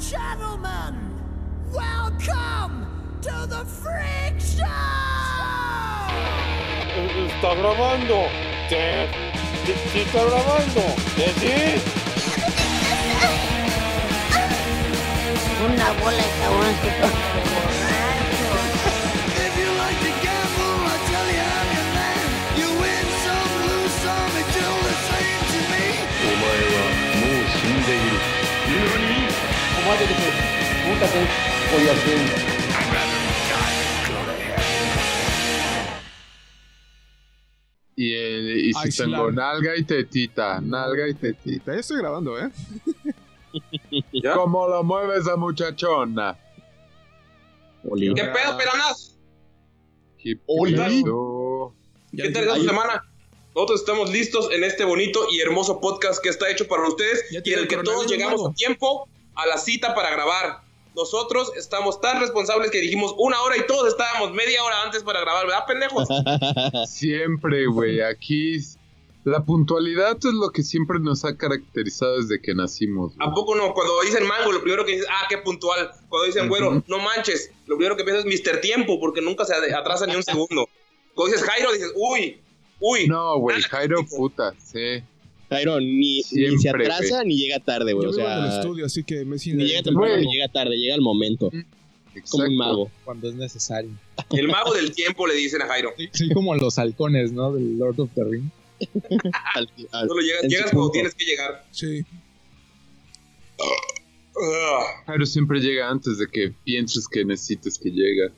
gentlemen, welcome to the Freak Show! Está grabando. Sí, sí, sí está grabando. ¿Sí? sí? Una bola de cabrones que son If you like to gamble, I tell you I'm your man. You win some, lose some, it's all the same to me. お前はもう死んでいる何 Y, eh, y si tengo nalga y tetita, nalga y tetita. Ya estoy grabando, ¿eh? ¿Ya? ¿Cómo lo mueve esa muchachona? ¿Qué pedo, peranas? ¿Qué ¿Qué tal semana? Nosotros estamos listos en este bonito y hermoso podcast que está hecho para ustedes y en el que todos llegamos nuevo. a tiempo a la cita para grabar. Nosotros estamos tan responsables que dijimos una hora y todos estábamos media hora antes para grabar, ¿verdad, pendejos? Siempre, güey, aquí la puntualidad es lo que siempre nos ha caracterizado desde que nacimos. ¿A poco no? Cuando dicen mango, lo primero que dices, ah, qué puntual. Cuando dicen güero, no manches, lo primero que piensas es Mr. Tiempo, porque nunca se atrasa ni un segundo. Cuando dices Jairo, dices, uy, uy. No, güey, Jairo, puta, sí. Jairo ni, ni se atrasa ni llega tarde, Yo güey. O en el sea, estudio, así que me ni llega temprano ni llega tarde, llega al momento. Como Exacto. un mago. cuando es necesario. El mago del tiempo le dicen a Jairo. Sí, sí, como los halcones, ¿no? Del Lord of the. Al- al- Solo llegas, llegas cuando tienes que llegar. Sí. Jairo siempre llega antes de que pienses que necesites que llega.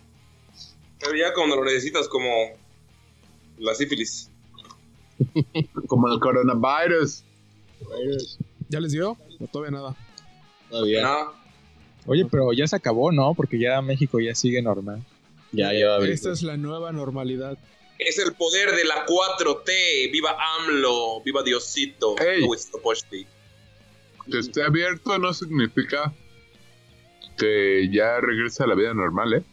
Pero ya cuando lo necesitas como la sífilis. Como el coronavirus. ¿Ya les dio? No, todavía nada. Todavía. Oye, pero ya se acabó, ¿no? Porque ya México ya sigue normal. Ya, ya va a. Esta es la nueva normalidad. es el poder de la 4T. Viva AMLO, viva Diosito. Ey. Que esté abierto no significa que ya regresa a la vida normal, ¿eh?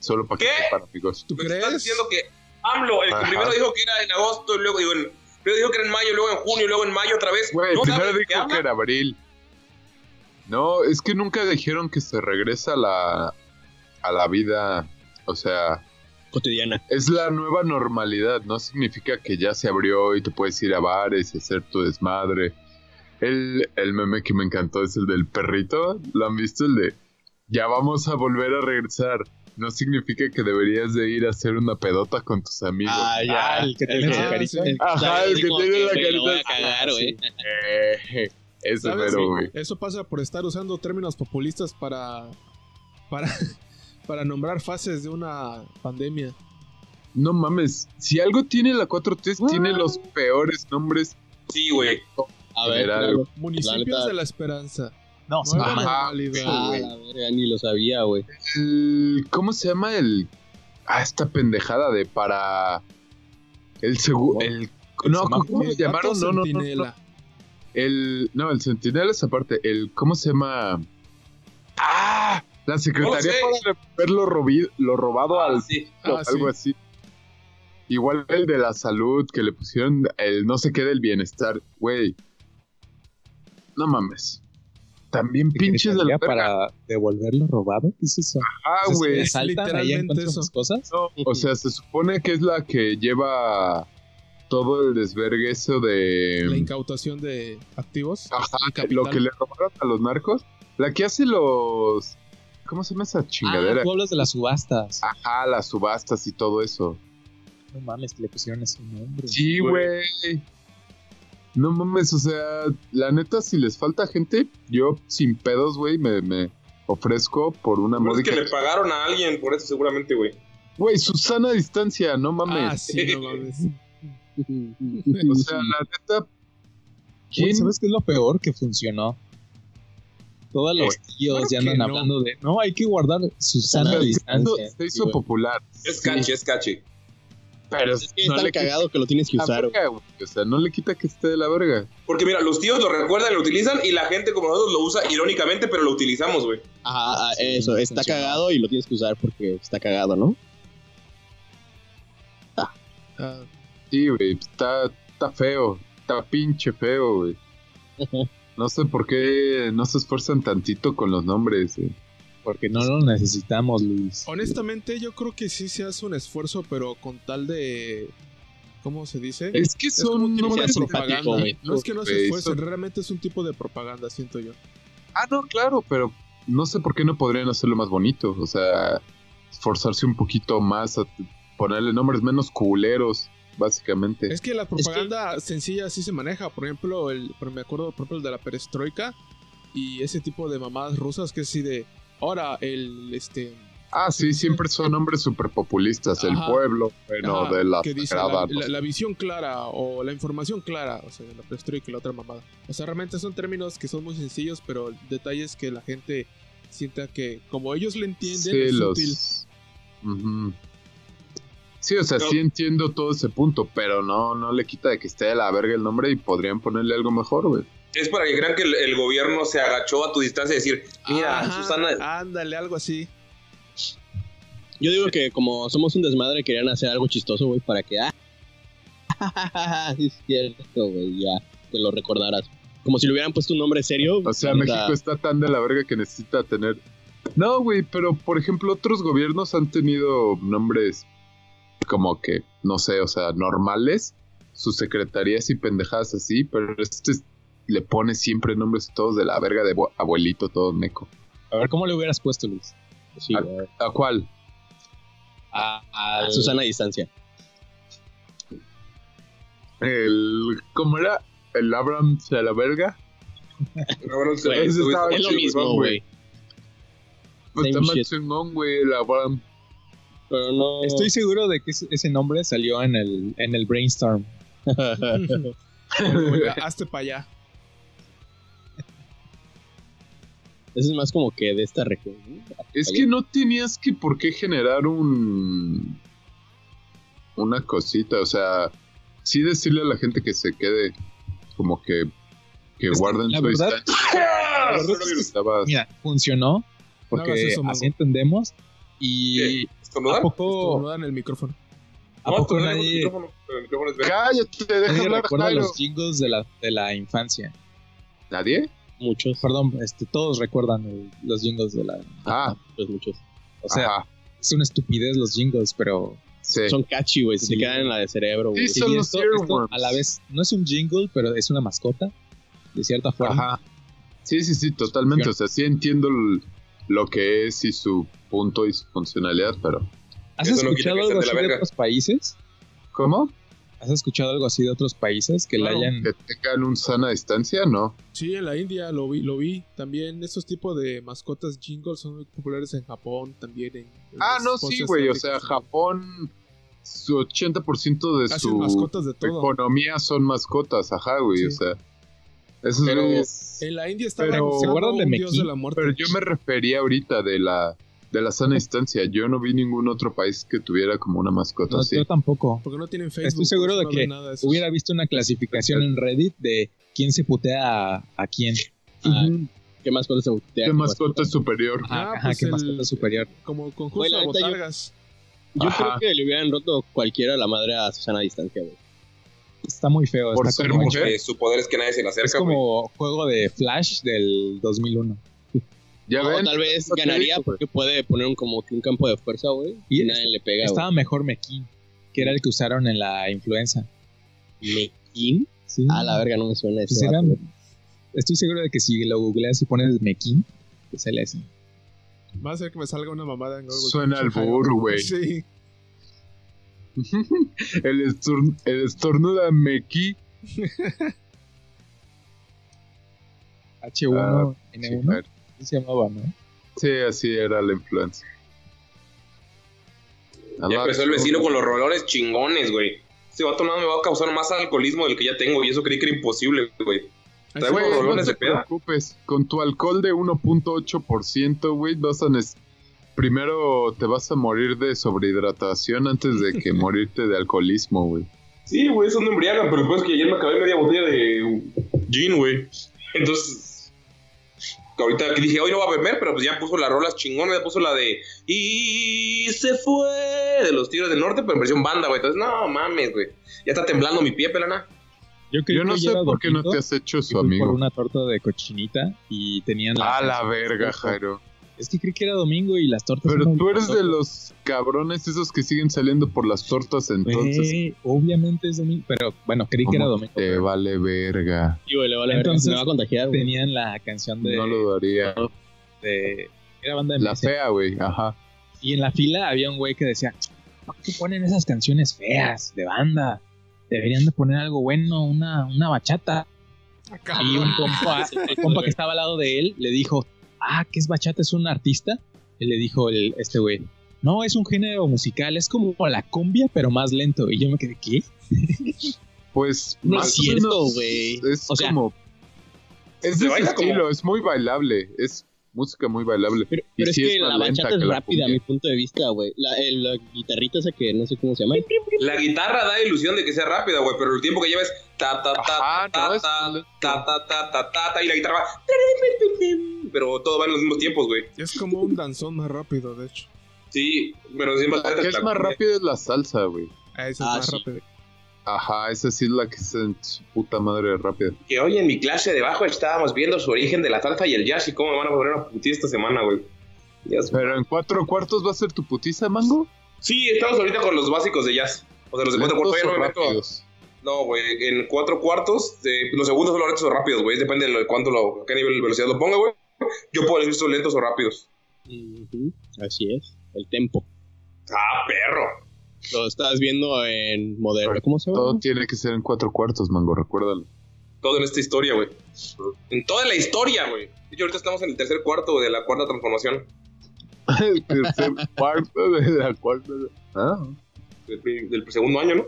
Solo para que ¿Qué? sepan, amigos. ¿Tú Me estás crees? diciendo que AMLO, el que primero dijo que era en agosto, y luego digo, en- primero dijo que era en mayo, luego en junio, luego en mayo otra vez. Güey, ¿No primero dijo habla? que era abril. No, es que nunca dijeron que se regresa a la, a la vida. O sea, Cotidiana. es la nueva normalidad. No significa que ya se abrió y te puedes ir a bares y hacer tu desmadre. El, el meme que me encantó es el del perrito. ¿Lo han visto? El de ya vamos a volver a regresar. No significa que deberías de ir a hacer una pedota con tus amigos. Ah, ya. Ah, el que tiene Ah, carita. sí. el- Ajá, el que tiene la lo voy a carita- cagar, güey. Eh, ¿Sabes? mero, güey. Eso pasa por estar usando términos populistas para, para, para nombrar fases de una pandemia. No mames, si algo tiene la 4T, tiene los peores nombres. Sí, güey. A ver, claro. Municipios de la Esperanza. No, sí, Ajá. normalidad. Ah, la verga, ni lo sabía, güey. El- ¿Cómo se llama el. Ah, esta pendejada de para. El seguro. El. No, semáforo? ¿cómo gato llamaron? No, no, no, no. El. No, el Sentinela es aparte. El. ¿Cómo se llama? ¡Ah! La Secretaría No para ver lo, robi- lo robado al. Sí. Ah, sí. algo así. Igual el de la salud, que le pusieron el no sé qué del bienestar. Güey. No mames. También pinches de la para devolverlo robado. ¿Qué es eso? Ah, Entonces, güey. ¿me saltan ahí literalmente eso. cosas? No, o sea, se supone que es la que lleva todo el desvergue eso La de... incautación de activos. Ajá, lo que le robaron a los narcos. La que hace los... ¿Cómo se llama esa Ah, chingadera? tú hablas de las subastas. Ajá, las subastas y todo eso. No mames, que le pusieron ese nombre. Sí, güey. No mames, o sea, la neta, si les falta gente, yo sin pedos, güey, me, me ofrezco por una Pero es módica... que le pagaron a alguien por eso seguramente, güey. Güey, Susana distancia, no Ah, mames. sí, no mames. O sea, la neta... ¿Sabes qué es lo peor que funcionó? Todos los tíos claro ya andan no. hablando de no, hay que guardar su sana Se hizo- distancia. Se hizo popular. Es catchy, es catchy. Pero Es que es tan cagado que lo tienes que usar, güey. verga, güey. O sea, no le quita que esté de la verga. Porque mira, los tíos lo recuerdan y lo utilizan y la gente como nosotros lo usa irónicamente, pero lo utilizamos, güey. Ajá, ah, Sí, eso, está cagado y lo tienes que usar porque está cagado, ¿no? Ah, Sí, güey. Está, está feo. Está pinche feo, güey. No sé por qué no se esfuerzan tantito con los nombres. eh. Porque no lo necesitamos, Luis. Honestamente, yo creo que sí se hace un esfuerzo, pero con tal de. ¿Cómo se dice? Es que Es son un tipo de propaganda. No es que no se esfuercen, son- realmente es un tipo de propaganda, siento yo. Ah, no, claro, pero no sé por qué no podrían hacerlo más bonito. O sea, esforzarse un poquito más a ponerle nombres menos culeros, básicamente. Es que la propaganda sencilla sí se maneja. Por ejemplo, el, pero me acuerdo, por ejemplo, el de la perestroika y ese tipo de mamadas rusas que es así de. Ahora, el. este Ah, sí, siempre son nombres súper populistas. El pueblo, bueno, ajá, de la que dice la, visión clara o la información clara, o sea, la perestroika y la otra mamada. O sea, realmente son términos que son muy sencillos, pero el detalle es que la gente sienta que, como ellos le entienden, Sí, es los. útil. Sí, o sea, sí entiendo todo ese punto, pero no, no le quita de que esté de la verga el nombre y podrían ponerle algo mejor, güey. Es para que crean que el, el gobierno se agachó a tu distancia y decir, mira, Ajá, Susana, Ándale, algo así. Yo digo que como somos un desmadre, querían hacer algo chistoso, güey, para que. Ah, es cierto, güey, ya te lo recordaras. Como si le hubieran puesto un nombre serio. O sea, México está tan de la verga que necesita tener. No, güey, pero por ejemplo, otros gobiernos han tenido nombres como que, no sé, o sea, normales, sus secretarías y pendejadas así, pero este es- le pone siempre nombres todos de la verga de abu- abuelito, todo meco. A ver, ¿cómo le hubieras puesto, Luis? Sí, Ah. güey. ¿A cuál? A, A Susana a distancia. El. ¿Cómo era? El Abraham a la verga. Ese se- estaba Es lo mismo, güey. Pues está más chingón, güey, el Abraham. Pero no. Estoy seguro de que ese- nombre salió en el, en el brainstorm. Hazte para allá. Eso es más como que de esta región. ¿no? Es que no tenías que por qué generar un una cosita, o sea, sí decirle a la gente que se quede como que que Es que guarden la su verdad- distancia. la verdad es que- Estabas- Mira, funcionó No porque eso, así entendemos. Y ¿a poco, No dan el micrófono. ¿a No, poco el nadie, micrófono, el micrófono es verde. Cállate, deja nadie hablar recuerda Jairo. los jingles de la, de la infancia? ¿Nadie? Muchos. Perdón, este, todos recuerdan el- los jingles de la... Ah, Muchos, muchos. O sea, ajá, es una estupidez los jingles, pero sí. Son catchy, güey. Se Sí. te quedan en la de cerebro, güey. Sí, Sí, son los esto- esto earworms. a la vez no es un jingle, pero es una mascota, de cierta forma. Ajá. Sí, sí, sí, totalmente. O sea, sí entiendo lo que es y su punto y su funcionalidad, pero. ¿Has Eso escuchado algo de así otros países? ¿Cómo? ¿Has escuchado algo así de otros países que le Claro, hayan... ¿Que tengan un sana distancia? No. Sí, en la India lo vi, lo vi. También esos tipos de mascotas jingles son muy populares en Japón, también en... en Ah, no, sí, güey. O sea. Japón, su 80% de Hacen su mascotas de todo. economía son mascotas, ajá, güey. Sí. O sea, esos Pero- güeyes- En la India está Pero- ¿Se acuerdan de un dios Meki? de la muerte. Pero yo me refería ahorita de la de la sana distancia. Yo no vi ningún otro país que tuviera como una mascota No, así. yo tampoco. Porque no tienen Facebook. Estoy seguro de no que nada de. Hubiera visto una clasificación en Reddit de quién se putea a, a quién. Ah, Ujú. ¿Qué mascota se ¿Qué mascota es superior? Ah, Ajá, ajá, pues qué el- mascota superior. Como con Güey, justo la a neta, yo- botargas. Yo creo que le hubieran roto cualquiera la madre a Susana a distancia, güey. Está muy feo. Por está ser como, mujer. Su poder es que nadie se le es acerca, güey. como juego de Flash del 2001. Ya O ven. tal vez ganaría digo, güey. porque puede poner un, como que un campo de fuerza, güey. Y Y nadie le pega, Estaba mejor Mekin, que era el que usaron en la influenza. ¿Mequín? Sí. A la verga, no me suena Pues ese era- vato, güey. estoy seguro de que si lo googleas y pones Mekin, te sale así. Va a ser que me salga una mamada en Google. Suena al burro, güey. Sí. el, estor- el estornuda Meki. H1N1, Sí, claro. así se llamaba, ¿no? Sí, así era la influencia. Ya empezó el vecino con los rolones chingones, güey. Este vato nada me va a causar más alcoholismo del que ya tengo y eso creí que era imposible, güey. Güey, no te preocupes. Con tu alcohol de 1.8%, güey, vas a... Primero te vas a morir de sobrehidratación antes de que morirte de alcoholismo, güey. Sí, güey, eso no embriagan, pero después que ayer me acabé media botella de gin, güey. Entonces, ahorita que dije, hoy no va a beber, pero pues ya puso las rolas chingonas, ya puso la de Y se fue de los Tigres del Norte, pero en versión banda, güey. Entonces, no mames, güey. Ya está temblando mi pie, pelana. Yo, Yo no que sé por qué no te has hecho su amigo. por una torta de cochinita y tenían A la verga, Jairo. Es que creí que era domingo y las tortas Pero tú eres de los cabrones esos que siguen saliendo por las tortas entonces. Güey, obviamente es domingo, pero bueno, creí que era ¿Cómo domingo. Te pero vale verga. Le vale Entonces, verga, me va a contagiar, güey. Tenían la canción de, No lo daría. de- era banda de La fea, güey. Ajá. Y en la fila había un güey que decía, ¿por qué ponen esas canciones feas de banda? Deberían de poner algo bueno, una, una bachata. Y un compa, el compa que estaba al lado de él le dijo, ah, ¿qué es bachata? ¿Es un artista? Le dijo el, este güey, no, es un género musical, es como la cumbia, pero más lento. Y yo me quedé, ¿qué? Pues No más es cierto, güey. Es O sea, como. Es de ese estilo, es muy bailable. Es música muy bailable. Pero, Y pero sí es que la bachata es rápida a mi punto de vista, güey. La, el- la guitarrita esa que no sé cómo se llama. La guitarra da ilusión de que sea rápida, güey, pero el tiempo que lleva es ta ta ta Ajá, ta no, es ta ta ta ta ta ta ta y la guitarra va pero todo va en los mismos tiempos, güey. Es como un danzón más rápido, de hecho. Sí, pero siempre La que es más rápida es la salsa, güey. Ah, ese Ah, es más sí. rápido. Ajá, esa sí es la que es en su puta madre rápida. Que hoy en mi clase de bajo estábamos viendo su origen de la salsa y el jazz y cómo me van a poner una putilla esta semana, güey. Pero en cuatro cuartos va a ser tu putiza, mango. Sí, estamos ahorita con los básicos de jazz. O sea, los de cuatro cuartos ya no me meto. No, güey, en cuatro cuartos, los segundos son los lentos o rápidos, güey. Depende de lo- cuánto lo, qué nivel de velocidad lo ponga, güey. Yo puedo elegir son lentos o rápidos. Así es. El tempo. Ah, perro. Lo estás viendo en moderno. ¿Cómo se llama? Todo tiene que ser en cuatro cuartos, mango, recuérdalo. Todo en esta historia, güey. En toda la historia, güey. De hecho, ahorita estamos en el tercer cuarto de la cuarta transformación. El tercer cuarto de la cuarta. Ah, Del, segundo año, ¿no?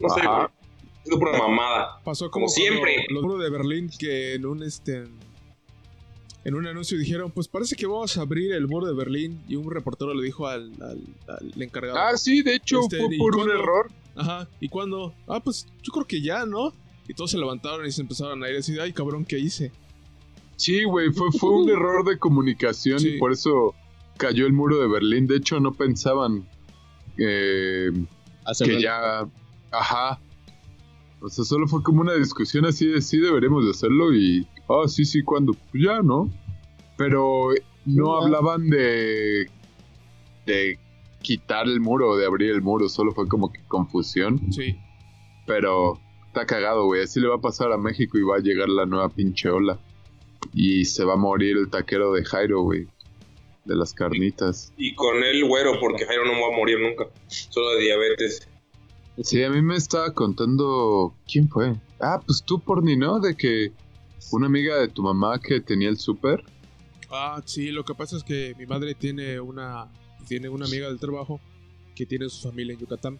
No sé, güey. Es pura mamada. Pasó como, Como siempre. Los muros de Berlín que en un este en un anuncio dijeron, pues parece que vamos a abrir el muro de Berlín y un reportero le dijo al, al- al encargado. Ah, sí, de hecho Este, fue ¿y por un error. Ajá. ¿Y cuándo? Ah, pues yo creo que ya, ¿no? Y todos se levantaron y se empezaron a ir así, ay cabrón, ¿qué hice? Sí, güey, fue, fue un error de comunicación Sí. y por eso cayó el muro de Berlín. De hecho, no pensaban eh, que ya... Ajá. O sea, solo fue como una discusión así de sí deberemos de hacerlo y... Ah, sí, sí, ¿cuándo? Pues ya, ¿no? Pero no hablaban de... De quitar el muro o de abrir el muro, solo fue como que confusión. Sí. Pero está cagado, güey. Así le va a pasar a México y va a llegar la nueva pinche ola. Y se va a morir el taquero de Jairo, güey. De las carnitas. Y con el güero, porque Jairo no va a morir nunca. Solo de diabetes. Sí, a mí me estaba contando. ¿Quién fue? Ah, pues tú, Porni, ¿no? De que una amiga de tu mamá que tenía el súper. Ah, sí, lo que pasa es que mi madre tiene una tiene una amiga del trabajo que tiene su familia en Yucatán.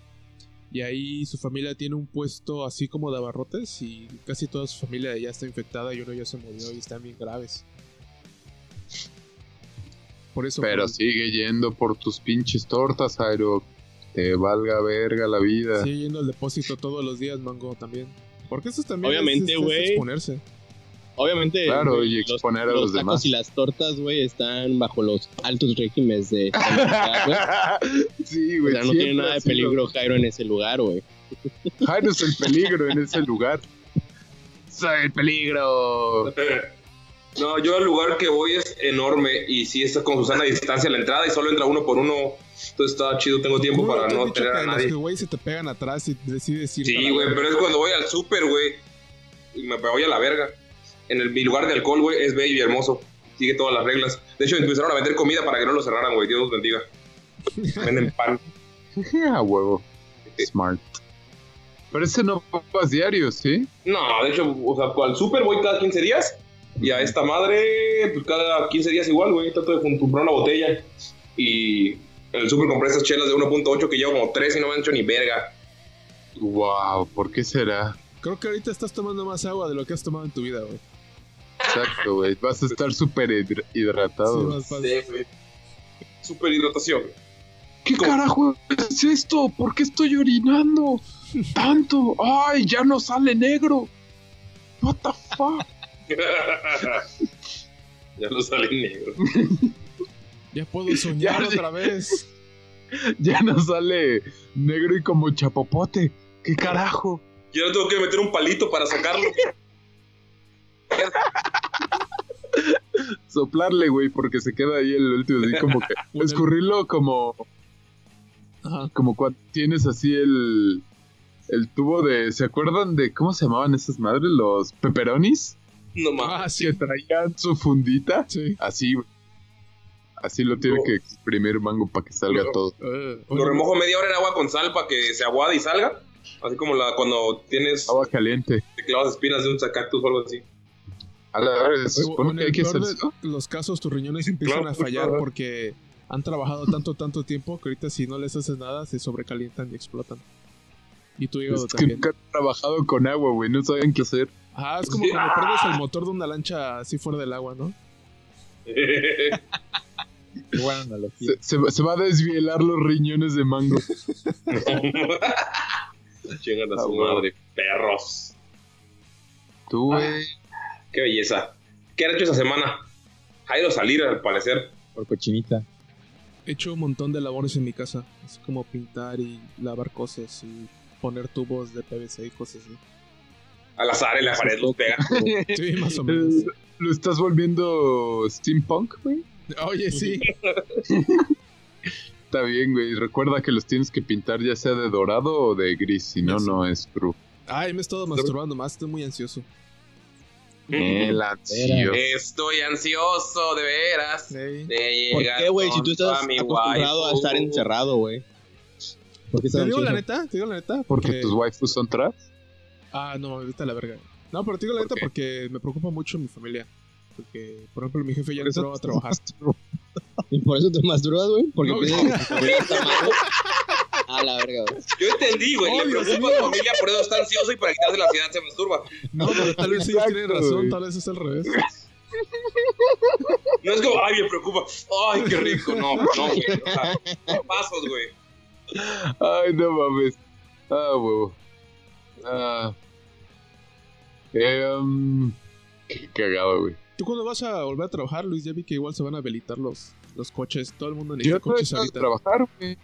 Y ahí su familia tiene un puesto así como de abarrotes y casi toda su familia ya está infectada y uno ya se murió y están bien graves. Por eso Pero pues, sigue yendo por tus pinches tortas, Jairo. Te valga verga la vida. sigue yendo al depósito todos los días, Mango, también. Porque eso también es- Obviamente, es- exponerse. Obviamente. Claro, güey, y exponer a los tacos demás. y las tortas, güey, están bajo los altos regímenes de güey. sí, O güey. sea, no tiene nada de peligro Jairo en ese lugar, güey. Jairo es el peligro en ese lugar. Soy el peligro. No, yo al lugar que voy es enorme y sí está con Susana a distancia a la entrada y solo entra uno por uno. Entonces está chido, tengo tiempo ¿Cómo para te no tener que a los nadie. que, güey, se te pegan atrás y decides ir Sí, güey, pero es cuando voy al súper, güey. Y me voy a la verga. En el, mi lugar de alcohol, güey, es bello y hermoso. Sigue todas las reglas. De hecho, empezaron a vender comida para que no lo cerraran, güey. Dios los bendiga. Venden pan. a huevo. Smart. Pero ese no vas diario, ¿sí? No, de hecho, o sea, al súper voy cada 15 días. Y a esta madre, pues cada 15 días igual, güey. Trato de comprar una botella. Y en el súper compré esas chelas de 1.8 que llevo como 3 y no me han hecho ni verga. Wow, ¿por qué será? Creo que ahorita estás tomando más agua de lo que has tomado en tu vida, güey. Exacto, güey. Vas a estar súper hidr- hidratado. Sí, güey. Hidratación. ¿Qué carajo es esto? ¿Por qué estoy orinando tanto? ¡Ay, ya no sale negro! What the fuck? ya no sale negro. Ya puedo soñar Ya, otra vez. Ya no sale negro y como chapopote. ¿Qué carajo? Yo no tengo que meter un palito para sacarlo. Soplarle, güey, porque se queda ahí el último, así como que... Escurrirlo como... Ajá. Como cuando tienes así el... El tubo de... ¿Se acuerdan de cómo se llamaban esas madres? Los pepperonis. No mames. Ah, sí. Que traían su fundita. Sí. Así, güey. Así lo tiene No. que exprimir mango para que salga No. todo. Eh, Lo remojo media hora en agua con sal para que se aguade y salga. Así como la cuando tienes Agua caliente. te clavas espinas de un cactus o algo así. A la verdad, se supone en que hay que hacer eso. los casos, tus riñones empiezan Claro, a fallar claro. porque han trabajado tanto, tanto tiempo que ahorita si no les haces nada se sobrecalientan y explotan. Y tu hígado Es que también. nunca han trabajado con agua, güey. No saben qué hacer. Ajá, es como Sí. cuando prendes el motor de una lancha así fuera del agua, ¿no? Qué buena analogía. Se, se va- se va a desvielar los riñones de mango. Chingan a Ah, su madre, perros. Tú, güey. Qué belleza. ¿Qué han hecho esa semana? Ha ido a salir, al parecer. Por cochinita. He hecho un montón de labores en mi casa, así como pintar y lavar cosas y poner tubos de PVC y cosas así. Al azar en la pared los pega. Sí, más o menos. ¿Lo estás volviendo steampunk, güey? Oye, sí. Está bien, güey. Recuerda que los tienes que pintar ya sea de dorado o de gris, si no, no es true. Ay, me he estado masturbando más, estoy muy ansioso. El ansioso. Estoy ansioso, de veras. De ¿Por qué, güey? Si tú estás acostumbrado a estar encerrado, güey. ¿Por qué estás Te digo la neta, te digo la neta. Porque tus waifus son trans. Ah, no, ahorita la verga. No, pero te digo la ¿Por neta qué? porque me preocupa mucho mi familia. Porque, por ejemplo, mi jefe ya entró a trabajar. ¿Y por eso te masturbas, güey? Porque No, piensas que tu familia está mal, güey. A la verga, güey. Yo entendí, güey. Le preocupa a su familia, por eso está ansioso y para quitarse la ansiedad se masturba. No, pero tal vez ellos tienen razón, tal vez es al revés. No es como, ay, me preocupa. Ay, qué rico. No, no, güey. O sea, pasos, güey. Ay, no mames. Ah, huevo. Ah. Eh, um, qué cagado, güey. ¿Tú cuándo vas a volver a trabajar, Luis? Ya vi que igual se van a habilitar los, los coches. Todo el mundo Yo necesita he coches ahorita. trabajar, güey.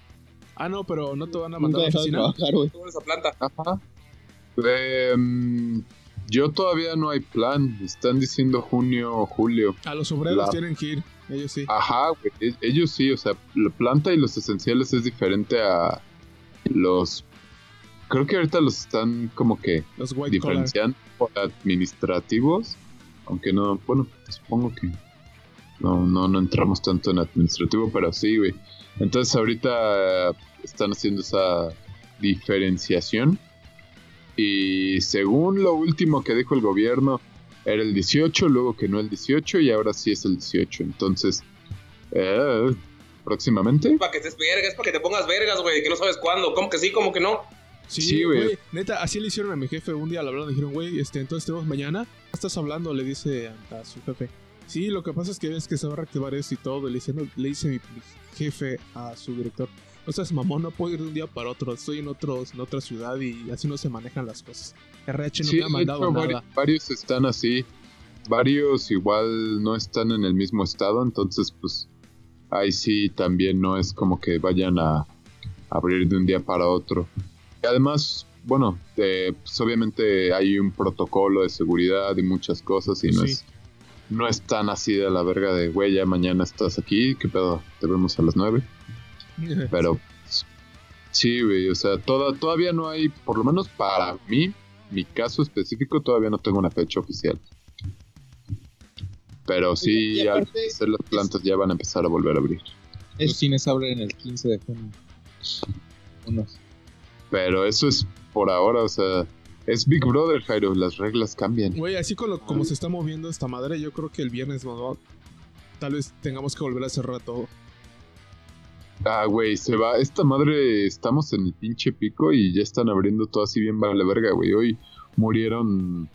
Ah, no, pero no te van a mandar a la oficina. trabajar, esa planta. Ajá. Eh, um, yo todavía no hay plan. Están diciendo junio o julio. A los obreros La- tienen que ir. Ellos sí. Ajá, güey. e- Ellos sí, o sea, la planta y los esenciales es diferente a los. Creo que ahorita los están como que Los collar. diferenciando por administrativos. Aunque no, bueno, supongo que no, no, no entramos tanto en administrativo, pero sí, güey. Entonces ahorita eh, están haciendo esa diferenciación. Y según lo último que dijo el gobierno, era el 18, luego que no el 18 y ahora sí es el 18. Entonces, eh, próximamente. Para que estés verga, es para que te pongas vergas, güey. Que no sabes cuándo. ¿Cómo que sí? ¿Cómo que no? Sí, Sí, güey. güey. Neta, así le hicieron a mi jefe. Un día le hablaron dijeron, güey, este, entonces tenemos mañana. ¿Qué estás hablando? Le dice a, a su jefe. Sí, lo que pasa es que ves que se va a reactivar esto y todo. Le dice, no- le dice mi, jefe a su director. O sea, es mamón, no puedo ir de un día para otro. Estoy en, otros, en otra ciudad y así no se manejan las cosas. RH no Sí, me ha mandado hecho, nada. vari- varios están así. Varios igual no están en el mismo estado, entonces pues ahí sí también no es como que vayan a abrir de un día para otro. Y además, bueno, eh, pues obviamente hay un protocolo de seguridad y muchas cosas y no Sí. es no es tan así de la verga de, güey, ya mañana estás aquí, qué pedo, te vemos a las nueve. Pero pues, sí, güey, o sea, toda, todavía no hay, por lo menos para mí, mi caso específico, todavía no tengo una fecha oficial. Pero sí, Y al parecer las plantas ya van a empezar a volver a abrir. Los cines abren el 15 de junio. Unos. Pero eso es por ahora, o sea, es Big Brother, Jairo, las reglas cambian. Güey, así con lo, como se está moviendo esta madre, yo creo que el viernes no, tal vez tengamos que volver a cerrar todo. Ah, güey, se va, esta madre, estamos en el pinche pico y ya están abriendo todo así bien vale verga, güey. Hoy murieron,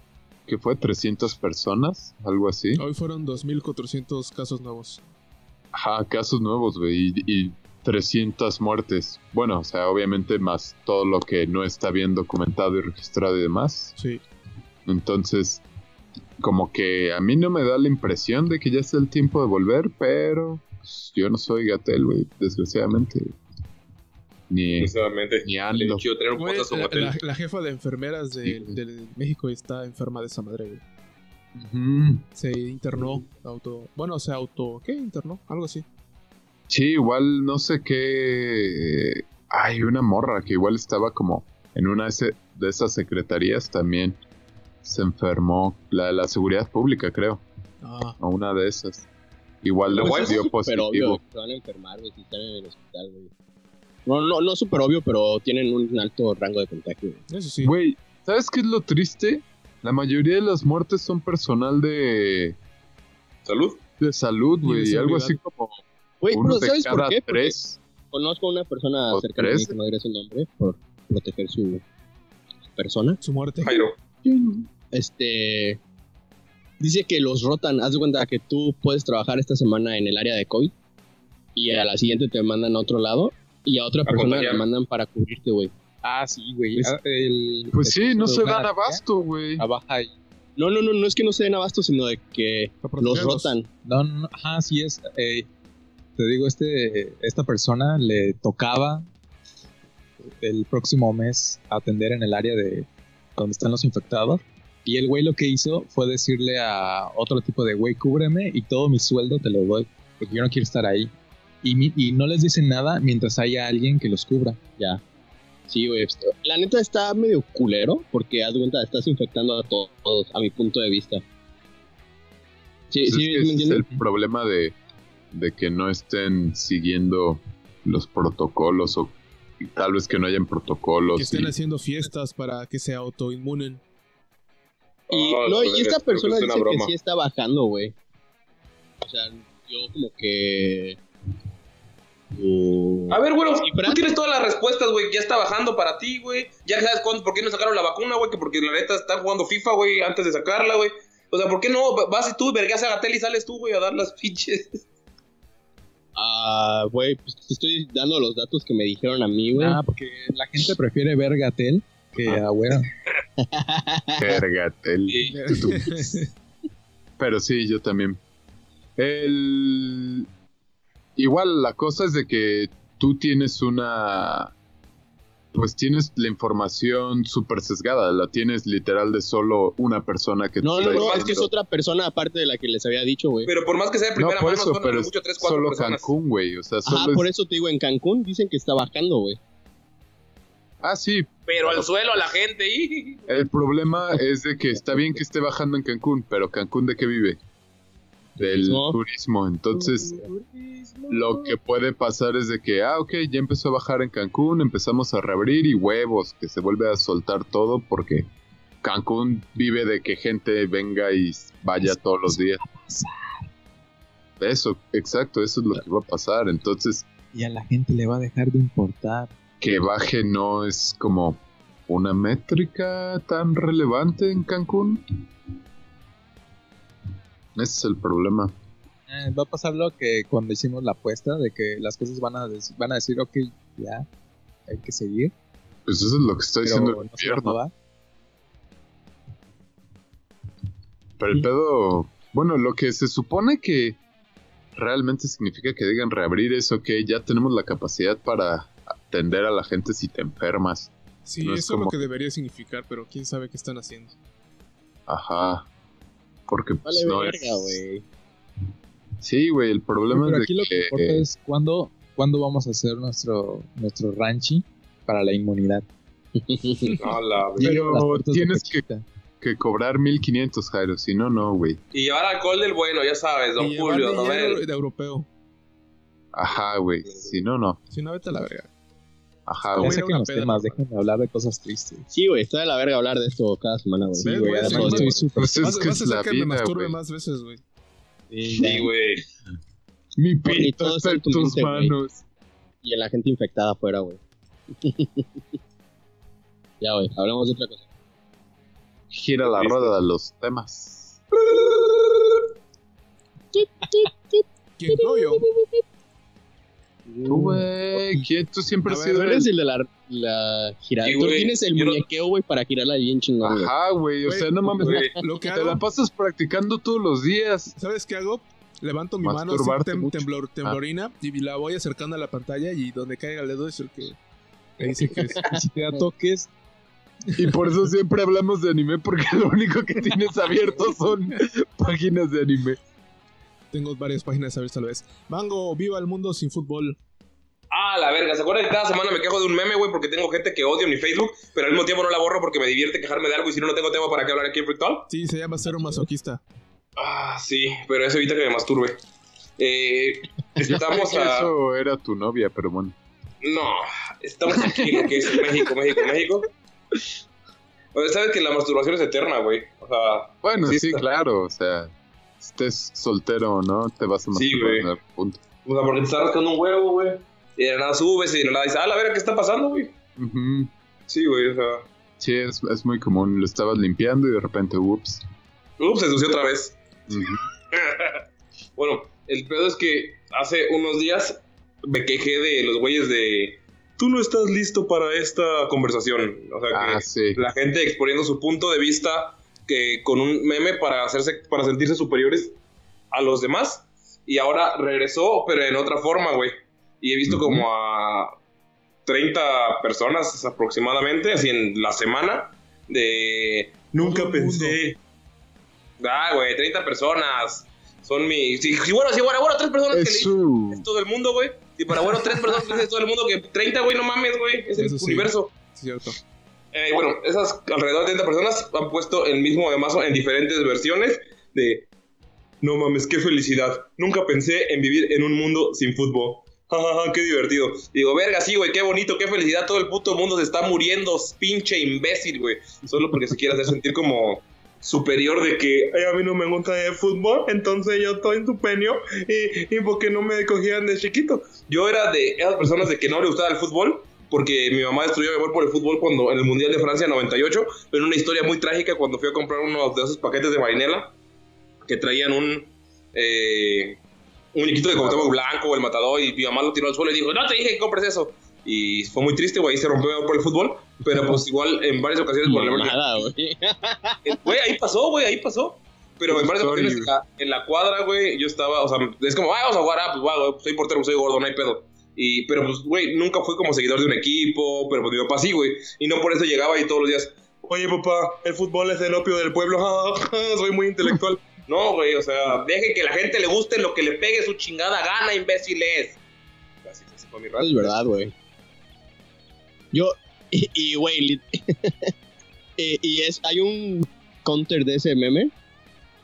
¿qué fue? 300 personas, algo así. Hoy fueron 2.400 casos nuevos. Ajá, casos nuevos, güey, y, y 300 muertes. Bueno, o sea, obviamente más todo lo que no está bien documentado y registrado y demás. Sí. Entonces, como que a mí no me da la impresión de que ya sea el tiempo de volver, pero pues, yo no soy Gatel, güey, desgraciadamente. Ni, ni tener un sobre la, la- la jefa de enfermeras de, Sí. de México está enferma de esa madre, güey. Se internó, auto... Bueno, se auto... ¿Qué? Internó, algo así. Sí, igual no sé qué. Hay una morra que igual estaba como en una de ese- de esas secretarías también. Se enfermó. La de la seguridad pública, creo. Ah, O una de esas. Igual ¿La le White? dio Pero obvio, positivo. que se van a enfermar, güey, si están en el hospital, güey. No, no, no súper obvio, pero tienen un alto rango de contagio. güey. eso sí. Güey, ¿sabes qué es lo triste? La mayoría de las muertes son personal de, Salud. de salud, güey. Algo así como Güey, pero de ¿sabes por qué? Tres. conozco a una persona ¿O cercana a mí que no diré su nombre por proteger su persona. Su muerte. Jairo. Este dice que los rotan. Haz de cuenta que tú puedes trabajar esta semana en el área de COVID y a la siguiente te mandan a otro lado y a otra A persona contagiar. la mandan para cubrirte, güey. Ah, sí, güey. Es- Ah, el- Pues sí, no el- se dan abasto, güey. No, no, no, no es que no se den abasto, sino de que los rotan. No, no, no, ajá, sí es. eh, te digo, este, esta persona le tocaba el próximo mes atender en el área de donde están los infectados. Y el güey lo que hizo fue decirle a otro tipo de güey, cúbreme y todo mi sueldo te lo doy, porque yo no quiero estar ahí. Y, mi- y no les dicen nada mientras haya alguien que los cubra. Ya. Sí, güey. La neta está medio culero porque haz cuenta, estás infectando a to- todos, a mi punto de vista. Sí, Pues es sí, que ¿me ese es el problema de, de que no estén siguiendo los protocolos o y tal vez que no hayan protocolos. Que estén y- haciendo fiestas para que se autoinmunen. Y, Ah, no, y joder, esta persona es dice que sí está bajando, güey. O sea, yo como que... Uh, A ver, güey, tú tienes todas las respuestas, güey. Ya está bajando para ti, güey. Ya sabes cuándo, por qué no sacaron la vacuna, güey. Que porque la neta están jugando FIFA, güey, antes de sacarla, güey. O sea, ¿por qué no vas y tú, vergas a la tele y sales tú, güey, a dar las pinches? Ah, güey, pues te estoy dando los datos que me dijeron a mí, güey. Ah, porque la gente prefiere ver Gatel que a güero. Vergatel. Pero sí, yo también. El... Igual la cosa es de que tú tienes una... Pues tienes la información súper sesgada, la tienes literal de solo una persona que te no, no, no, igual es que es diciendo- otra persona aparte de la que les había dicho, güey. Pero por más que sea de No, primera por mano, eso, son pero es mucho tres, cuatro solo personas. Cancún, güey. O sea, solo Ajá, es- por eso te digo, en Cancún dicen que está bajando, güey. Ah, sí. Pero al suelo a la gente, y... El problema es de que está bien que esté bajando en Cancún, pero Cancún de qué vive? Del Turismo. turismo. Entonces, lo que puede pasar es de que, ah, ok, ya empezó a bajar en Cancún, empezamos a reabrir y huevos, que se vuelve a soltar todo porque Cancún vive de que gente venga y vaya todos los días. Eso, exacto, eso es lo que va a pasar. Entonces, Y a la gente le va a dejar de importar. que baje no es como una métrica tan relevante en Cancún. Ese es el problema. Eh, va a pasar lo que cuando hicimos la apuesta de que las cosas van a, van a decir, ok, ya, hay que seguir. Pues eso es lo que está Pero diciendo el gobierno. Pero el pedo, bueno, lo que se supone que realmente significa que digan reabrir es, ok, ya tenemos la capacidad para atender a la gente si te enfermas. Sí, No es eso es lo que debería significar, pero quién sabe qué están haciendo. Ajá. Porque pues, Vale, no verga, güey. Sí, güey, el problema Pero es aquí de lo que que... importa es cuándo, cuándo vamos a hacer nuestro, nuestro ranchi para la inmunidad. A la verga. Pero tienes que, que cobrar 1500, Jairo, si no, no, güey. Y llevar alcohol del bueno, ya sabes, don Y Julio, de europeo. Ajá, güey, si no, no. Si no, vete a la verga. Ajá, güey. saquen una los temas, no, déjenme hablar de cosas tristes. Sí, güey, está de la verga hablar de esto cada semana, güey. Sí, güey, además sí, estoy güey. súper... Pues es que es la que me vida, masturbe más veces, güey. Sí, güey. Mi pito está en en tu tus mente, manos. Y en la gente infectada afuera, güey. ya, güey, hablamos de otra cosa. Gira la rueda de los temas. ¿Quién no yo? Tú, güey, ¿quién? Tú siempre has sido Tú eres el de la, la girada. Sí, Tú tienes el muñequeo, güey, para girarla bien chingón. Ajá, güey, o sea, no mames, güey. Lo que te la pasas practicando todos los días. ¿sabes qué hago? Levanto mi mano tem- mucho. temblor- temblorina y la voy acercando a la pantalla y donde caiga el dedo es el que Ahí dice que Si te da toques, Y por eso siempre hablamos de anime, porque lo único que tienes abierto son páginas de anime. Tengo varias páginas a ver tal vez. Mango, viva el mundo sin fútbol. Ah, la verga. ¿Se acuerdan que cada semana me quejo de un meme, güey? Porque tengo gente que odio en mi Facebook, pero al mismo tiempo no la borro porque me divierte quejarme de algo y si no, no tengo tema para qué hablar aquí en Freak Talk. Sí, se llama Cero Masoquista. Ah, sí, pero eso evita que me masturbe. Eh, estamos a... Eso era tu novia, pero bueno. No, estamos aquí en lo que es México, México, México. Oye, sabes que la masturbación es eterna, güey. O sea, Bueno, Sí, sí, está. claro, o sea, estés soltero o no, te vas a Sí, güey. punto. o sea, porque te está rascando un huevo, güey. Y de la nada subes y de la nada dices, ah, la verga, ¿qué está pasando, güey? Sí, güey, o sea. Sí, es, es muy común. Lo estabas limpiando y de repente, ups. Ups, se ensució otra vez. Bueno, el pedo es que hace unos días me quejé de los güeyes de. Tú no estás listo para esta conversación. O sea, que Ah, sí. la gente exponiendo su punto de vista que con un meme para hacerse para sentirse superiores a los demás. Y ahora regresó pero en otra forma güey. Y he visto como a 30 personas aproximadamente así en la semana de nunca el pensé. Ah güey 30 personas. Son mi sí, bueno sí bueno bueno tres personas que Es le su... es todo el mundo güey. Y para bueno tres personas que dices todo el mundo que 30 güey no mames güey. Es el Eso sí. universo. Cierto. Eh, bueno, esas alrededor de 30 personas han puesto el mismo mazo en diferentes versiones de... No mames, qué felicidad. Nunca pensé en vivir en un mundo sin fútbol. Jajaja, qué divertido. Digo, verga, sí, güey, qué bonito, qué felicidad. Todo el puto mundo se está muriendo, pinche imbécil, güey. Solo porque se quiere hacer sentir como superior de que "Ay, a mí no me gusta el fútbol, entonces yo estoy en tu penio y, y porque no me cogían de chiquito. Yo era de esas personas de que no le gustaba el fútbol porque mi mamá destruyó mi amor por el fútbol cuando en el Mundial de Francia 98, pero una historia muy trágica cuando fui a comprar uno de esos paquetes de vainela que traían un eh, un muñequito de Cuauhtémoc blanco o el matador y mi mamá lo tiró al suelo y dijo, no te dije que compres eso. Y fue muy triste, güey, se rompió mi amor por el fútbol, pero pues igual en varias ocasiones por Mamada, güey. eh, Güey, ahí pasó, güey, ahí pasó. Pero en varias ocasiones en la, cuadra, güey, yo estaba, o sea, es como, ah, vamos a jugar, ah, pues, va, soy portero, soy gordo, no hay pedo. Y, pero pues, güey, nunca fui como seguidor de un equipo, pero pues mi papá sí, güey. Y no por eso llegaba ahí todos los días, oye, papá, el fútbol es el opio del pueblo, soy muy intelectual. No, güey, o sea, deje que la gente le guste lo que le pegue su chingada gana, imbéciles. Así, así fue mi rato. Es verdad, güey. Yo, y, y, güey, y, y es, hay un counter de ese meme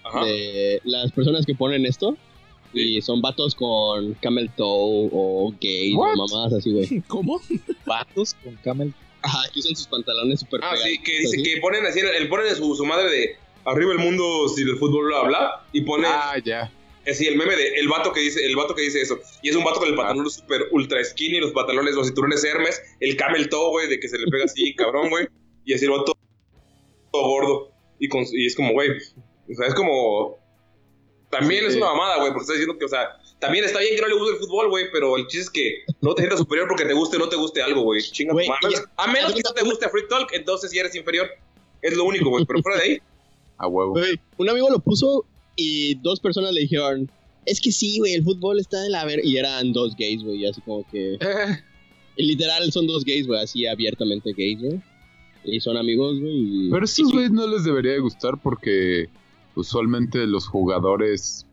Ajá. de las personas que ponen esto y son vatos con camel toe o gays o mamadas así, güey. ¿Cómo? patos con camel. Ajá, que usan sus pantalones súper Ah, sí, que dice que ponen así, el ponen su, su madre de arriba el mundo si del fútbol bla bla y pone Ah, ya. así el meme de el vato que dice el vato que dice eso y es un vato con el pantalón super ultra skinny los pantalones los cinturones Hermes el camel toe güey de que se le pega así cabrón güey y así el vato todo gordo y, con, y es como güey o sea es como también es Sí. una mamada güey porque está diciendo que o sea también está bien que no le guste el fútbol güey pero el chiste es que no te sientas superior porque te guste o no te guste algo güey chinga tu Güey, madre. y- a menos que no te guste Free Talk entonces si eres inferior es lo único güey pero fuera de ahí A huevo. Güey, un amigo lo puso y dos personas le dijeron, es que sí, güey, el fútbol está de la ver... Y eran dos gays, güey, así como que... Y literal son dos gays, güey, así abiertamente gays, güey. Y son amigos, güey. y- pero a y estos sí, güeyes no les debería de gustar porque usualmente los jugadores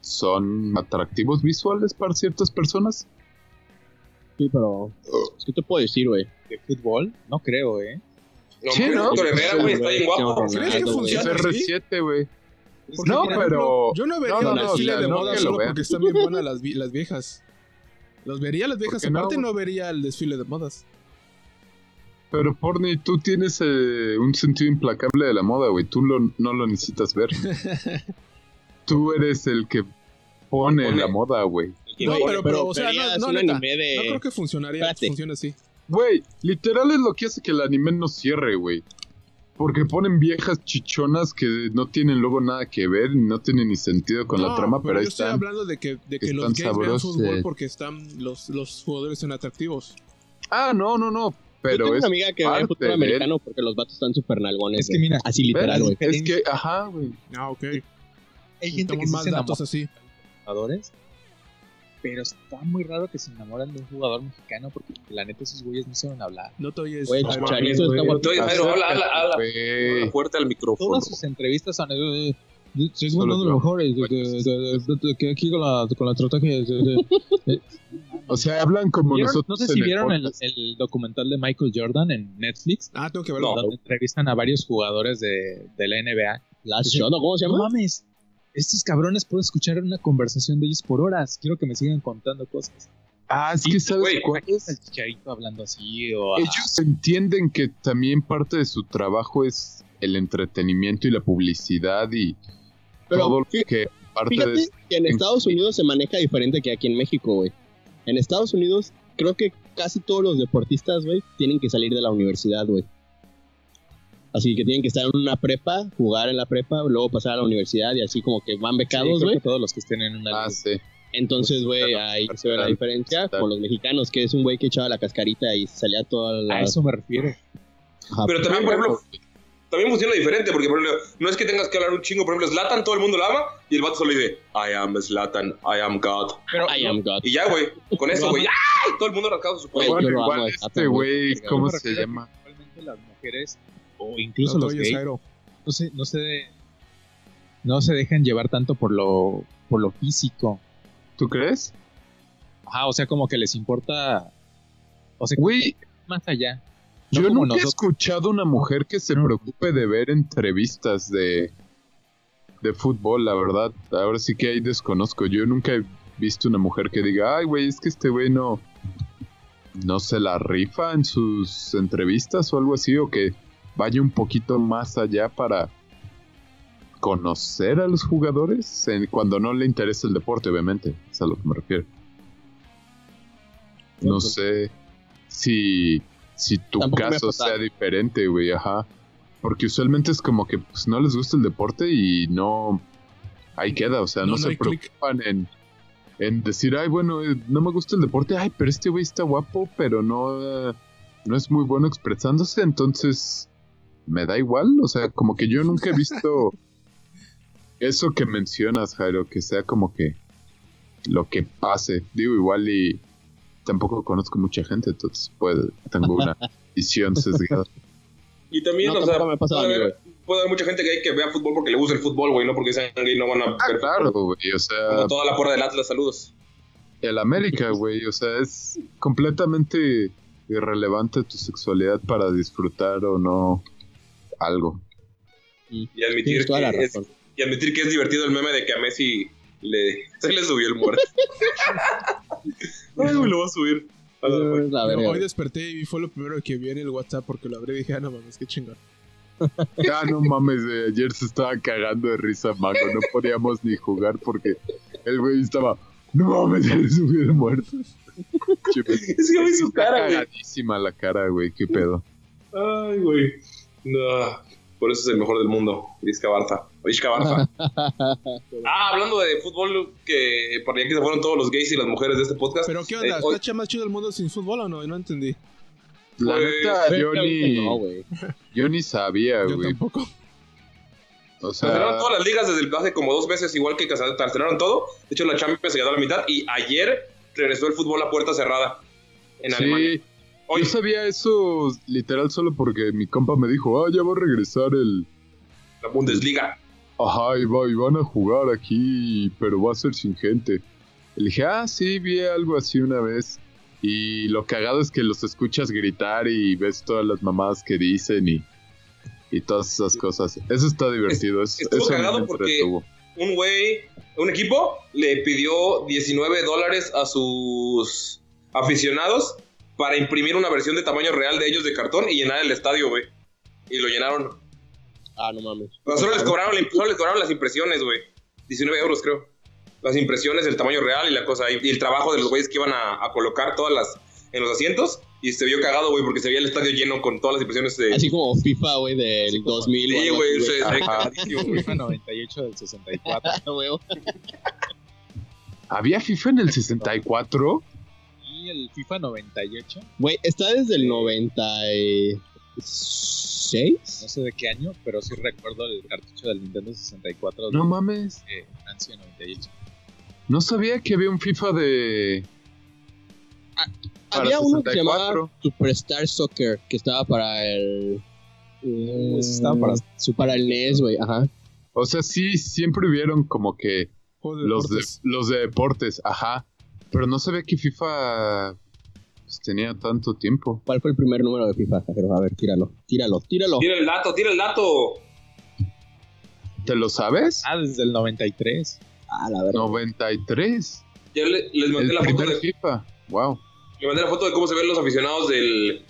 son atractivos visuales para ciertas personas. Sí, pero... ¿Qué te puedo decir, güey? ¿De fútbol? No creo, ¿eh? no, Sí, ¿no? Héctor Herrera güey está bien guapo Sí, ¿Crees que Ronaldo, güey. funciona Es así? R7, güey. Porque, No, pero- Yo no vería no, no, un no, desfile de moda solo porque están bien buenas las, vi- las viejas. Los vería las viejas, no, aparte no vería el desfile de modas. Pero Porni, tú tienes eh, un sentido implacable de la moda, güey. Tú lo- no lo necesitas ver. tú eres el que pone Pone. la moda, güey. No, no, pero- pero, o sea, no, un neta, anime de... No creo que funcionaría, Espérate. funcione así. Güey, literal es lo que hace que el anime no cierre, güey. Porque ponen viejas chichonas que no tienen luego nada que ver, no tienen ni sentido con la No, trama, pero, ahí yo estoy hablando de que, de que Están los gays vean fútbol porque están los, los jugadores son atractivos. Ah, no, no, no. Yo Pero tengo es, una amiga que ve fútbol americano porque los vatos están súper nalgones. Es que mira, Así literal, güey. es que, ajá, güey. Ah, ok. hay gente que más se datos enamora así. jugadores Pero está muy raro que se enamoran de un jugador mexicano porque la neta esos güeyes no saben hablar. No te oyes. Güey. Chicharito está guapo. Jairo, habla, habla, habla. Fuerte al micrófono. Todas sus entrevistas son... eh, eh, Soy uno de los mejores, que aquí con la, con la estrategia. O sea, hablan como ¿Vieron? nosotros. No sé si vieron el, documental de Michael Jordan en Netflix, Ah, tengo que verlo. No. donde entrevistan a varios jugadores de, de la NBA. Last Shot, ¿o ¿cómo se No llama? mames, estos cabrones puedo escuchar una conversación de ellos por horas. Quiero que me sigan contando cosas. Ah, es que sabes güey, cuál es. El chicharito hablando así o Ellos entienden que también parte de su trabajo es el entretenimiento y la publicidad y Pero todo lo que parte de Fíjate que en Estados Unidos se maneja diferente que aquí en México, güey. En Estados Unidos, creo que casi todos los deportistas, güey, tienen que salir de la universidad, güey. Así que tienen que estar en una prepa, jugar en la prepa, luego pasar a la universidad y así como que van becados, güey. todos los que estén en una Ah, sí. Entonces, güey, Claro, ahí se ve la diferencia con los mexicanos, que es un güey que echaba la cascarita y salía toda la... A eso me refiero. Ajá. Pero también, por ejemplo, también funciona diferente, porque por ejemplo, no es que tengas que hablar un chingo, por ejemplo, Slatan todo el mundo lo ama, y el vato solo dice, I am Slatan, I am God. Pero I am God. Y ya, güey, con eso, güey, ¡ay! Todo el mundo rascado su cuello. lo igual amo, este güey. ¿cómo se llama? Actualmente las mujeres o incluso los oyes, gays no se, no se no se dejan llevar tanto por lo por lo físico. ¿Tú crees? Ajá, o sea, como que les importa o sea, Güey, más allá. No yo nunca he escuchado una mujer que se preocupe de ver entrevistas de, de fútbol, la verdad. Ahora sí que ahí desconozco. Yo nunca he visto una mujer que diga, ay, güey, es que este güey no, no se la rifa en sus entrevistas o algo así, o que vaya un poquito más allá para conocer a los jugadores en- cuando no le interesa el deporte, obviamente. Es a lo que me refiero. No sé si, si tu Tampoco caso sea diferente, güey, ajá. Porque usualmente es como que pues, no les gusta el deporte y no. Ahí queda, o sea, no, No, no se preocupan en, en decir, ay, bueno, eh, no me gusta el deporte, ay, pero este güey está guapo, pero no, no es muy bueno expresándose, entonces me da igual, o sea, como que yo nunca he visto eso que mencionas, Jairo, que sea como que lo que pase. Digo, igual y tampoco conozco mucha gente, entonces pues, tengo una visión sesgada. Y también, No, o sea, me puede, haber, puede haber mucha gente gay que vea fútbol porque le gusta el fútbol, güey, no porque sean gay, no van a Ah, ver claro, güey, o sea, Como toda la porra del Atlas, saludos. el América, güey, o sea, es completamente irrelevante tu sexualidad para disfrutar o no algo. Y admitir, que es, y admitir que es divertido el meme de que a Messi le, se le subió el muerto. Ay, güey, lo voy a subir. A la- la verga, hoy desperté y fue lo primero que vi en el WhatsApp porque lo abrí y dije, ah, no mames, qué chingón. Ya no mames, güey, ayer se estaba cagando de risa, Mago, no podíamos ni jugar porque el güey estaba, no mames, se le subió el muerto. Che, Es que vi su cara, güey. cagadísima la cara, güey, qué pedo. Ay, güey. No. Por eso es el mejor del mundo. Vizca Barza. Vizca Barza. ah, hablando de fútbol, que por allá que se fueron todos los gays y las mujeres de este podcast. Pero ¿qué onda? Eh, hoy- ¿Está más chido el mundo sin fútbol o no? No entendí. La Pues, neta, yo ni, No, güey. yo ni sabía, Yo güey. tampoco. O Cancelaron sea, todas las ligas desde el- hace como dos meses, igual que cancel- cancelaron todo. De hecho, la Champions se quedó a la mitad y ayer regresó el fútbol a puerta cerrada en Alemania. Hoy, yo sabía eso literal solo porque mi compa me dijo, ah, ya va a regresar el... la Bundesliga. Ajá, y, va- y van a jugar aquí, pero va a ser sin gente. Le dije, ah, sí, vi algo así una vez. Y lo cagado es que los escuchas gritar y ves todas las mamadas que dicen y, y todas esas cosas. Eso está divertido. es- estuvo eso me cagado porque- un güey, un equipo, le pidió 19 dólares a sus aficionados para imprimir una versión de tamaño real de ellos de cartón y llenar el estadio, güey. Y lo llenaron. Ah, no mames. Solo les cobraron, solo les cobraron las impresiones, güey. 19 euros, creo. Las impresiones, el tamaño real y la cosa. Y, el trabajo de los güeyes que iban a, a colocar todas las en los asientos. Y se vio cagado, güey, porque se veía el estadio lleno con todas las impresiones de. Así como FIFA, güey, del 2000. o sí, güey, se ve Ajá. cagadísimo, güey. FIFA 98 del 64. Ah, güey. ¿Había FIFA en el 64? El FIFA 98, Güey, está desde el 96. no sé de qué año, pero sí recuerdo el cartucho del Nintendo 64 No de mames. eh, Francia 98. No sabía que había un FIFA de. para Había uno que se 64. llamaba Superstar Soccer, que estaba para el. eh, estaba para- su- para el NES, güey, ajá. O sea, sí, siempre hubieron como que los de, los de deportes, ajá. Pero no sabía que FIFA pues, tenía tanto tiempo. ¿Cuál fue el primer número de FIFA? Pero, a ver, tíralo, tíralo, tíralo. Tira el dato, tira el dato. ¿Te lo sabes? Ah, desde el 93. Ah, la verdad. 93. Ya le- les mandé El la foto primer de, FIFA. Wow. le mandé la foto de cómo se ven los aficionados del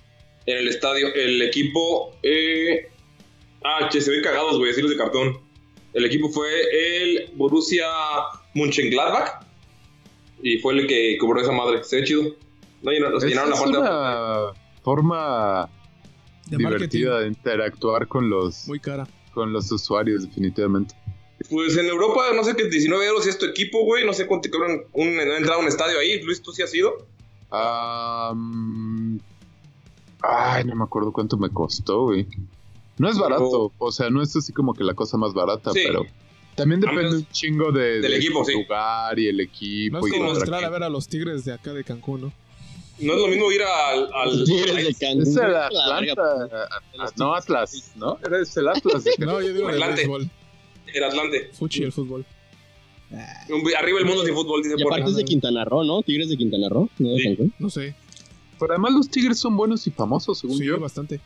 en el estadio. El equipo. Eh, ah, che, se ven cagados, güey, así de cartón. El equipo fue el Borussia Mönchengladbach. Y fue el que cobró esa madre. Se ve chido. No, Esa llenaron la es parte de- una forma De divertida marketing. de interactuar con los, Muy cara. con los usuarios, definitivamente. Pues en Europa, no sé qué, 19 euros y es tu equipo, güey. No sé cuánto cobran un, entrar a un estadio ahí. Luis, ¿tú sí has ido? Ay, no me acuerdo cuánto me costó, güey. No es barato, o sea, no es así como que la cosa más barata, Sí. pero también depende un chingo de, del de equipo, sí. lugar y el equipo. No es como entrar a ver a los tigres de acá de Cancún, ¿no? No es lo mismo ir al. al Tigres de Cancún. Es el Atlanta, ah, no Atlas, ¿no? Era es el Atlas. de No, yo digo el Atlante. béisbol. el Atlante. Fuchi el fútbol. Un- Arriba el mundo sin fútbol, dice Y por aparte es de Quintana Roo, ¿no? Tigres de Quintana Roo, ¿no? De Sí. Cancún. No sé. Pero además los Tigres son buenos y famosos, según Sí, yo. bastante.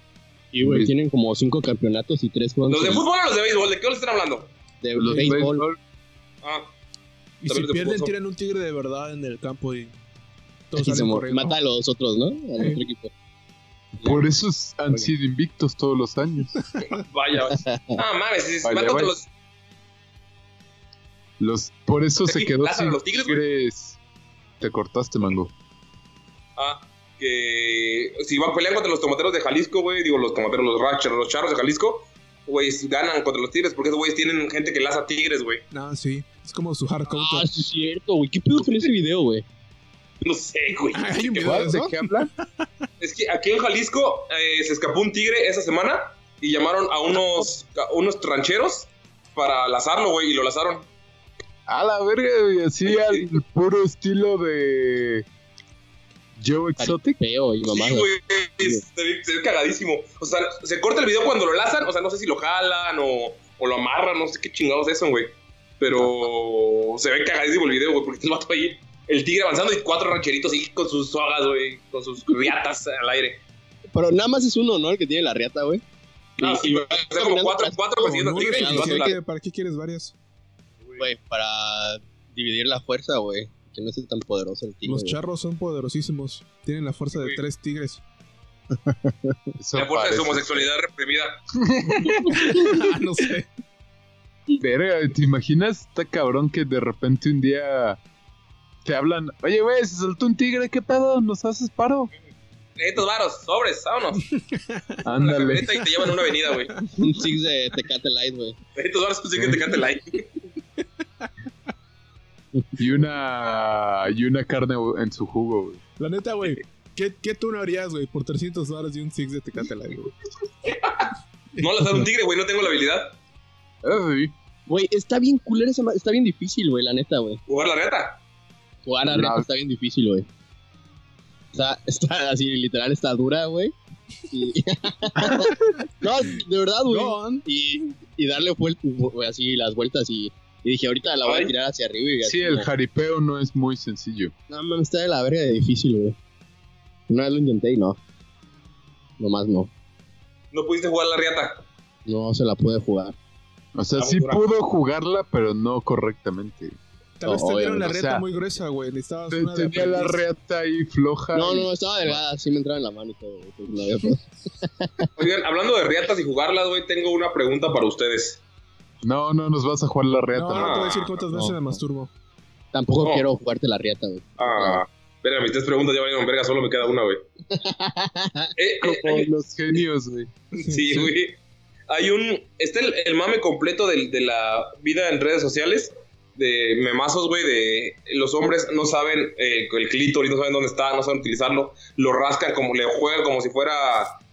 Y, güey, Sí. tienen como cinco campeonatos y tres juegos ¿Los de fútbol o los de béisbol? ¿De qué les están hablando? De Los béisbol. béisbol. Ah, Y si pierden, tiran un tigre de verdad en el campo y todos Y se mata a los otros, ¿no? Al otro equipo. Por eso es- han sido invictos todos los años. vaya. Ah, mames, si Vaya, mata a vaya. los. Los, por eso se ¿Aquí quedó sin los Tigres. Te cortaste, Mango. Ah, que. Si van pelean contra los tomateros de Jalisco, güey. Digo, los tomateros, los rachers, los charros de Jalisco. Güey, ganan contra los tigres porque esos güeyes tienen gente que laza tigres, güey. No, sí. Es como su hard Ah, sí es cierto, güey. ¿Qué pedo con ese video, güey? No sé, güey. Hay un ¿Qué video de ¿De eso. qué hablan? Es que aquí en Jalisco eh, se escapó un tigre esa semana y llamaron a unos, a unos rancheros para lazarlo, güey, y lo lazaron. A la verga, güey, así al puro estilo de Joe Exotic. Feo y mamá. Sí, güey, se ve, cagadísimo. O sea, se corta el video cuando lo lazan, o sea, no sé si lo jalan o, o lo amarran, no sé qué chingados es eso, güey. Pero se ve cagadísimo el video, güey, porque el vato ahí, el tigre avanzando y cuatro rancheritos ahí con sus sogas, güey, con sus riatas al aire. Pero nada más es uno, ¿no? El que tiene la riata, güey. Y- sí, y o sea, como cuatro, persiguiendo no, tigre ¿Para qué quieres varias? Güey, para dividir la fuerza, güey. Que no sea tan poderoso el tigre. Los charros son poderosísimos. Tienen la fuerza de tres tigres. Eso La fuerza de su homosexualidad reprimida. Ah, no sé. Verga, ¿te imaginas? Está cabrón que de repente un día te hablan. Oye, güey, se soltó un tigre, ¿qué pedo? ¿Nos haces paro? Estos varos, sobres, vámonos. Ándale. y te llevan a una avenida, güey. Un six de Tecate Light, güey. Estos varos, pues sí que te cante like. Y una. Y una carne en su jugo, güey. La neta, güey. ¿Qué, ¿Qué tú no harías, güey? Por 300 dólares y un Six de Tecate Light, güey. No lazar un tigre, güey, no tengo la habilidad. Sí. Güey, está bien culera esa ma- Está bien difícil, güey, la neta, güey. Jugar la reta. Jugar a No. reta está bien difícil, güey. Está, está así, literal, está dura, güey. Y- no, de verdad, güey. Y, y darle vuel- güey, así las vueltas y, y dije, ahorita la voy Ay. a tirar hacia arriba. Y Sí, el como, jaripeo no es muy sencillo. No, mames, está de la verga de difícil, güey. Una vez lo intenté y no. Nomás no. No pudiste jugar la riata. No se la pude jugar. O sea, sí pudo jugarla, pero no correctamente. Tal vez No, te la obviamente, o sea, muy gruesa, güey. Necesitabas Te- una de Tenía la reata ahí floja. No, y- no, estaba delgada, sí me entraba en la mano y todo, güey. pues, no había pedo. Oigan, hablando de riatas y jugarlas, güey, tengo una pregunta para ustedes. No, no nos vas a jugar la reata. No, no te voy a decir cuántas No, veces me masturbo. Tampoco No. quiero jugarte la riata, güey. Ah, verga, mis tres preguntas ya valieron verga, solo me queda una, güey. Eh, eh, Como hay- los genios, güey. sí, güey. Hay un. Está el, el mame completo del- de, la vida en redes sociales. De memazos, güey, de los hombres no saben eh, el clítoris, no saben dónde está, no saben utilizarlo. Lo rascan como, le juegan como si fuera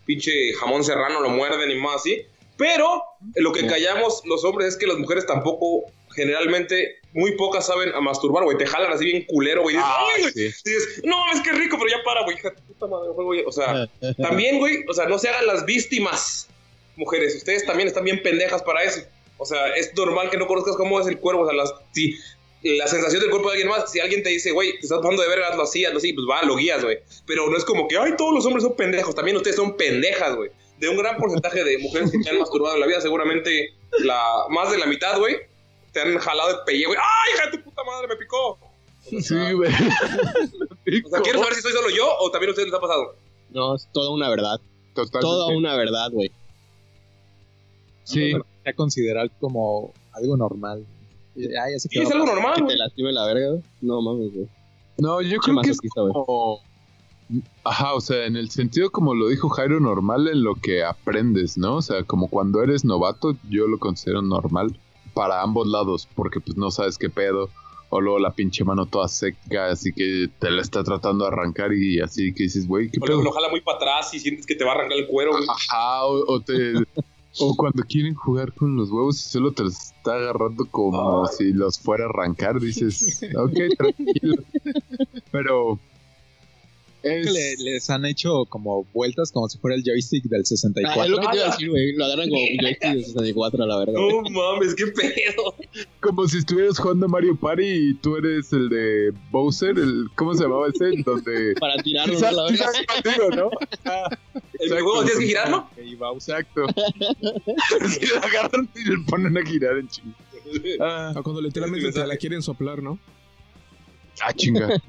pinche jamón serrano, lo muerden y más así. Pero lo que callamos los hombres es que las mujeres tampoco, generalmente, muy pocas saben a masturbar, güey. Te jalan así bien culero, güey. Dices, Ah, "Ay, güey". sí. Dices, no, es que rico, pero ya para, güey. Puta madre, güey. O sea, también, güey, o sea, no se hagan las víctimas, mujeres. Ustedes también están bien pendejas para eso. O sea, es normal que no conozcas cómo es el cuerpo. O sea, las, si la sensación del cuerpo de alguien más, si alguien te dice, güey, te estás pasando de verga, hazlo así, hazlo así, pues va, lo guías, güey. Pero no es como que, ay, todos los hombres son pendejos. También ustedes son pendejas, güey. De un gran porcentaje de mujeres que te han masturbado en la vida, seguramente la más de la mitad, güey, te han jalado el pellejo, güey. ¡Ay, hija de tu puta madre, me picó! Sí, güey. O sea, ¿quieres saber si soy solo yo o también a ustedes les ha pasado? No, es toda una verdad. Totalmente. Toda una verdad, güey. Sí. Se considerar como algo normal. Ya se Sí, es algo normal, Que te lastime la verga, güey. No mames, güey. No, yo creo que es como... Ajá, o sea, en el sentido como lo dijo Jairo, normal en lo que aprendes, ¿no? O sea, como cuando eres novato, yo lo considero normal para ambos lados, porque pues no sabes qué pedo, o luego la pinche mano toda seca, así que te la está tratando de arrancar y así que dices, güey, ¿qué O pedo? lo jala muy para atrás y sientes que te va a arrancar el cuero, güey. Ajá, o, o te... O cuando quieren jugar con los huevos y solo te los está agarrando como si los fuera a arrancar, dices, ok, tranquilo. Pero... que Es... le- les han hecho como vueltas como si fuera el joystick del Ah, es 64. lo que te iba a decir, güey. Lo agarran como joystick de 64 a la güey. No mames, qué pedo. Como si estuvieras jugando Mario Party y tú eres el de Bowser, el ¿cómo se llamaba ese? Donde Para la verga. quizás contigo, ¿no? ¿El juego tienes que girarlo? Exacto. Si lo agarran y le ponen a girar en chingo. Ah, O cuando literalmente te la quieren soplar, ¿no? ah, chinga.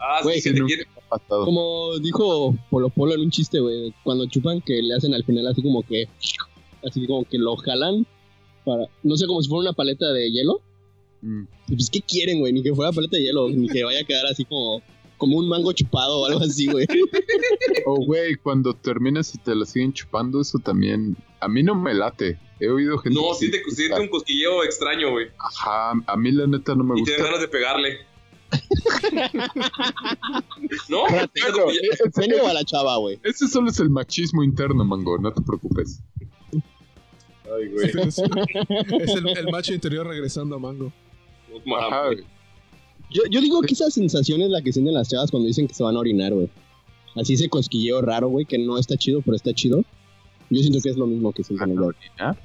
Ah, Güey, sí, te no. quiere. Pasado. Como dijo Polo Polo en un chiste, güey. Cuando chupan, que le hacen al final así como que. Así como que lo jalan. Para, no sé, como si fuera una paleta de hielo. Mm. Pues, ¿qué quieren, güey? Ni que fuera paleta de hielo, ni que vaya a quedar así como. Como un mango chupado o algo así, güey. O güey, cuando terminas y te la siguen chupando, eso también a mí no me late. He oído gente No, siente, siente un cosquilleo extraño, güey. Ajá, a mí la neta no me Y gusta. tienes ganas de pegarle. ¿No? Bueno, ¿El pene o a la chava, güey? ese solo es el machismo interno, mango, no te preocupes. Ay, güey. Es, es el, el macho interior regresando a Mango. Ajá, güey. Yo, yo digo que esa sensación es la que sienten las chavas cuando dicen que se van a orinar, güey. Así ese cosquilleo raro, güey, que no está chido, pero está chido. Yo siento que es lo mismo que sienten ellos. ¿Ah?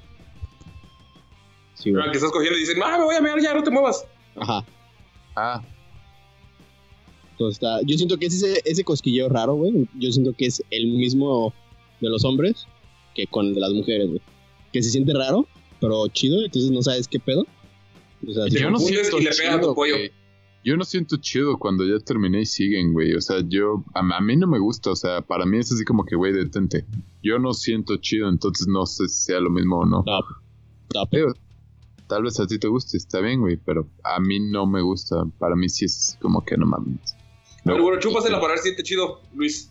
Sí, güey. Ah, que estás cogiendo y dicen, ah, me voy a mear ya, no te muevas. Ajá. Ah, está, yo siento que es ese, ese cosquilleo raro, güey. Yo siento que es el mismo de los hombres que con el de las mujeres, güey. Que se siente raro, pero chido, entonces no sabes qué pedo. O sea, Te yo no siento le chido. Yo no siento chido cuando ya terminé y siguen, güey. O sea, yo, a, a mí no me gusta. O sea, para mí es así como que, güey, detente. Yo no siento chido, entonces no sé si sea lo mismo o no. No. No, tal vez a ti te guste, está bien, güey, pero a mí no me gusta. Para mí sí es así como que no mames. No. Pero bueno, chúpasela para ver si siente chido, Luis.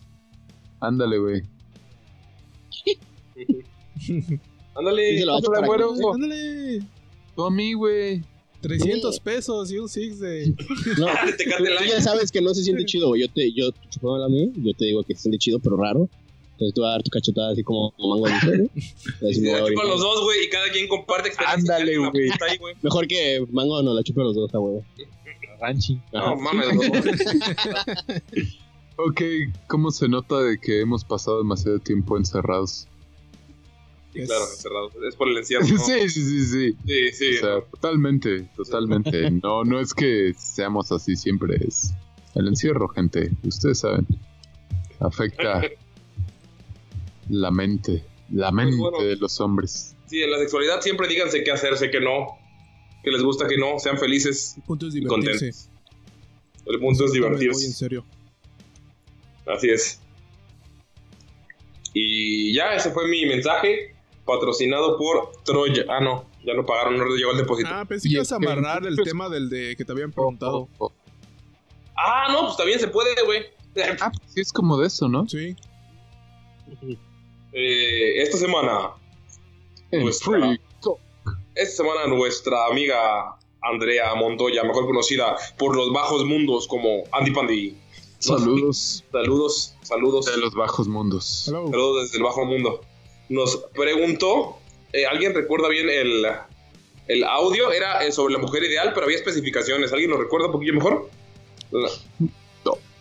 Ándale, güey. Ándale. Ándale, güero. Ándale. Tú a mí, güey. 300 pesos y un six de. No, Te tú ya sabes que no se siente chido, güey. Yo te, yo la mía, yo te digo que se siente chido, pero raro. Entonces tú vas a dar tu cachetada así como como mango de así me voy a La chupan orinar. los dos, güey, y cada quien comparte experiencia. Ándale, güey. Mejor que mango nos la chupe los dos, a huevo. Ranchi. No mames, no. Ok, ¿cómo se nota de que hemos pasado demasiado tiempo encerrados? Sí, claro, encerrado. Es por el encierro. ¿no? Sí, sí, sí, sí. Sí, sí. O sea, totalmente, totalmente. No, no es que seamos así siempre, es el encierro, gente. Ustedes saben. Afecta la mente, la mente Pues bueno. de los hombres. Sí, en la sexualidad siempre díganse qué hacerse, qué no. Que les gusta, que no. Sean felices. El punto es Y divertirse. contentos. El punto es Muy en divertirse. serio. Así es. Y ya, ese fue mi mensaje. Patrocinado por Troya. Ah, no. Ya no pagaron, no les llegó el depósito. Ah, pensé Y que ibas a amarrar el tema del de que te habían preguntado. Oh, oh. Ah, no, pues también se puede, güey. Ah, pues sí, es como de eso, ¿no? Sí. Eh, esta semana, Pues. Esta semana nuestra amiga Andrea Montoya, mejor conocida por los bajos mundos como Andy Pandy. Saludos Saludos, saludos. de los bajos mundos. Hello. Saludos desde el bajo mundo. Nos preguntó eh, ¿alguien recuerda bien el, el audio? Era eh, sobre la mujer ideal, pero había especificaciones. ¿Alguien lo recuerda un poquillo mejor?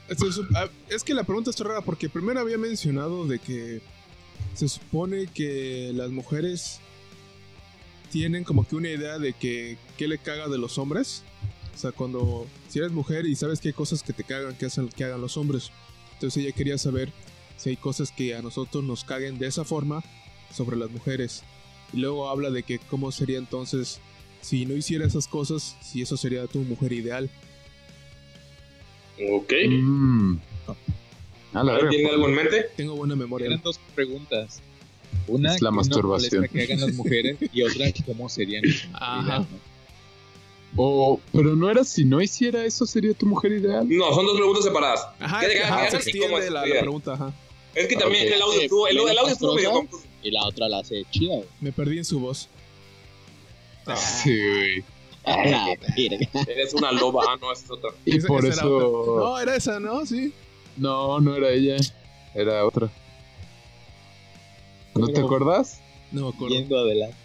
Sup- ah, Es que la pregunta está rara porque primero había mencionado de que se supone que las mujeres tienen como que una idea de que qué le caga de los hombres. O sea, cuando si eres mujer y sabes que hay cosas que te cagan que hacen que hagan los hombres. Entonces ella quería saber si hay cosas que a nosotros nos caguen de esa forma sobre las mujeres. Y luego habla de que cómo sería entonces si no hiciera esas cosas, si eso sería tu mujer ideal. Ok. Mm. A la ¿Alguien tiene algo en mente? Tengo buena memoria. Eran dos preguntas. Una Es la que masturbación. Que hagan las mujeres y otra cómo serían. Ajá. O, pero no era si no hiciera eso, sería tu mujer ideal. No, son dos preguntas separadas. Ajá, ¿Qué ajá, ¿Qué se extiende es la, tu la idea? pregunta, ajá. Es que también Ok. el audio estuvo, el, el audio estuvo medio Castrosa. confuso. Y la otra la hace chida, güey. Me perdí en su voz. Sí, güey. A la verga. Eres una loba. Ah, no, esa es otra. Y por eso. otra. No, era esa, ¿no? Sí. No, no era ella. Era otra. ¿No te acuerdas? No me acuerdo. Yendo adelante.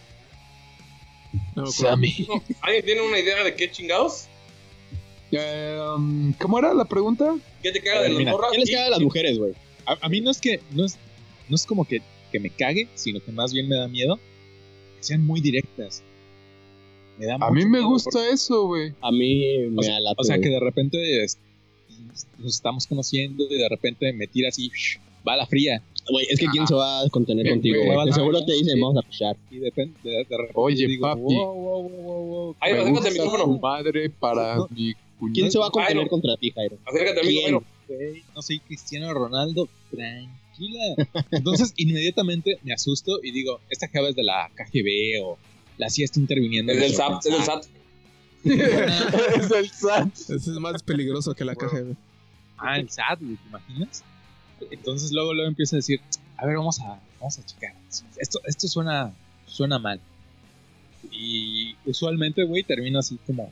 No me acuerdo. No, ¿Alguien tiene una idea de qué chingados? Um, ¿Cómo era la pregunta? ¿Qué te caga de las Mira, morras? ¿Qué les caga a las mujeres, güey? A, a mí no es que no es, no es como que, que me cague, sino que más bien me da miedo que sean muy directas. Me da A mí me gusta eso, güey. A mí O me sea, alata. O sea, que de repente es- nos estamos conociendo y de repente me tira así, va a la fría. Güey, es que quién se va a contener Eh, contigo, güey. De seguro te dicen, sí. vamos a pushar. Y de, pen- de, de repente Oye, digo, papi. wow, wow, wow, wow, wow. Ay, me acércate al micrófono. tu madre para No. mi cuñado. ¿Quién se va a contener Jairo. contra ti, Jairo? Acércate a mí, ¿Quién? Jairo. Güey, no soy Cristiano Ronaldo, tranquila. Entonces, inmediatamente me asusto y digo, esta jeva es de la KGB o la CIA está interviniendo. Es del SAT, es del mensaje. SAT. es el SAT. Ese es más peligroso que la KGB. Ah, el SAT, güey, ¿te imaginas? Entonces luego, luego empiezo a decir, a ver, vamos a, vamos a checar. Esto, esto suena, suena mal. Y usualmente, güey, termino así como...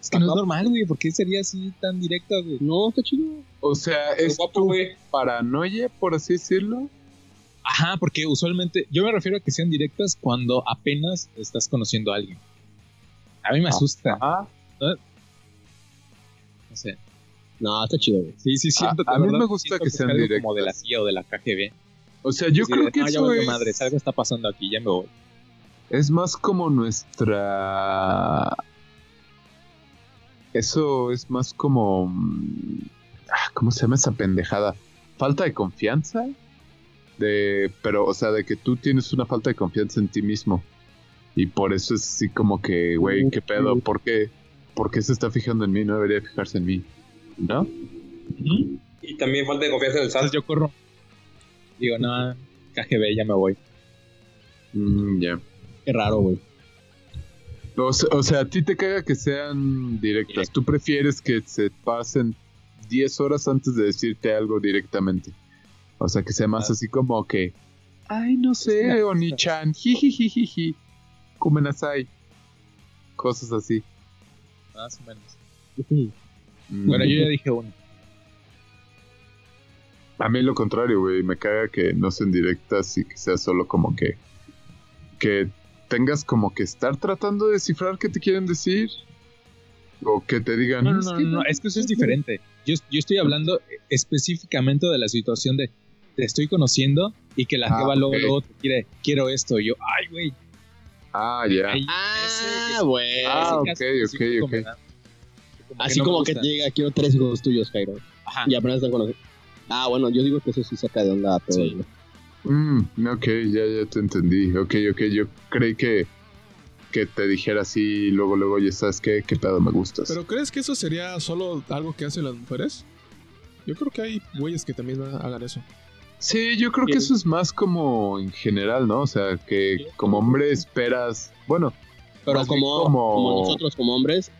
Es que no es normal, güey, ¿por qué sería así tan directa, güey? No, está chido. O sea, Es guapo, güey. paranoia, por así decirlo. Ajá, porque usualmente, yo me refiero a que sean directas cuando apenas estás conociendo a alguien. A mí me asusta, Ah, no sé. No, está chido, güey. Sí, sí, siento A- que a de mí me gusta que sean algo directas. como de la CIA o de la KGB. o sea, yo creo de, que "No, eso es, madres, algo está pasando aquí, ya me voy. es más como nuestra... Eso es más como... mm, ah, ¿Cómo se llama esa pendejada? Falta de confianza. De, pero, o sea, de que tú tienes una falta de confianza en ti mismo. Y por eso es así como que, güey, ¿qué pedo? ¿Por qué, ¿Por qué se está fijando en mí? No debería fijarse en mí. ¿No? Y también falta de confianza en el SAT. Entonces yo corro. Digo, no, KGB, ya me voy. Mm, ya. Qué raro, güey. O, se- o sea, a ti te caga que sean directas. Tú prefieres que se pasen 10 horas antes de decirte algo directamente. O sea, que sea más Ah. así como que... Ay, no sé, Oni-chan. Jijijijiji. Kumenasai. Cosas así. Más o menos. Bueno, yo ya dije uno. A mí lo contrario, güey. Me caga que no sean directas y que sea solo como que. Que tengas como que estar tratando de descifrar qué te quieren decir. O que te digan. No, no, "Es no, que no, no, es que eso es diferente. Yo, yo estoy hablando específicamente de la situación de te estoy conociendo y que la Ah, jeva luego, luego te quiere, quiero esto. Y yo, ay, güey. Ah, ya. ay, Ah, ese- güey. Ah, ok, ok, ok. Así no como que te diga, quiero tres hijos tuyos, Jairo. Ajá. Y apenas están conociendo. Ah, bueno, yo digo que eso sí saca de onda a todos, Sí. Mm, ok, ya, ya te entendí. Ok, ok, yo creí que. Que te dijera así, luego, luego, ya sabes qué, qué pedo me gustas. ¿Pero crees que eso sería solo algo que hacen las mujeres? Yo creo que hay güeyes que también hagan eso. Sí, yo creo que eso es más como en general, ¿no? O sea, que como hombre esperas. Bueno, Pero como- como nosotros, como hombres,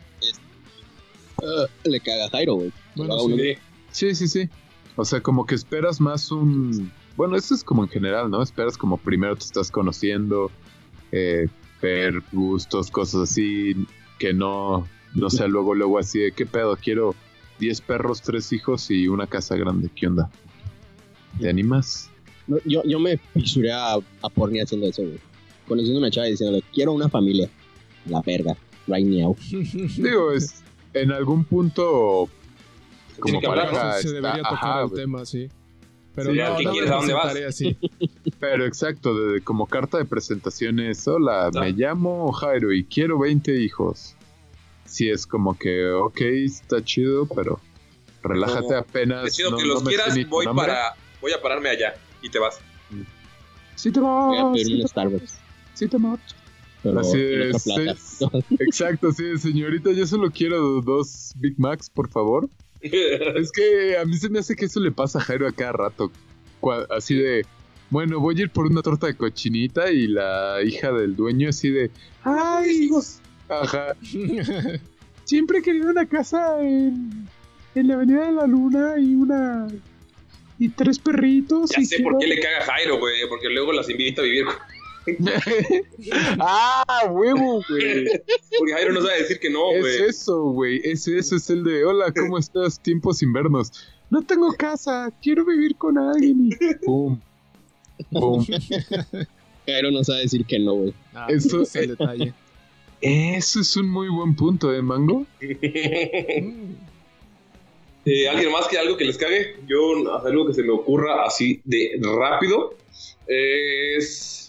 le caga a Jairo, güey. Bueno, sí. Sí, sí, sí. O sea, como que esperas más un... Bueno, esto es como en general, ¿no? Esperas como primero te estás conociendo, eh, ver gustos, cosas así, que no, no sea luego, luego así de, ¿qué pedo? Quiero 10 perros, 3 hijos y una casa grande. ¿Qué onda? ¿Te animas? No, Yo, yo me fisuré a, a porni haciendo eso, güey. conociendo a una chava y diciéndole, quiero una familia. La verga, right now. Digo, es en algún punto como que hablar, pareja se está- debería tocar ajá, el tema, sí. Pero Sí, no, ¿qué no quieres? ¿A dónde vas? así. Pero exacto, de, como carta de presentaciones, hola, Ah. me llamo Jairo y quiero 20 hijos. Sí, es como que, ok, está chido, pero relájate Como, apenas. Decido no- que no los quieras, voy para. Voy a pararme allá y te vas. Sí te Voy a vas, pedir sí te, Starbucks. sí te marchas. Pero Así es, plata. Exacto, sí, señorita, yo solo quiero dos Big Macs, por favor. Es que a mí se me hace que eso le pasa a Jairo a cada rato. Así de, bueno, voy a ir por una torta de cochinita y la hija del dueño así de, ¡ay! hijos! Ajá. Siempre he querido una casa en, en la Avenida de la Luna y una... y tres perritos. Ya y sé por qué le caga Jairo, güey. Porque luego las invita a vivir. con- ¡Ah, huevo, güey! Porque Jairo no sabe decir que no, Es güey. eso, güey. Es eso, es el de hola, ¿cómo estás? Tiempos invernos. No tengo casa, quiero vivir con alguien. Y pum. Pum. Jairo no sabe decir que no, güey. Ah, Eso- es el detalle. Eso es un muy buen punto, ¿eh, Mango? Eh, ¿Alguien más que algo que les cague? Yo, algo que se me ocurra así de rápido es.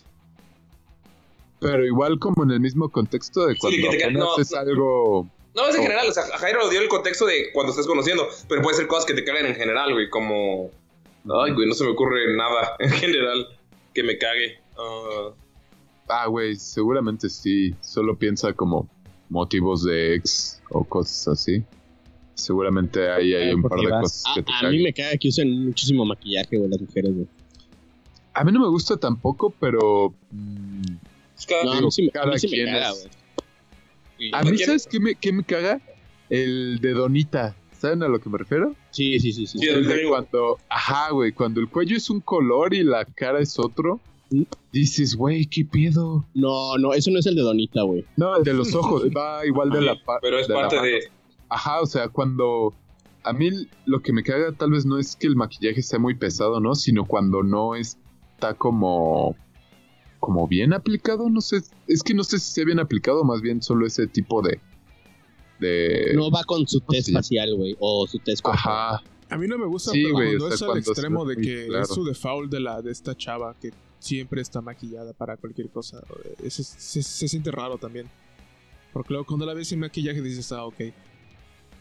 Pero igual como en el mismo contexto de cuando que te no, es algo... No, es en Oh. general. O sea, a Jairo dio el contexto de cuando estés conociendo. Pero puede ser cosas que te cagan en general, güey. Como. Ay, güey, no se me ocurre nada en general que me cague. Ah, Ah, güey, seguramente sí. Solo piensa como motivos de ex o cosas así. Seguramente ahí hay Eh, un ¿por par de vas? cosas que te A, a caguen. mí me caga que usen muchísimo maquillaje, güey, las mujeres, güey. A mí no me gusta tampoco, pero... mm, cada- No, a mí sí, me- a mí sí me caga, güey. A ¿Cada mí? ¿sabes qué me, qué me caga? El de Donita. ¿Saben a lo que me refiero? Sí, sí, sí, sí. Sí, El el de de- cuando, ajá, güey, cuando el cuello es un color y la cara es otro, dices, güey, ¿qué pedo? No, no, eso no es el de Donita, güey. No, el de los ojos, va igual de la parte. Pero es parte de. Ajá, o sea, cuando. A mí lo que me caga tal vez no es que el maquillaje sea muy pesado, ¿no? Sino cuando no está como. Como bien aplicado, no sé. Es que no sé si sea bien aplicado, más bien solo ese tipo de. de. No va con su ¿cómo test facial, güey. O su test. Ajá. A mí no me gusta Sí, pero güey, cuando o sea, es al se extremo de que claro. es su default de la de esta chava que siempre está maquillada para cualquier cosa. Ese- se, se siente raro también. Porque luego cuando la ves sin maquillaje dices, ah, ok.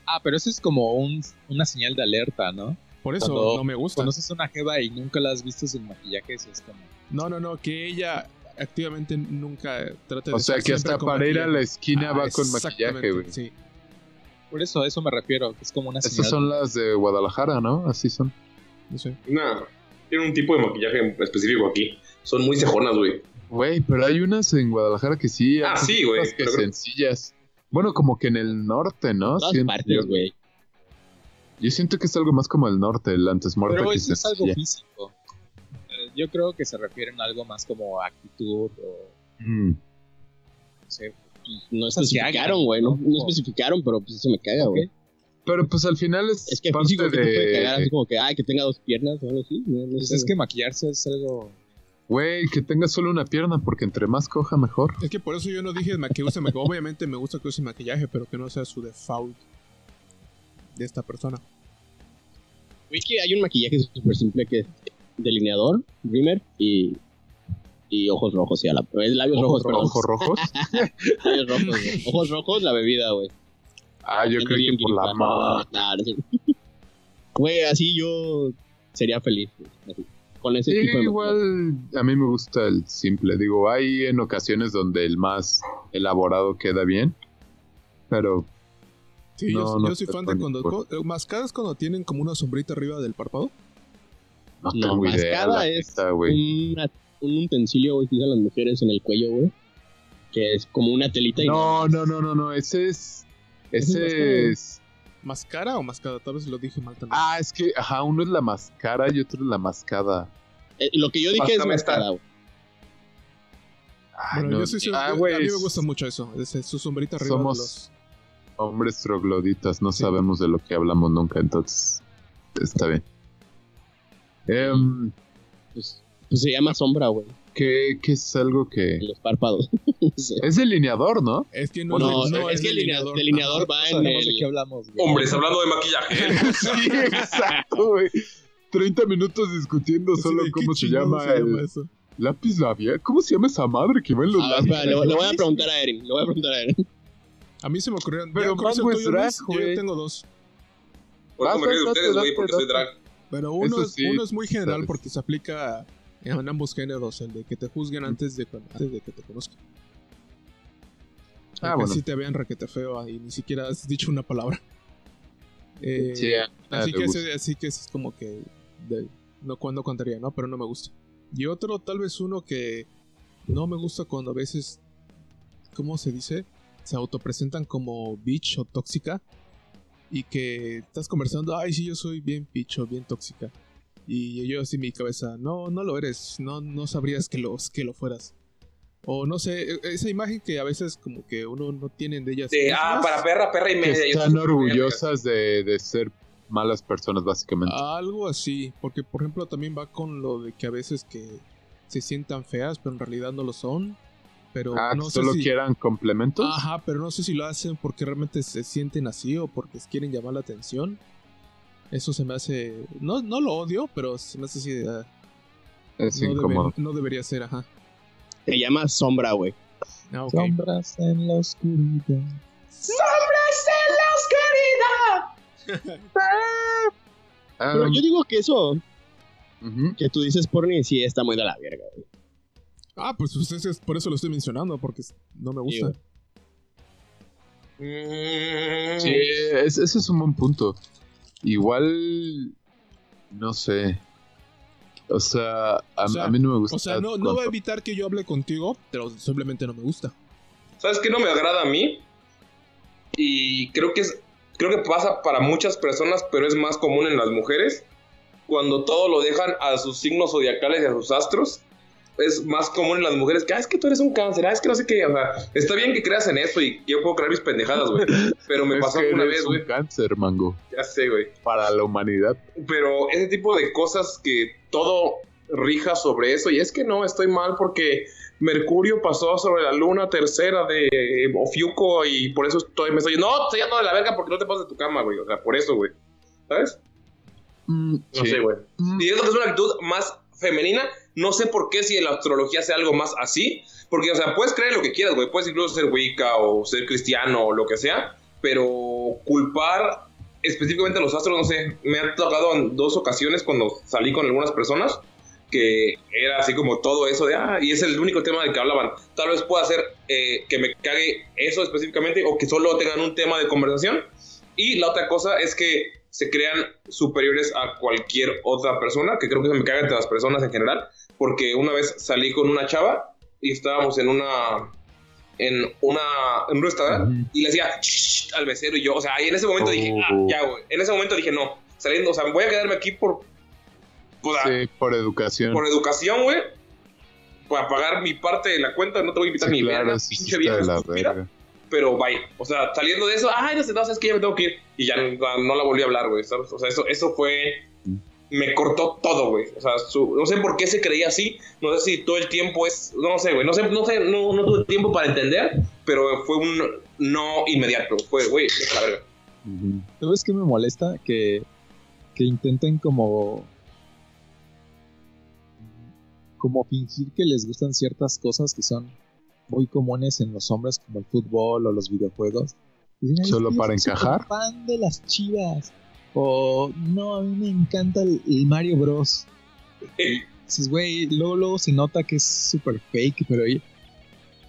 Ah, pero eso es como un- una señal de alerta, ¿no? Por eso Cuando no me gusta. Conoces a una jeva y nunca la has visto sin maquillaje, eso es como... No, no, no, que ella activamente nunca trate de O sea, que hasta para ir a la esquina Ah, va con maquillaje, güey. Sí. Por eso, a eso me refiero, que es como una Estas son las de Guadalajara, ¿no? Así son. No sé. No, tiene un tipo de maquillaje específico aquí. Son muy cejonas, güey. Güey, pero hay unas en Guadalajara que sí. Ah, sí, güey, cosas que pero sencillas. Bueno, como que en el norte, ¿no? Todas Siento partes, yo. güey. Yo siento que es algo más como el norte, el antes muerto Pero eso es algo físico. Yo creo que se refieren a algo más como actitud o... Mm. No sé, No especificaron, güey. No, ¿no? especificaron, pero pues eso me caga, güey. Pero pues al final es, Es que parte físico que te puede cagar así de... como que, ay, que tenga dos piernas o algo así. No, no Pues sé, es que maquillarse es algo... Güey, que tenga solo una pierna, porque entre más coja mejor. Es que por eso yo no dije que use maquillaje. Obviamente me gusta que use maquillaje, pero que no sea su default de esta persona. Güey, que hay un maquillaje súper simple que delineador, rímer y, y ojos rojos, sí, a la, es labios rojos, perdón. Ojos rojos. Labios rojos. Ojos rojos, la bebida, güey. Ah, yo creo que por la. Nah, no sé. Güey, así yo sería feliz, así, con ese Sí, tipo de igual a mí me gusta el simple. Digo, hay en ocasiones donde el más elaborado queda bien. Pero Sí, No, yo, no yo soy fan de cuando. co- eh, Mascadas cuando tienen como una sombrita arriba del párpado. No No, tengo idea. la es neta, güey. una- un utensilio, güey, que usan las mujeres en el cuello, güey. Que es como una telita y No, no, no, no, no. Ese es. Ese es Ese es. ¿Mascara o mascada? Tal vez lo dije mal también. Ah, es que, ajá, uno es la mascara y otro es la mascada. Eh, lo que yo dije es mascada, güey. Ay, bueno, no. yo soy, Ah, yo- güey, a mí me gusta mucho eso. Es, es su sombrita arriba Somos- de los. Hombres trogloditas, no Sí. sabemos de lo que hablamos nunca, entonces. Está bien. Em, Pues, pues se llama sombra, güey. que, que es algo que... Los párpados. Sí. Es delineador, ¿no? Es que no, No, es, no es que el delineador, delineador va en Sabemos de qué el... hablamos, güey. Hombres, hablando de maquillaje. Sí, exacto, güey. 30 minutos discutiendo solo de, ¿qué cómo se chingados llama el eso? lápiz labial. ¿Cómo se llama esa madre que va en los A ver, labios? le, le voy a preguntar a Erin, le voy a preguntar a Erin. A mí se me ocurrieron. Pero ¿ya conoces Mango el es drag? Yo güey. ya tengo dos. Por eso me río de Date, ustedes, güey, date, porque soy date. drag. Pero uno, es, uno es muy general sabes. porque se aplica en ambos géneros, el de que te juzguen antes de, antes de que te conozcan. Ah, bueno. si te vean requete feo y ni siquiera has dicho una palabra. Eh, Sí, así, que ese, así que es como que de- no cuando contaría, ¿no? Pero no me gusta. Y otro, tal vez uno que no me gusta cuando a veces, ¿cómo se dice? Se autopresentan como bitch o tóxica. Y que estás conversando, ay, sí, yo soy bien bitch o bien tóxica. Y yo así en mi cabeza, no, no lo eres, no, no sabrías que, los, que lo fueras. O no sé, e- esa imagen que a veces como que uno no tiene de ellas. De, ah, para perra, perra y Que media. están orgullosas de, de ser malas personas, básicamente. Algo así, porque por ejemplo también va con lo de que a veces que se sientan feas, pero en realidad no lo son. Pero Ah, no que sé solo si... quieran complementos. Ajá, pero no sé si lo hacen porque realmente se sienten así o porque quieren llamar la atención. Eso se me hace... No, no lo odio, pero se me hace así... de, ah, es no, debe- no debería ser, ajá. Se llama Sombra, güey. Ah, ok. Sombras en la oscuridad. Ah, Pero yo digo que eso que tú dices porni sí está muy de la verga, güey. Ah, pues ustedes es- por eso lo estoy mencionando, porque no me gusta. Sí, Sí, es- ese es un buen punto. Igual, no sé. O sea, a, O sea, a mí no me gusta. O sea, no, no va a evitar que yo hable contigo, pero simplemente no me gusta. ¿Sabes qué no me agrada a mí? Y creo que es creo que pasa para muchas personas, pero es más común en las mujeres. Cuando todo lo dejan a sus signos zodiacales y a sus astros, es más común en las mujeres que, ah, es que tú eres un cáncer, ah, es que no sé qué. O sea, está bien que creas en eso y yo puedo creer mis pendejadas, güey. Pero me Es pasó que una eres vez, güey. cáncer, mango. Ya sé, güey. Para la humanidad. Pero ese tipo de cosas que todo rija sobre eso. Y es que no, estoy mal porque Mercurio pasó sobre la luna tercera de Ofiuco y por eso estoy, me estoy... No, estoy yendo de la verga porque no te pasas de tu cama, güey. O sea, por eso, güey. ¿Sabes? No Sí. sé, güey. Mm, Y es lo que es una actitud más femenina. No sé por qué si en la astrología sea algo más así. Porque, o sea, puedes creer lo que quieras, güey. Puedes incluso ser wicca o ser cristiano o lo que sea. Pero culpar específicamente a los astros, no sé. Me ha tocado en dos ocasiones cuando salí con algunas personas. Que era así como todo eso de, ah, y es el único tema del que hablaban. Tal vez pueda ser eh, que me cague eso específicamente o que solo tengan un tema de conversación. Y la otra cosa es que se crean superiores a cualquier otra persona, que creo que se me caga entre las personas en general, porque una vez salí con una chava y estábamos en una en una en un restaurante y le decía "Shh", al mesero y yo, o sea, ahí en ese momento dije, ah, Oh. ya, güey. En ese momento dije, no, saliendo, o sea, voy a quedarme aquí por por, Sí, por educación. por educación, güey. Para pagar mi parte de la cuenta, no te voy a invitar Sí, ni claro, verga, sí, pinche vieja pero bye. O sea, saliendo de eso, ay, no sé, no, sabes que ya me tengo que ir. Y ya no, la volví a hablar, güey. O sea, eso, eso fue. Me cortó todo, güey. O sea, su- no sé por qué se creía así. No sé si todo el tiempo es. No sé, güey. No sé, no sé, no, tuve tiempo para entender. Pero fue un no inmediato. Fue, güey, la verga. ¿Sabes qué me molesta? Que, que intenten como. como fingir que les gustan ciertas cosas que son muy comunes en los hombres, como el fútbol o los videojuegos. Dicen, "Ay, ¿Solo para encajar? fan de las chivas. O no, a mí me encanta el, el Mario Bros. Dices, güey, luego, luego se nota que es súper fake, pero ahí-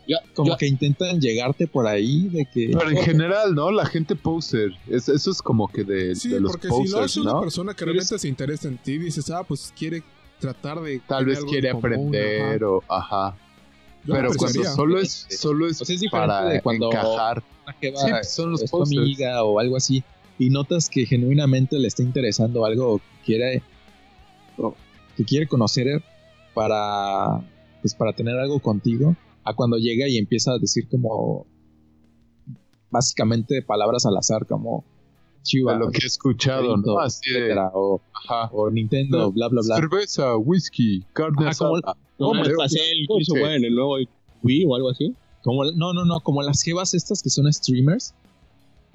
Yo, como yo- que intentan llegarte por ahí de que. Pero en general, ¿no? La gente poser. Es, eso es como que de, Sí, de los porque si lo hace una persona que realmente se interesa en ti, dices, ah, pues quiere tratar de. Tal vez quiere común, aprender o... Ajá. Yo Pero cuando solo es, solo es O sea, es diferente para de cuando- encajar. Sí, son los es tu posers. amiga o algo así y notas que genuinamente le está interesando algo o que quiere o que quiere conocer para pues para tener algo contigo a cuando llega y empieza a decir como básicamente palabras al azar como Chivas, de lo que he escuchado, ¿no? Así de, o, ajá. o Nintendo, bla, bla, bla. Cerveza, whisky, carne Ajá, como- asada. No, el que hizo, güey, en el nuevo Wii o algo así. Como, no, no, no, como las jevas estas que son streamers,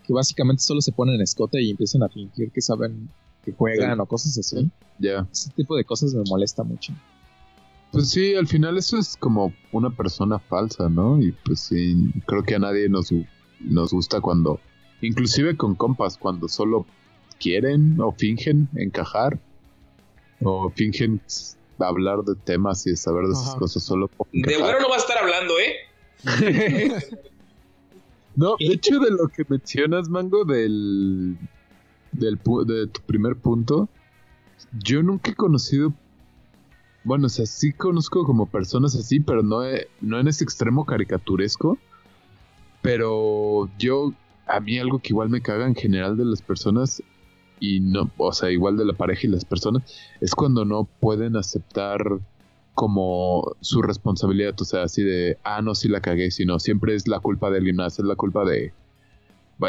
que básicamente solo se ponen en escote y empiezan a fingir que saben que juegan o cosas así. Ya. Ese tipo de cosas me molesta mucho. Pues sí, al final eso es como una persona falsa, ¿no? Y pues sí, creo que a nadie nos, nos gusta cuando, inclusive con compas, cuando solo quieren o fingen encajar o fingen hablar de temas y saber de esas cosas solo por De bueno no vas a estar hablando, ¿eh? No, de hecho, de lo que mencionas, Mango, del, del de tu primer punto, yo nunca he conocido, bueno, o sea, sí conozco como personas así, pero no, he- no en ese extremo caricaturesco, pero yo, a mí algo que igual me caga en general de las personas, y no, o sea, igual de la pareja y las personas, es cuando no pueden aceptar como su responsabilidad, o sea, así de, ah, no, sí la cagué, sino siempre es la culpa de alguien más, es la culpa de,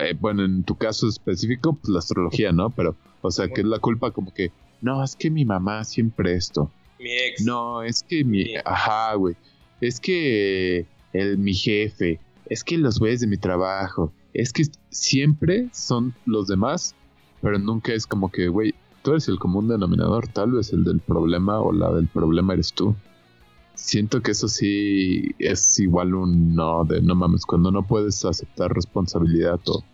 eh, bueno, en tu caso específico, pues la astrología, ¿no? Pero, o sea, que es la culpa como que, no, es que mi mamá siempre esto, Mi ex. no, es que mi, Sí. ajá, güey, es que el, mi jefe, es que los güeyes de mi trabajo, es que siempre son los demás, pero nunca es como que, güey, tú eres el común denominador, tal vez el del problema o la del problema eres tú. Siento que eso sí es igual un no, de no mames, cuando no puedes aceptar responsabilidad o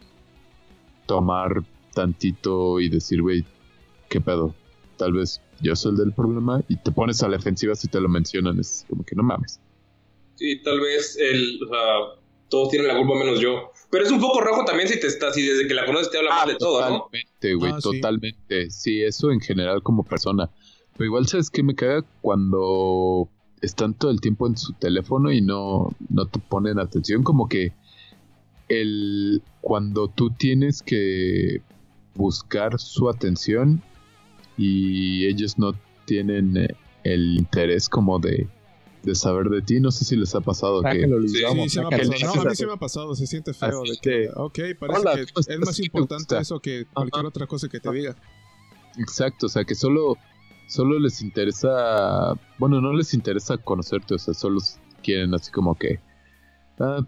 tomar tantito y decir, güey, ¿qué pedo? Tal vez yo soy el del problema y te pones a la defensiva si te lo mencionan, es como que no mames. Sí, tal vez el, o sea, todos tienen la culpa menos yo. Pero es un poco rojo también si te estás, si desde que la conoces te habla mal de todo, ¿no? Totalmente, güey, Ah, sí. totalmente. Sí, eso en general como persona. Pero igual, ¿sabes qué me caga? Cuando están todo el tiempo en su teléfono y no, no te ponen atención, como que el cuando tú tienes que buscar su atención y ellos no tienen eh, el interés como de, de saber de ti, no sé si les ha pasado que... Sí, vamos, Sí, sí me ha sácalo. pasado. No, a mí sí me ha pasado, se siente feo. Así De que, ok, parece "Hola, que es más importante gusta". eso que cualquier otra cosa que te diga. Exacto, o sea que solo, solo les interesa, bueno, no les interesa conocerte, o sea, solo quieren así como que ah,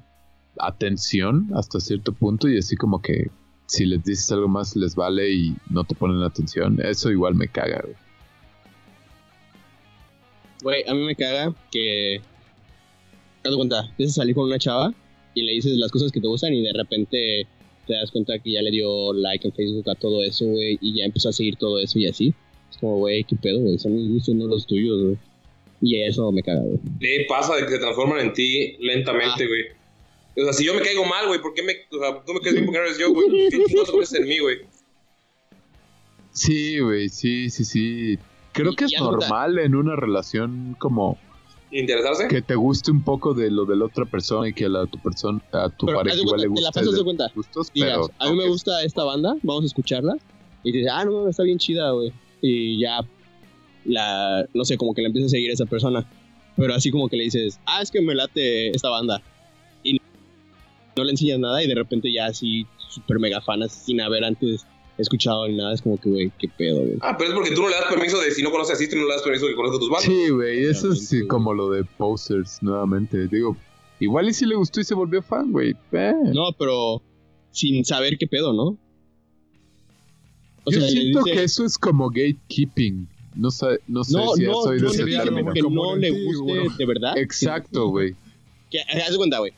atención hasta cierto punto y así como que si les dices algo más les vale y no te ponen atención, eso igual me caga, güey. Güey, a mí me caga que. Haz de cuenta, empiezas a salir con una chava y le dices las cosas que te gustan y de repente te das cuenta que ya le dio like en Facebook a todo eso, güey, y ya empezó a seguir todo eso y así. Es como, güey, qué pedo, güey, son mis gustos, no los tuyos, güey. Y eso me caga, güey. Le pasa de que se transforman en ti lentamente, güey. O sea, si yo me caigo mal, güey, ¿por qué me, o sea, tú me caes bien porque no eres yo, güey? ¿Qué chingados te crees en mí, güey? Sí, güey, sí, sí, sí. Creo Y- que es normal en una relación como ¿Interesarse? que te guste un poco de lo de la otra persona y que a la, tu persona, a tu Pero pareja igual le cuenta, te la guste pasas de cuenta. gustos, Digas, pero a mí me gusta esta banda, vamos a escucharla. Y dices, ah, no, está bien chida, güey. Y ya, la, no sé, como que la empieza a seguir esa persona. Pero así como que le dices, ah, es que me late esta banda. Y no le enseñas nada y de repente ya así, súper mega fan, así, sin haber antes escuchado ni nada. Es como que, güey, qué pedo, güey. Ah, pero es porque tú no le das permiso de si no conoces así, tú no le das permiso de que conozca tus bandas. Sí, güey, eso es sí, como lo de Posers nuevamente. Digo, igual y si le gustó y se volvió fan, güey. eh. No, pero sin saber qué pedo, ¿no? O Yo sea, siento dice- que eso es como gatekeeping. No sé, no sé No, si no, soy de ese término. que no le guste ¿no? de verdad. Exacto, güey. Que, haz de cuenta, güey.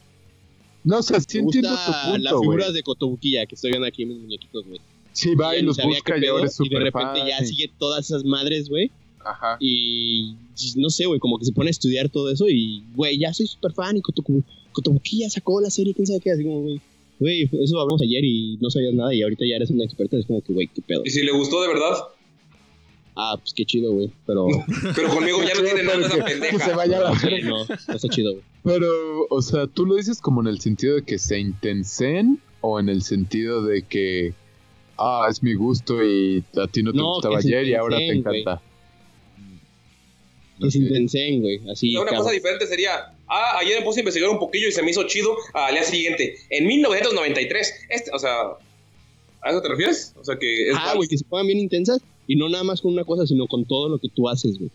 No, o sea, sí entiendo tu punto, las figuras de Cotobuquilla que estoy viendo aquí en mis muñequitos, güey. Sí, va y los busca y ahora es y de repente fan. ya sigue todas esas madres, güey. Ajá. Y no sé, güey, como que se pone a estudiar todo eso y, güey, ya soy súper fan y Cotobu- Cotobuquilla sacó la serie, quién sabe qué, así como, güey. Güey, eso hablamos ayer y no sabías nada y ahorita ya eres una experta, es como que, güey, qué pedo. Y si le gustó de verdad, Ah, pues qué chido, güey, pero... pero conmigo ya no tiene nada esa Que se pendeja. vaya a la no, no está chido, güey. Pero, o sea, ¿tú lo dices como en el sentido de que se intensen o en el sentido de que, ah, es mi gusto y a ti no te No, gustaba ayer y ahora te encanta? Que se intensen, güey, así. Una cabrón. cosa diferente sería, ah, ayer me puse a investigar un poquillo y se me hizo chido al día siguiente. En 1993, este, o sea, ¿A eso te refieres? O sea, que es Ah, güey, que se pongan bien intensas y no nada más con una cosa, sino con todo lo que tú haces, güey.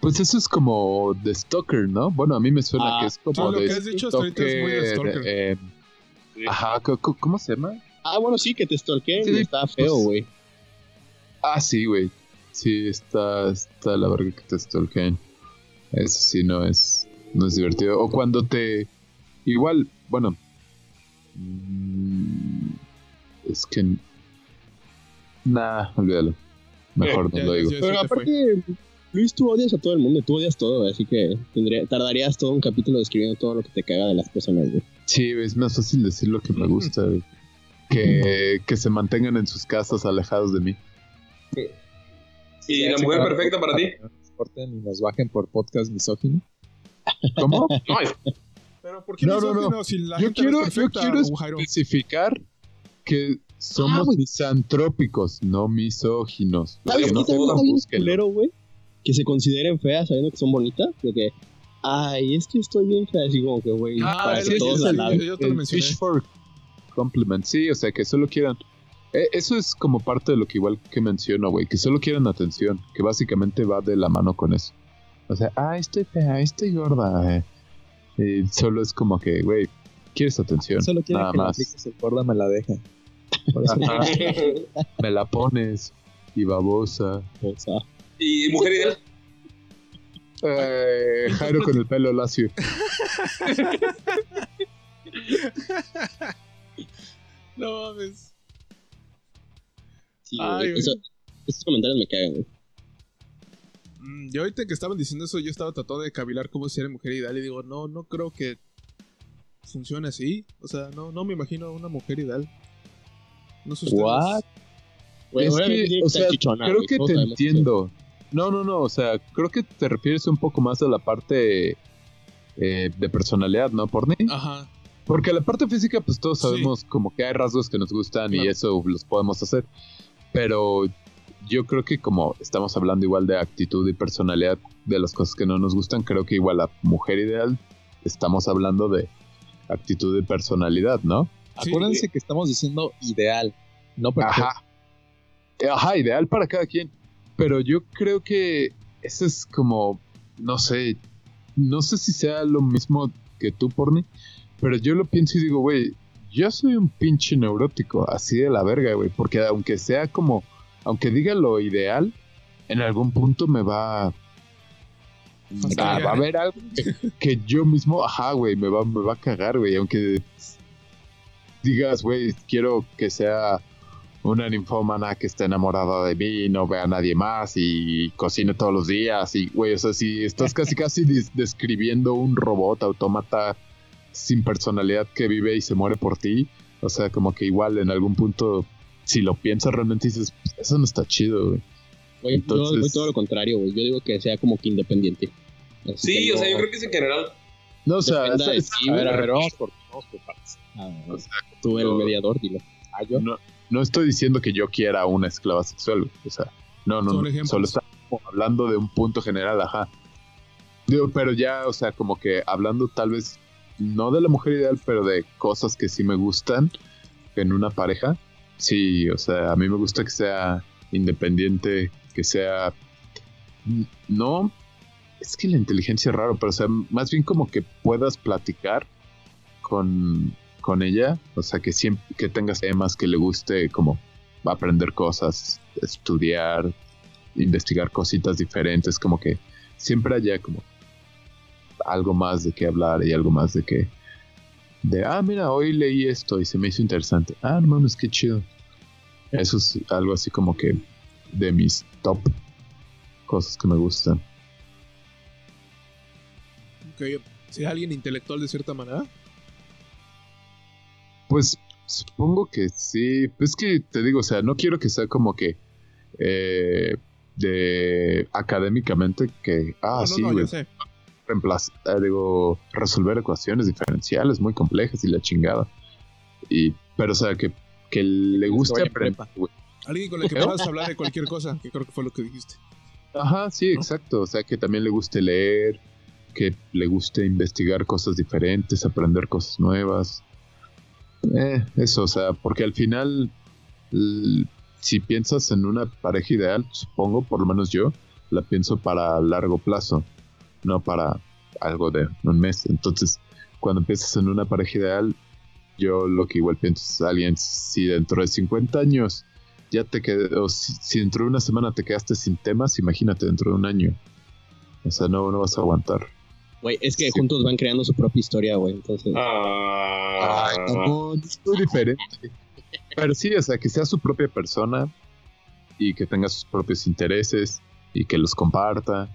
Pues eso es como de Stalker, ¿no? Bueno, a mí me suena Ah, que es como sí, lo de que has dicho hasta ahorita es muy de Stalker. eh, Sí. Ajá, ¿cómo se llama? Ah, bueno, sí, que te stalkeen, Sí, está feo, pues- güey. Ah, sí, güey. Sí, está, está la verga que te stalkeen. Eso sí no es, no es divertido. O cuando te... Igual, bueno... mm, Es que... Nah, olvídalo. Mejor no lo ya, digo. ya, Pero aparte, Luis, tú odias a todo el mundo, tú odias todo, así que tendría, tardarías todo un capítulo describiendo todo lo que te caga de las personas, güey. Sí, es más fácil decir lo que me gusta, güey. Que, que se mantengan en sus casas alejados de mí. ¿Y la mujer perfecta para ti? Corten y nos bajen por podcast misógino. ¿Cómo? No, es Pero ¿por qué No, no, misógino no. si la Yo gente no quiero, es yo quiero especificar que somos Ah, misantrópicos, no misóginos. ¿Sabes Que qué no también todos está bien busquen. culero, güey? Que se consideren feas sabiendo que son bonitas, de que, ay, es que estoy bien fea, así como que, güey, Ah, para es que que todos yo la laven. Yo te lo mencioné. fish compliment, sí, o sea, que solo quieran. eh, eso es como parte de lo que igual que menciono, güey, que solo quieran atención, que básicamente va de la mano con eso. O sea, ah, estoy fea, estoy gorda. eh. Y solo es como que, güey, quieres atención. Solo quieren nada que la más. apliques el gorda me la deja. Por eso Ajá. Me la pones y babosa. O sea, ¿Y mujer ideal? Eh, Jairo con el pelo lacio. No mames. sí, Ay, güey, güey. eso- esos comentarios me cagan, güey. Mm, Yo ahorita que estaban diciendo eso, yo estaba tratando de cavilar cómo ser mujer ideal y digo, no, no creo que funcione así. O sea, no, no me imagino una mujer ideal. No sé ustedes. What? Güey, Es que, o sea, chichona, creo güey, que te entiendo. No, no, no, o sea, creo que te refieres un poco más a la parte eh, de personalidad, ¿no, Porni? Ajá. Porque la parte física, pues todos Sí. sabemos como que hay rasgos que nos gustan y eso los podemos hacer. Pero yo creo que como estamos hablando igual de actitud y personalidad de las cosas que no nos gustan, creo que igual la mujer ideal estamos hablando de actitud y personalidad, ¿no? Sí. Acuérdense que estamos diciendo ideal, no perfecto. Ajá. Ajá, ideal para cada quien. Pero yo creo que eso es como, no sé, no sé si sea lo mismo que tú, Porni, pero yo lo pienso y digo, güey, yo soy un pinche neurótico, así de la verga, güey, porque aunque sea como, aunque diga lo ideal, en algún punto me va... a- va a haber algo que, que yo mismo, ajá, güey, me va, me va a cagar, güey, aunque digas, güey, quiero que sea una ninfómana que esté enamorada de mí, no vea a nadie más y cocine todos los días y, güey, o sea, si estás casi casi des- describiendo un robot autómata sin personalidad que vive y se muere por ti, o sea, como que igual en algún punto, si lo piensas realmente dices, "Pues, eso no está chido, güey. Güey, yo voy todo lo contrario, güey. Yo digo que sea como que independiente. Así Sí, que o sea, yo creo que es en general. No, o sea, ¿sabes? ti, A ver, a ver, vamos por, vamos por partes. Ah, Tú, el mediador, dilo. Ah, yo. no, no estoy diciendo que yo quiera una esclava sexual, güey. o sea, no, no, no, solo está como hablando de un punto general, ajá. Digo, pero ya, o sea, como que hablando tal vez, no de la mujer ideal, pero de cosas que sí me gustan en una pareja, sí, o sea, a mí me gusta que sea independiente, que sea, no, es que la inteligencia es raro, pero o sea, más bien como que puedas platicar con, con ella, o sea, que siempre que tengas temas que le guste como aprender cosas, estudiar, investigar cositas diferentes, como que siempre haya como algo más de qué hablar y algo más de que de ah mira hoy leí esto y se me hizo interesante ah no mames qué chido eso es algo así como que de mis top cosas que me gustan Ok, ¿Sea alguien intelectual de cierta manera? Pues supongo que sí. Es que te digo, o sea, no quiero que sea como que eh, de académicamente que ah no, no, sí, no, güey, yo sé. Reemplazar, eh, digo, resolver ecuaciones diferenciales muy complejas y la chingada. Y pero o sea que que le guste aprender. Alguien con el que puedas hablar de cualquier cosa, que creo que fue lo que dijiste. Ajá, sí, exacto. O sea, que también le guste leer, que le guste investigar cosas diferentes, aprender cosas nuevas. Eh, eso, o sea, porque al final, si piensas en una pareja ideal, supongo, por lo menos yo, la pienso para largo plazo, no para algo de un mes. Entonces, cuando piensas en una pareja ideal, yo lo que igual pienso es alguien, si dentro de 50 años ya te quedé, o si, si dentro de una semana te quedaste sin temas, imagínate dentro de un año. O sea, no, no vas a aguantar. Güey, es que Sí. juntos van creando su propia historia, güey. Entonces, Ah, Ay, no, es muy diferente. Pero sí, o sea, que sea su propia persona y que tenga sus propios intereses y que los comparta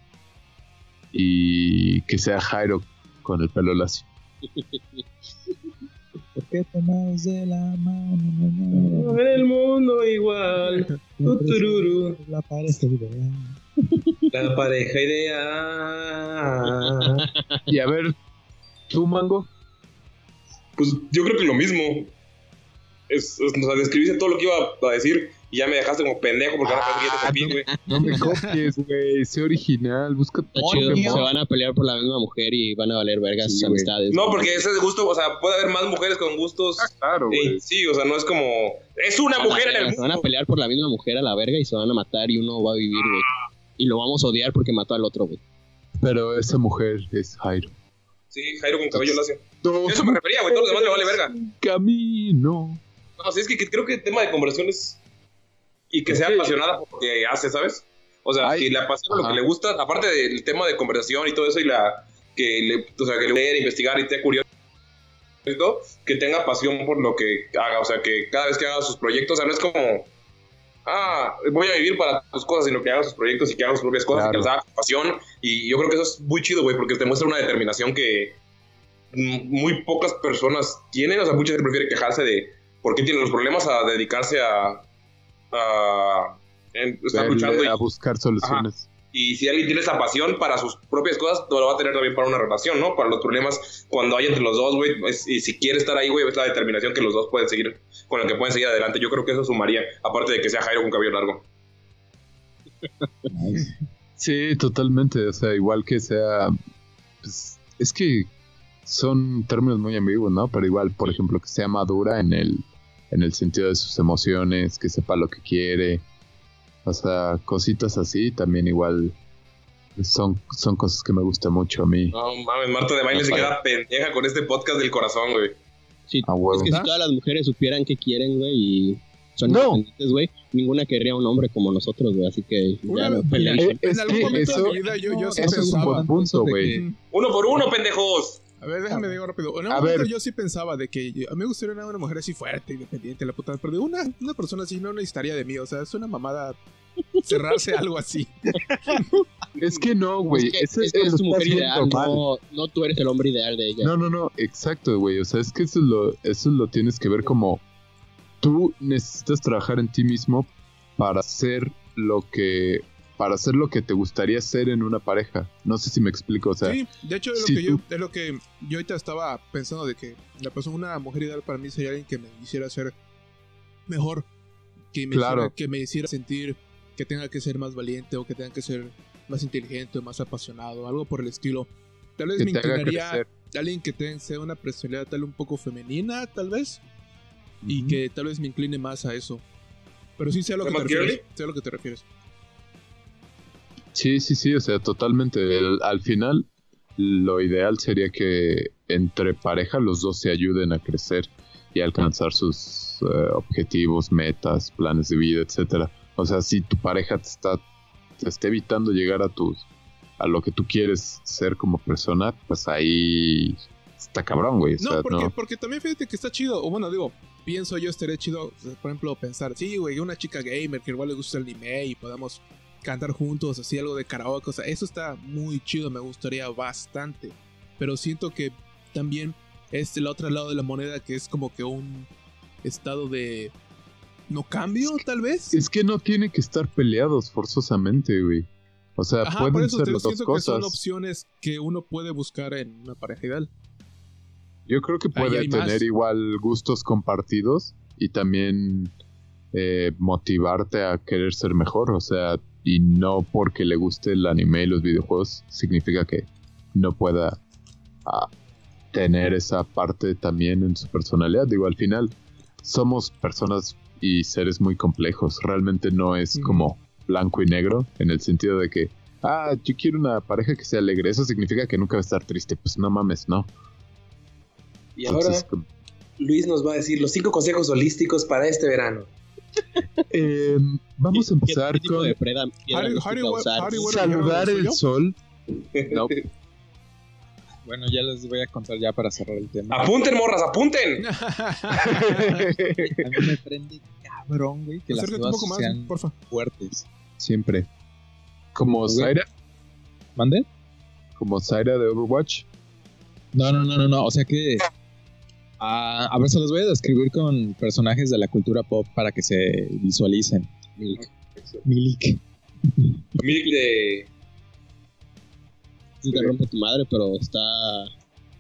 y que sea Jairo con el pelo lacio. ¿Por qué tomados de la mano? En el mundo igual. Tutururu. La pareja ideal. La pareja ideal. Y a ver, tú, Mango, Pues yo creo que lo mismo. Es, es- o sea, describiste todo lo que iba a decir y ya me dejaste como pendejo porque ahora que ya te copié, güey. no me copies, güey, sé original, busca chido, propio se van a pelear por la misma mujer y van a valer vergas Sí, sus amistades. No, porque ese es gusto, o sea, puede haber más mujeres con gustos. Ah, claro, Sí, güey. sí, o sea, no es como. Es una Van a- mujer en el Se van a pelear por la misma mujer a la verga y se van a matar y uno va a vivir, güey. Y lo vamos a odiar porque mató al otro, güey. Pero esa mujer es Jairo. Sí, Jairo con cabello lacio. No, Eso me refería, güey. Todos los demás le vale verga. Camino. No, sí, es que, que creo que el tema de conversación es. Y que sea apasionada por lo que hace, ¿sabes? O sea, Ay, que le apasiona lo que le gusta, aparte del tema de conversación y todo eso, y la. Que le. O sea, que le leer, investigar y esté curioso. Que tenga pasión por lo que haga. O sea, que cada vez que haga sus proyectos, o sea, no es como. Ah, voy a vivir para tus cosas, sino que haga sus proyectos y que haga sus propias cosas y que las haga con pasión. Y yo creo que eso es muy chido, güey, porque te muestra una determinación que muy pocas personas tienen. O sea, mucha gente prefiere quejarse de por qué tienen los problemas a dedicarse a, a en- estar Verle luchando. Y, a buscar soluciones. y si alguien tiene esa pasión para sus propias cosas, lo va a tener también para una relación, ¿no? Para los problemas cuando hay entre los dos, güey. Y si quiere estar ahí, güey, es la determinación que los dos pueden seguir, con la que pueden seguir adelante. Yo creo que eso sumaría, aparte de que sea Jairo con cabello largo. Sí, totalmente. O sea, igual que sea. pues, es que son términos muy ambiguos, ¿no? Pero igual, por ejemplo, que sea madura en el, en el sentido de sus emociones, que sepa lo que quiere. O sea, cositas así también igual son, son cosas que me gustan mucho a mí. No mames, Marta de baile se queda pendeja con este podcast del corazón, güey. Sí, A huevo. es que si todas las mujeres supieran qué quieren, güey, y son No. independientes, güey, ninguna querría un hombre como nosotros, güey. Así que ya no peleen. Eh, En es algún que momento eso, de mi vida yo, yo eso es un buen punto, güey. que- Uno por uno, pendejos. A ver, déjame digo rápido. En un A momento ver. yo sí pensaba de que yo- a mí me gustaría una, una mujer así fuerte, independiente, la puta. Pero de una, una persona así no necesitaría de mí. O sea, es una mamada cerrarse algo así. Es que no, güey. es que, eso es, es lo tu mujer ideal, no, no tú eres el hombre ideal de ella. No, no, no, exacto, güey. O sea, es que eso lo, eso lo tienes que ver como tú necesitas trabajar en ti mismo para hacer lo que para hacer lo que te gustaría hacer en una pareja. No sé si me explico, o sea, sí, de hecho es lo que yo es lo que yo ahorita estaba pensando de que la persona una mujer ideal para mí sería alguien que me hiciera ser mejor, que me Claro. hiciera, que me hiciera sentir que tenga que ser más valiente o que tenga que ser más inteligente o más apasionado, algo por el estilo. Tal vez que me inclinaría a alguien que tenga sea una personalidad tal un poco femenina, tal vez, y que tal vez me incline más a eso. Pero sí sé a lo que te refieres. Sé a lo que te refieres. Sí, sí, sí, o sea, totalmente. El- al final, lo ideal sería que entre pareja los dos se ayuden a crecer y alcanzar sus eh, objetivos, metas, planes de vida, etcétera. O sea, si tu pareja te está, te está evitando llegar a tus a lo que tú quieres ser como persona, pues ahí está cabrón, güey. O No, porque, no. porque también fíjate que está chido. O bueno, digo, pienso yo estaría chido, por ejemplo, pensar, sí, güey, una chica gamer que igual le gusta el anime y podamos cantar juntos, así algo de karaoke, o sea, eso está muy chido, me gustaría bastante. Pero siento que también es el otro lado de la moneda que es como que un estado de no cambio, tal vez. Es que no tiene que estar peleados forzosamente, güey. O sea, Ajá, por pueden eso ser las dos siento que son cosas. opciones que uno puede buscar en una pareja ideal. Yo creo que puede tener más. igual gustos compartidos y también eh, motivarte a querer ser mejor. O sea, y no porque le guste el anime y los videojuegos significa que no pueda ah, tener esa parte también en su personalidad. Digo, al final somos personas y seres muy complejos. Realmente no es como blanco y negro en el sentido de que, ah, yo quiero una pareja que sea alegre. Eso significa que nunca va a estar triste. Pues no mames, no. Y ahora Entonces, Luis nos va a decir los cinco consejos holísticos para este verano. eh, vamos a empezar ¿Qué tipo con de preda Harry- Harry-? Harry- saludar ¿ya el sol. No, Bueno, ya les voy a contar ya para cerrar el tema. Apunten, morras, apunten. A mí me prende cabrón, güey, que las Acércate cosas sean porfa. fuertes. siempre. Como. Zaira, ¿Mande? como Zaira de Overwatch. No, no, no, no, no. O sea que. Ah, a ver, se los voy a describir con personajes de la cultura pop para que se visualicen. Milik. Milik. Milk de. Sí te rompe tu madre, pero está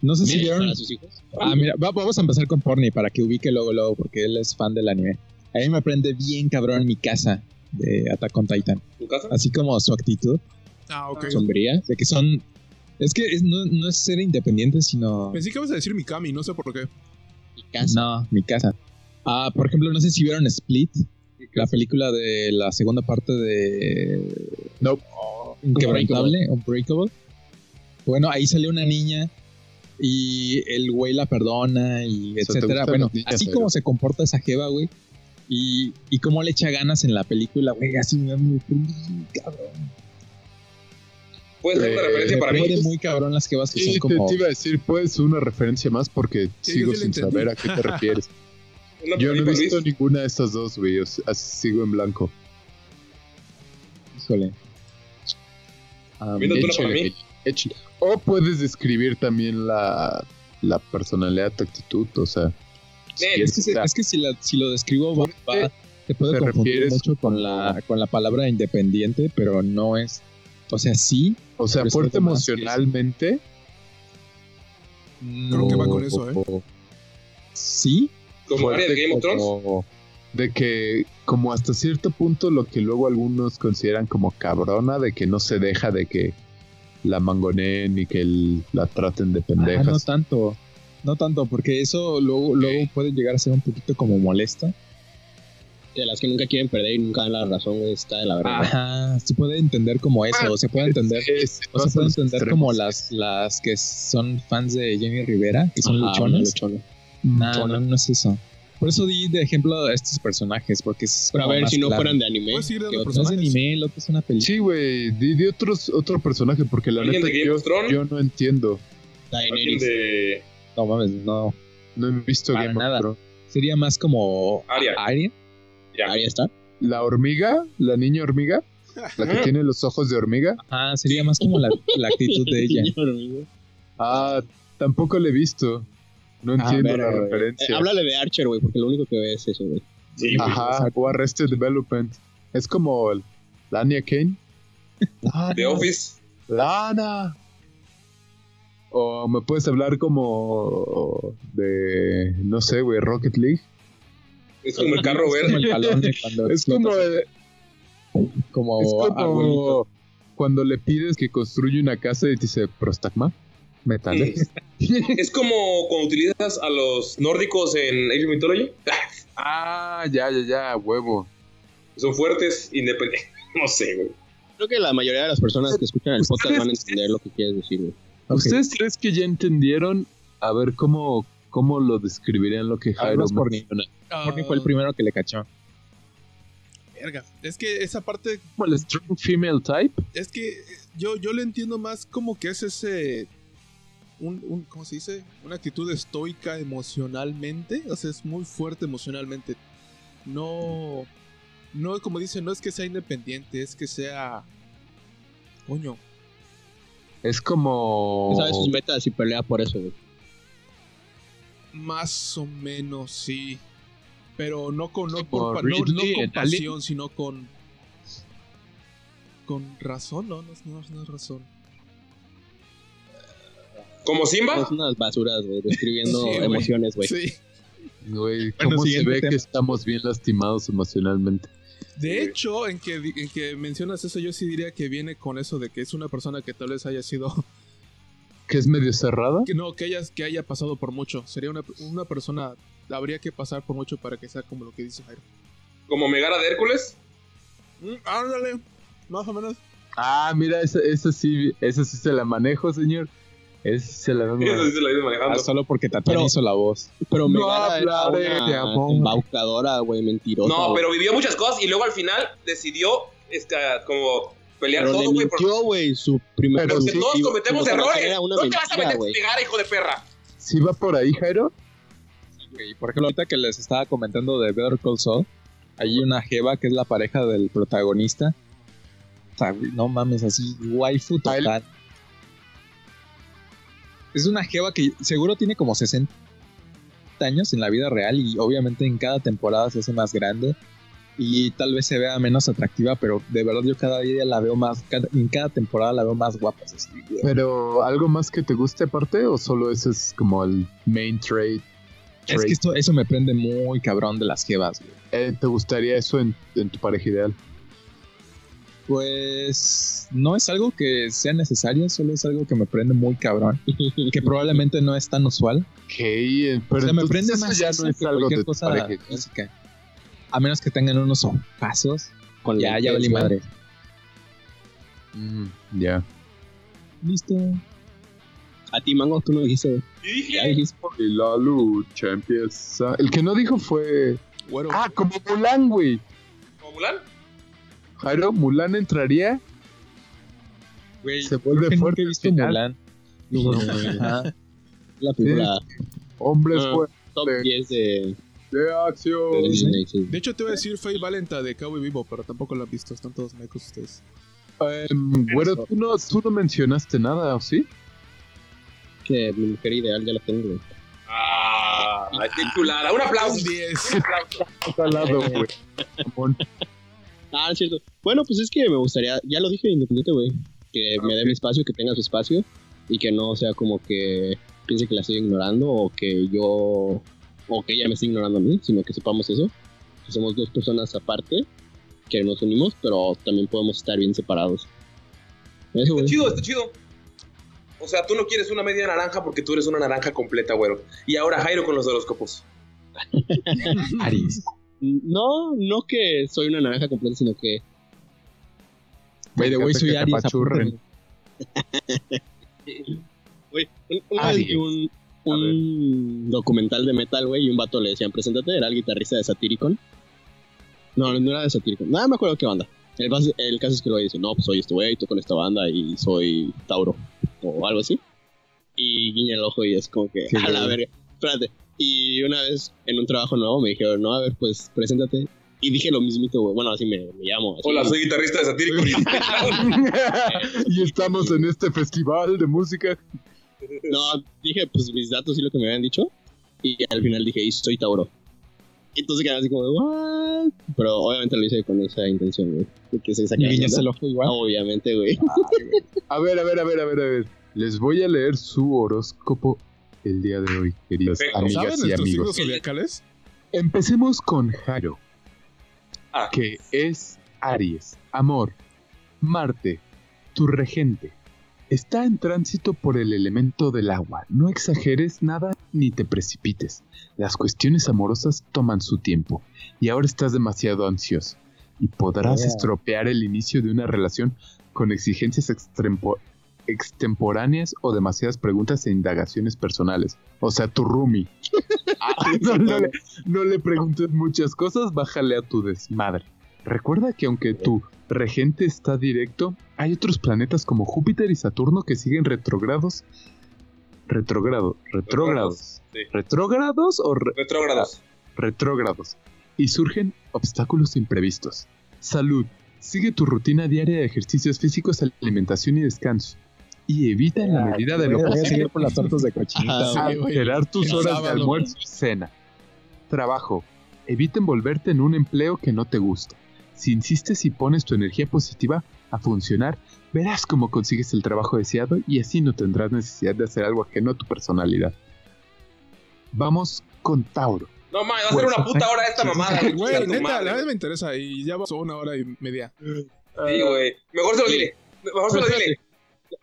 No sé si vieron. para sus hijos. Ah, mira, va- vamos a empezar con Porni para que ubique luego, luego, porque él es fan del anime. A mí me prende bien cabrón mi casa de Attack on Titan. ¿Tu casa? Así como su actitud Ah, ok. sombría, de que son. Es que es- no, no es ser independiente, sino. Pensé que ibas a decir Mikami, no sé por qué. Mi casa. No, mi casa. Ah, por ejemplo, no sé si vieron Split, la película de la segunda parte de. No. Inquebrantable, Unbreakable. Bueno, ahí salió una niña y el güey la perdona y O sea, ¿te etcétera. Bueno, niñas, así Jairo? como se comporta esa jeva, güey. Y, y cómo le echa ganas en la película, güey, así me cabrón. Puede ser una Eh, referencia para mí. muy cabrón las que Sí, son te, como. te iba a decir, puedes una referencia más porque Sí, sigo sí sin entendí. saber a qué te refieres. Yo no he visto Luis. ninguna de estas dos, güey. sigo en blanco. Híjole. Para mí. échale. O puedes describir también la, la personalidad, tu actitud, o sea. si Eh, Es que, es que si, la- si lo describo, va, ¿Por qué va- te puede te confundir refieres mucho con la, con la palabra independiente, pero no es. O sea, sí. o sea, fuerte emocionalmente. Creo que va con eso, ¿eh? Sí, Como área de fuerte Game of Thrones. como- De que, como hasta cierto punto, lo que luego algunos consideran como cabrona, de que no se deja de que la mangoneen y que el- la traten de Ah, no pendejas. tanto. No tanto, porque eso luego, luego puede llegar a ser un poquito como molesta. De las que nunca quieren perder y nunca dan la razón, güey, está de la verdad. Ajá, se puede entender como eso, Ah, o se puede entender, Es- o se puede entender extremos. como las, las que son fans de Jenny Rivera, que son Ajá, luchonas. luchona. No, luchona. no, no es eso. Por eso di de ejemplo a estos personajes, porque es Pero a ver, si no claro. fueran de anime. Puedes ir dando ¿qué otros? No es de anime, el otro es una película. Sí, güey, di, di otros, otro personaje, porque la ¿Alguien neta de Game yo, of Thrones? yo no entiendo. Daenerys. de No mames, no. No he visto Para Game of nada. Thrones. Sería más como Arya. Arya. Ya. Ahí está. La hormiga, la niña hormiga, la que tiene los ojos de hormiga. Ah, sería más como la, la actitud de ella. Ah, tampoco la he visto. No Ah, entiendo la referencia. Eh, háblale de Archer, güey, porque lo único que ve es eso, güey. Sí. Ajá, o Arrested Development. Es como el- Lania Kane. The Office. Lana. O me puedes hablar como de, no sé, güey, Rocket League. Es como el carro Es como verde. el balón de cuando Es como, como, es como abuelito. cuando le pides que construya una casa y te dice, Prostagma, metales. Es como cuando utilizas a los nórdicos en Age of Mythology. ah, ya, ya, ya, huevo. Son fuertes, independientes. No sé, güey. Creo que la mayoría de las personas que escuchan el podcast van a entender lo que quieres decir, güey. ¿Ustedes creen que ya entendieron? A ver, ¿cómo, cómo lo describirían lo que Jairo mí. menciona? Porni fue el primero que le cachó. Verga. Es que esa parte, ¿Como el strong female type? es que yo, yo le entiendo más como que es ese. Un, un, ¿Cómo se dice? Una actitud estoica emocionalmente. O sea, es muy fuerte emocionalmente. No. No, como dicen, no es que sea independiente, es que sea. Coño. Es como... Sabe sus metas y pelea por eso, güey. Más o menos, sí. Pero no con, no pa- no, no con pasión, sino con. Con razón, no, no, es- no, es- no es razón. Como Simba. Son unas basuras, güey, describiendo Sí, güey. emociones, güey. Sí. Güey, Bueno, ¿cómo se siguiente ve tema. que estamos bien lastimados emocionalmente? De hecho, en que, en que mencionas eso, yo sí diría que viene con eso de que es una persona que tal vez haya sido ¿Que es medio cerrada? Que no, que haya, que haya pasado por mucho. Sería una, una persona, habría que pasar por mucho para que sea como lo que dice Jairo. Como Megara de Hércules. Mm, ándale, más o menos. Ah, mira, esa, esa sí, esa sí se la manejo, señor. Esa sí se la vengo Eso sí se la iba Ah, manejando. solo porque Tatiana hizo la voz. Pero No Megara era hablaré de una amor. embaucadora, güey, mentirosa. No, pero vivió muchas cosas y luego al final decidió este, como pelear Pero todo, güey. mintió, güey, su primer... Pero Porque sí, todos cometemos errores. Era una no te vas a mentira, meter Megara, hijo de perra. ¿Sí va por ahí, Jairo? Y por ejemplo, ahorita que les estaba comentando de Better Call Saul, hay una jeva que es la pareja del protagonista. O sea, no mames, así, waifu total. Es una jeva que seguro tiene como 60 años en la vida real y obviamente en cada temporada se hace más grande y tal vez se vea menos atractiva, pero de verdad yo cada día la veo más, cada- en cada temporada la veo más guapa. así. Pero, ¿algo más que te guste aparte o solo ese es como el main trade? Es que esto, eso me prende muy cabrón de las jevas, güey. Eh, ¿Te gustaría eso en, en tu pareja ideal? Pues no es algo que sea necesario, solo es algo que me prende muy cabrón. que probablemente no es tan usual. Ok, eh, pero o sea, me prende más ya no es algo de tu cosa pareja. física. A menos que tengan unos ojazos. Con Ya, ya güey. madre. Mm, ya. Listo. A ti, Mango, tú no dijiste, Ya dije, dijiste. Y la lucha empieza. El que no dijo fue. Güero. Ah, como Mulan, güey. ¿como Mulan? Jairo, Mulan entraría. Güey, Se vuelve creo que nunca fuerte he visto final. Mulan. Ajá. La película Hombres Ah. fuertes top 10 de, de acción. de Disney, sí. De hecho, te iba a decir Faye Valenta de Cowboy Vivo, pero tampoco lo han visto. Están todos mecos ustedes. Em, güero, tú no, tú no mencionaste nada, ¿o sí? Que mi mujer ideal ya la tengo, güey. Ah, qué chulada. Un aplauso. 10. Está al lado, güey. Mamón. Ah, es cierto. Bueno, pues es que me gustaría, ya lo dije independiente, güey, que me dé mi espacio, que tenga su espacio y que no sea como que piense que la estoy ignorando o que yo, o que ella me esté ignorando a mí, sino que sepamos eso, que somos dos personas aparte, que nos unimos, pero también podemos estar bien separados. Eso, Está güey. chido, está chido. O sea, tú no quieres una media naranja porque tú eres una naranja completa, güero. Y ahora Jairo con los horóscopos. Aries. No, no que soy una naranja completa, sino que By the way, Fíjate soy Aries. Güey, un- un, un documental de metal, güey, y un vato le decían, preséntate, era el guitarrista de Satyricon. No, no era de Satyricon. Nada me acuerdo qué banda. El, caso es que güey dice, no, pues soy este güey, toco en esta banda y soy Tauro. O algo así. Y guiña el ojo y es como que, a la verga. Espérate. Y una vez en un trabajo nuevo me dijeron, no, a ver, pues preséntate. Y dije lo mismito, güey. Bueno, así me, me llamo. así. Hola, soy guitarrista de Satírico. y estamos en este festival de música. No, dije, pues mis datos y lo que me habían dicho. Y al final dije, y soy Tauro. Entonces quedé así como, ¿what? Pero obviamente lo hice con esa intención, güey. de Que se ¿Y sacara guiñas onda. el ojo igual? Obviamente, güey. A ver, a ver, a ver, a ver, a ver. Les voy a leer su horóscopo el día de hoy, queridas Perfecto. amigas ¿Saben y nuestros amigos. signos zodiacales? Empecemos con Jaro, Ah. que es Aries, amor, Marte, tu regente. Está en tránsito por el elemento del agua. No exageres nada ni te precipites. Las cuestiones amorosas toman su tiempo y ahora estás demasiado ansioso y podrás Yeah. estropear el inicio de una relación con exigencias extemporáneas o demasiadas preguntas e indagaciones personales. O sea, tu roomie. no, no le, no le preguntes muchas cosas, bájale a tu desmadre. Recuerda que aunque tu regente está directo, hay otros planetas como Júpiter y Saturno que siguen retrogrados. Retrogrado, retrógrados. Sí. ¿Retrógrados o re- Retrógrados. retrógrados? Y surgen obstáculos imprevistos. Salud. Sigue tu rutina diaria de ejercicios físicos, alimentación y descanso. Y evita en la medida de lo Voy a posible seguir por las tortas de cochinita. Alterar tus horas de almuerzo y cena. Trabajo. Evita envolverte en un empleo que no te gusta. Si insistes y pones tu energía positiva a funcionar, verás cómo consigues el trabajo deseado y así no tendrás necesidad de hacer algo ajeno a tu personalidad. Vamos con Tauro. No mames, va a ser una puta hora esta mamada. Güey, neta, la verdad me interesa y ya a una hora y media. Sí, güey. Mejor se lo dile. Mejor se lo dile.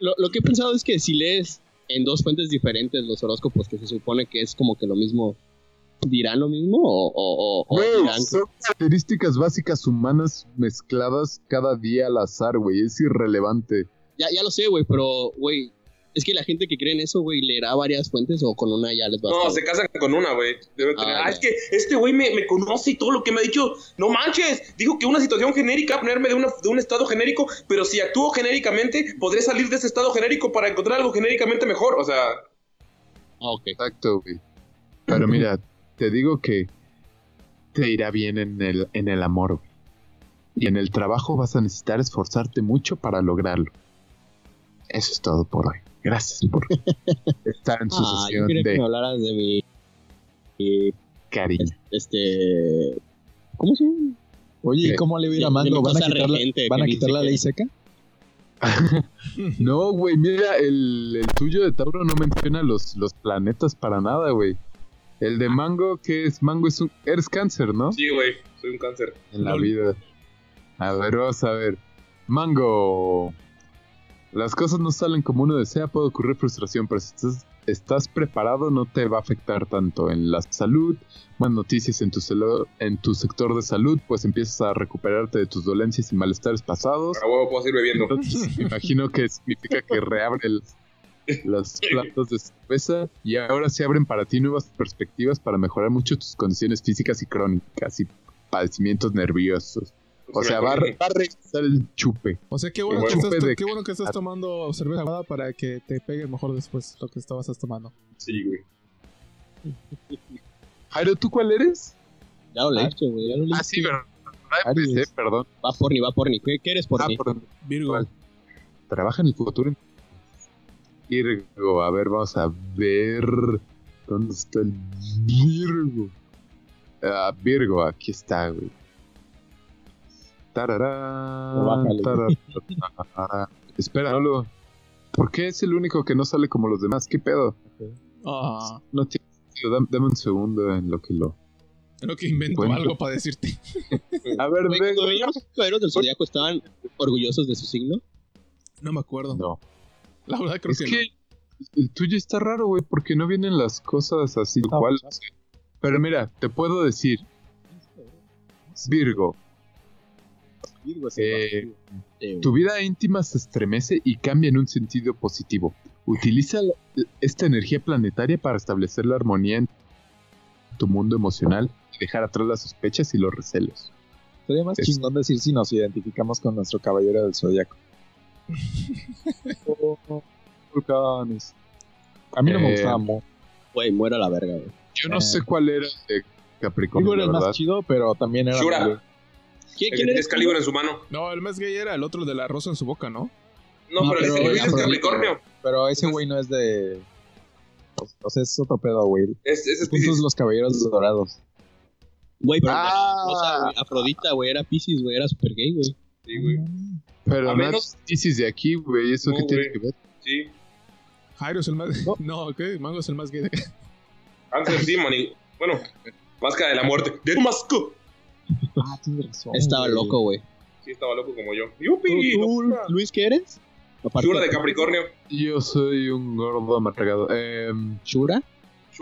Lo, lo que he pensado es que si lees en dos fuentes diferentes los horóscopos, que se supone que es como que lo mismo, ¿dirán lo mismo o, o, o- dirán son características básicas humanas mezcladas cada día al azar, güey. Es irrelevante. Ya, ya lo sé, güey, pero, güey, es que la gente que cree en eso, güey, leerá varias fuentes o con una ya les va No, se casan con una, güey. Debe tener- Ah, Ah, es que este güey me, me conoce y todo lo que me ha dicho. No manches. Dijo que una situación genérica, ponerme de, una- de un estado genérico, pero si actúo genéricamente, podré salir de ese estado genérico para encontrar algo genéricamente mejor. O sea, Ah, ok. Exacto, güey. Pero mira, te digo que te irá bien en el, en el amor, güey. Y en el trabajo vas a necesitar esforzarte mucho para lograrlo. Eso es todo por hoy. Gracias por estar en su Ah, yo sesión que de me hablaras de mi, mi, cariño. este, ¿cómo se llama? Oye, ¿y cómo le va a ir a mi ¿Van a quitar la, van a que quitar la que- ley seca? No, güey, mira, el, el tuyo de Tauro no menciona los, los planetas para nada, güey. El de Mango, ¿qué es? Mango es un... Eres cáncer, ¿no? sí, güey. Soy un cáncer. en la vida. A ver, vamos a ver. Mango. Las cosas no salen como uno desea, puede ocurrir frustración, pero si estás, estás preparado no te va a afectar tanto en la salud. Buenas noticias en tu, celo- en tu sector de salud, pues empiezas a recuperarte de tus dolencias y malestares pasados. A huevo puedo seguir bebiendo. Entonces, me imagino que significa que reabre el- las plantas de cerveza y ahora se abren para ti nuevas perspectivas para mejorar mucho tus condiciones físicas y crónicas y padecimientos nerviosos. O sea, va, a regresar el chupe. O sea, qué bueno, que estás, Chupe de- qué bueno que estás tomando cerveza aguada para que te pegue mejor después lo que estabas tomando. Sí, güey. Jairo, ¿tú cuál eres? Ya lo leíste, güey, ya lo leíste. Ah, sí. Empecé, perdón. Va por ni, va por ni. ¿Qué, qué eres por Ah, ni? perdón. Virgo. ¿Cuál? Trabaja en el futuro. Virgo, a ver, vamos a ver. ¿Dónde está el Virgo? Ah, Virgo, aquí está, güey. Tarará, Bájale. tarará. Espera, no lo. ¿Por qué es el único que no sale como los demás? ¿Qué pedo? Ah, No tiene sentido. Dame, dame un segundo en lo que lo. creo que invento Cuento. algo para decirte. A ver, veíamos los caballeros del Zodíaco estaban orgullosos de su signo. No me acuerdo. No. La verdad creo Es que, que el tuyo está raro, güey, porque no vienen las cosas así cual. pues, Pero mira, te puedo decir, Virgo, Virgo es eh, tu vida íntima se estremece y cambia en un sentido positivo. Utiliza esta energía planetaria para establecer la armonía en tu mundo emocional y dejar atrás las sospechas y los recelos. Sería más Es- chingón decir si nos identificamos con nuestro caballero del zodiaco. Oh, volcanes. A mí no me Eh, gustaba mucho. Güey, muera la verga, güey. Yo no Eh. sé cuál era el de Capricornio, Virgo era el verdad. más chido, pero también era. Shura. ¿Quién, quién tiene Excalibur en su mano. No, el más gay era el otro de la rosa en su boca, ¿no? No, No, pero, pero el es es. Capricornio. Pero ese güey no es de. O sea, es otro pedo, güey. Es, es es los caballeros dorados. Güey, pero Ah. o sea, güey, Afrodita, güey, era Pisces, güey, era super gay, güey. Sí, güey. Pero A no menos- es Piscis de aquí, güey. ¿Eso No, qué tiene que ver? Sí. Jairo es el más. No. No, ¿qué? Mango es el más gay de acá. Cáncer, sí, mani. Bueno, Máscara de la Muerte. ¡De Masco! Ah, tienes razón. Estaba güey. loco, güey. Sí, estaba loco como yo. ¿Tú, ¡Yupi! tú, no, Luis, qué eres? Aparte- Shura de Capricornio. Yo soy un gordo amargado. Em, ¿Shura?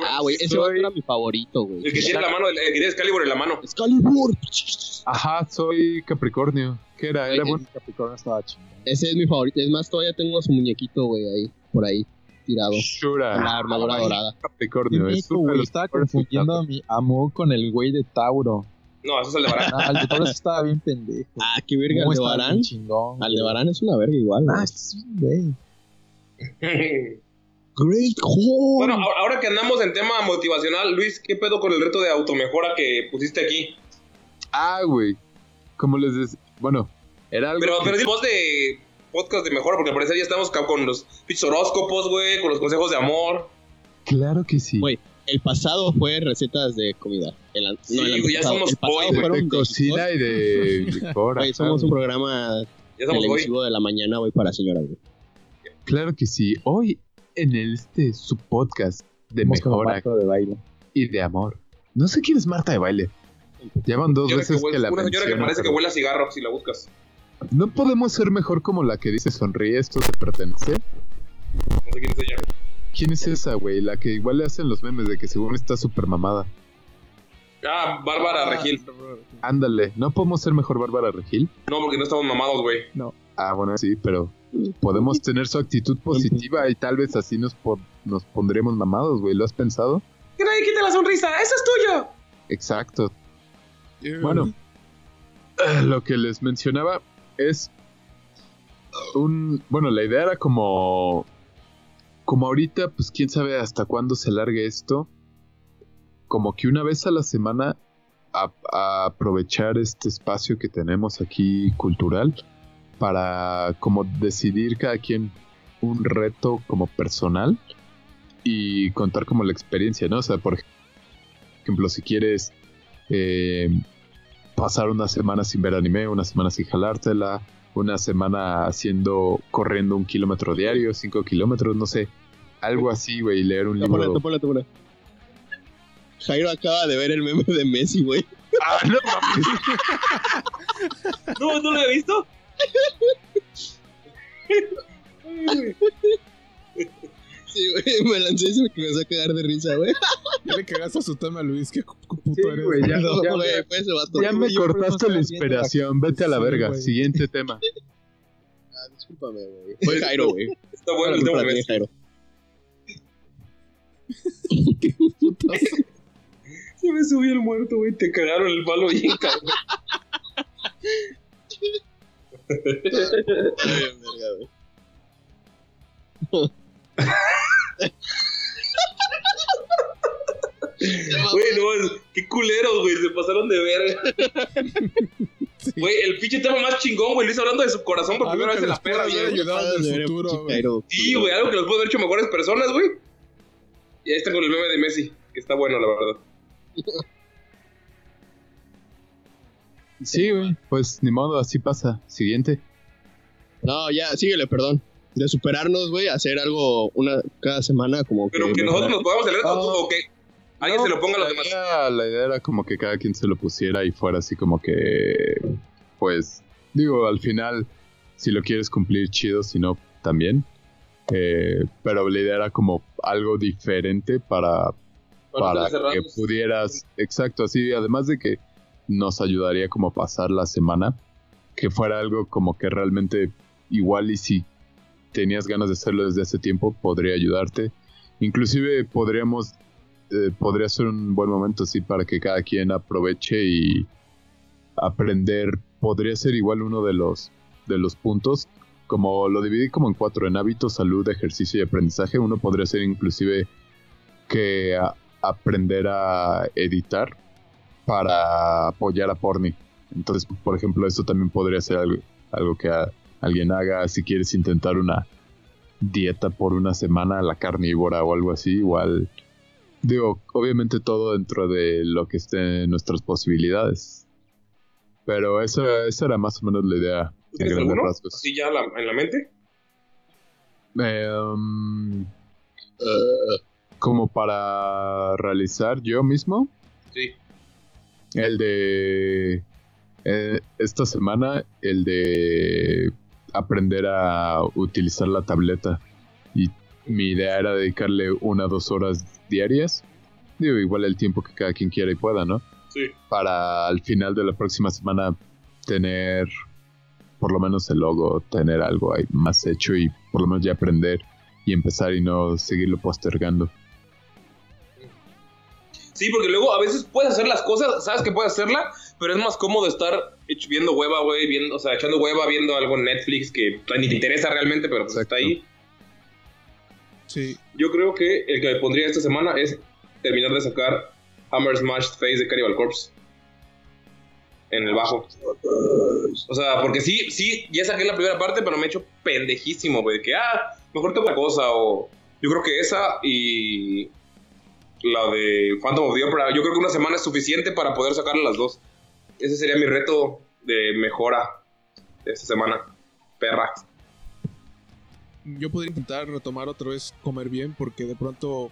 Ah, güey, ese Soy- era mi favorito, güey. El que tiene la mano, el, el que tiene Excalibur en la mano. Excalibur. ajá, soy Capricornio. ¿Qué era? Era bueno. Capricornio estaba chingón. Ese es mi favorito. Es más, todavía tengo su muñequito, güey, ahí, por ahí, tirado. Shura. La armadura Ay, dorada. Capricornio. Es los Estaba confundiendo a mi amo con el güey de Tauro. No, eso es el de Barán. Ah, el de Tauro estaba bien pendejo. Ah, qué verga, ¿Cómo al de estaba Barán. bien chingón. Al de güey. Barán es una verga igual, güey. Ah, sí, güey. Great Horn. bueno, ahora- que andamos en tema motivacional, Luis, ¿qué pedo con el reto de automejora que pusiste aquí? Ah, güey. Como les decía. Bueno, era algo. Pero, que- pero es voz de podcast de mejora, porque al parecer ya estamos con los horóscopos, güey, con los consejos de amor. Claro que sí. Güey, El pasado fue recetas de comida. El, an- Sí, no, el güey, ya somos El boy, de, cocina y de licor. Güey, somos un programa Ya televisivo de la mañana, güey, para señoras, güey. Claro que sí. Hoy en este su podcast de Somos como mejora Marta de baile. y de amor. No sé quién es Marta de baile. Llevan dos que veces que, la una señora que menciono, parece que pero huele a cigarro si la buscas. No podemos ser mejor como la que dice sonríe, esto se pertenece. No sé quién es ella. ¿Quién es esa, güey? La que igual le hacen los memes de que según está súper mamada. Ah, Bárbara Regil. Ándale, ¿no podemos ser mejor Bárbara Regil? No, porque no estamos mamados, güey. Ah, bueno, sí, pero podemos tener su actitud positiva y tal vez así nos, po- nos pondremos mamados, güey. ¿Lo has pensado? Que nadie quite la sonrisa, eso es tuyo. Exacto. Bueno, eh, lo que les mencionaba es un... Bueno, la idea era como... Como ahorita, pues quién sabe hasta cuándo se largue esto. Como que una vez a la semana a- a aprovechar este espacio que tenemos aquí cultural para como decidir cada quien un reto como personal y contar como la experiencia, ¿no? O sea, por ejemplo, si quieres eh, pasar una semana sin ver anime, una semana sin jalártela, una semana haciendo, corriendo un kilómetro diario, cinco kilómetros, no sé, algo así, güey, y leer un libro. tópala, tópala. Jairo acaba de ver el meme de Messi, güey. ¡Ah, no mames! ¿No, ¿No lo había visto? Sí, güey, me lancé y se me comenzó a cagar de risa, güey. Ya le cagaste a su tema, Luis. Qué puto Sí, eres. güey, ya, No, ya- güey, fue ese vato. ya me cortaste la inspiración, vete a la Sí, verga. güey. Siguiente tema. Ah, discúlpame, güey. Fue Jairo, güey. Está bueno el tema la de tiene Messi. Jairo. Se me subió el muerto, güey. Te cagaron el palo bien, cabrón. Güey. No, qué culeros, güey. Se pasaron de verga. Güey, el pinche tema más chingón, güey. Luis hablando de su corazón por Algo primera vez en la perra, güey. ayudado futuro. Sí, güey, algo que los puede haber hecho mejores personas, güey. Y ahí está con el meme de Messi, que está bueno, la verdad. Sí, güey. Pues ni modo, así pasa. Siguiente. No, ya, síguele, perdón. De superarnos, güey, hacer algo una cada semana como Pero que nosotros nos podamos el reto Ah. o que alguien No, se lo ponga a los demás. idea, la idea era como que cada quien se lo pusiera y fuera así como que, pues, digo, al final, si lo quieres cumplir, chido, si no, también. Eh, pero la idea era como algo diferente para, para que pudieras, exacto, así, además de que nos ayudaría como pasar la semana, que fuera algo como que realmente igual y si tenías ganas de hacerlo desde hace tiempo, podría ayudarte. Inclusive podríamos, eh, podría ser un buen momento, sí, para que cada quien aproveche y aprender, podría ser igual uno de los, de los puntos, como lo dividí como en cuatro, en hábitos, salud, ejercicio y aprendizaje, uno podría ser inclusive que aprender a editar para apoyar a Porni. Entonces, por ejemplo, eso también podría ser algo, algo que a- alguien haga si quieres intentar una dieta por una semana, la carnívora o algo así, igual. Digo, obviamente todo dentro de lo que esté en nuestras posibilidades. Pero eso, esa era más o menos la idea ¿Tú en ¿Tienes alguno? rasgos. Así ya la- en la mente. Eh, um, como para realizar yo mismo. Sí. El de eh, esta semana, el de aprender a utilizar la tableta. Y mi idea era dedicarle una o dos horas diarias. Digo, igual el tiempo que cada quien quiera y pueda, ¿no? Sí. Para al final de la próxima semana tener por lo menos el logo, tener algo ahí más hecho y por lo menos ya aprender y empezar y no seguirlo postergando. Sí, porque luego a veces puedes hacer las cosas, sabes que puedes hacerla, pero es más cómodo estar viendo hueva, güey, viendo, o sea, echando hueva, viendo algo en Netflix que ni te interesa realmente, pero pues está ahí. Sí. Yo creo que el que me pondría esta semana es terminar de sacar Hammer Smash Face de Cannibal Corpse. En el bajo. O sea, porque sí, sí, ya saqué la primera parte, pero me he hecho pendejísimo, güey. Que, ah, mejor tengo otra cosa. O yo creo que esa y la de Phantom of the Opera. Yo creo que una semana es suficiente para poder sacarle las dos. Ese sería mi reto de mejora de esta semana. Perra. Yo podría intentar retomar otra vez comer bien porque de pronto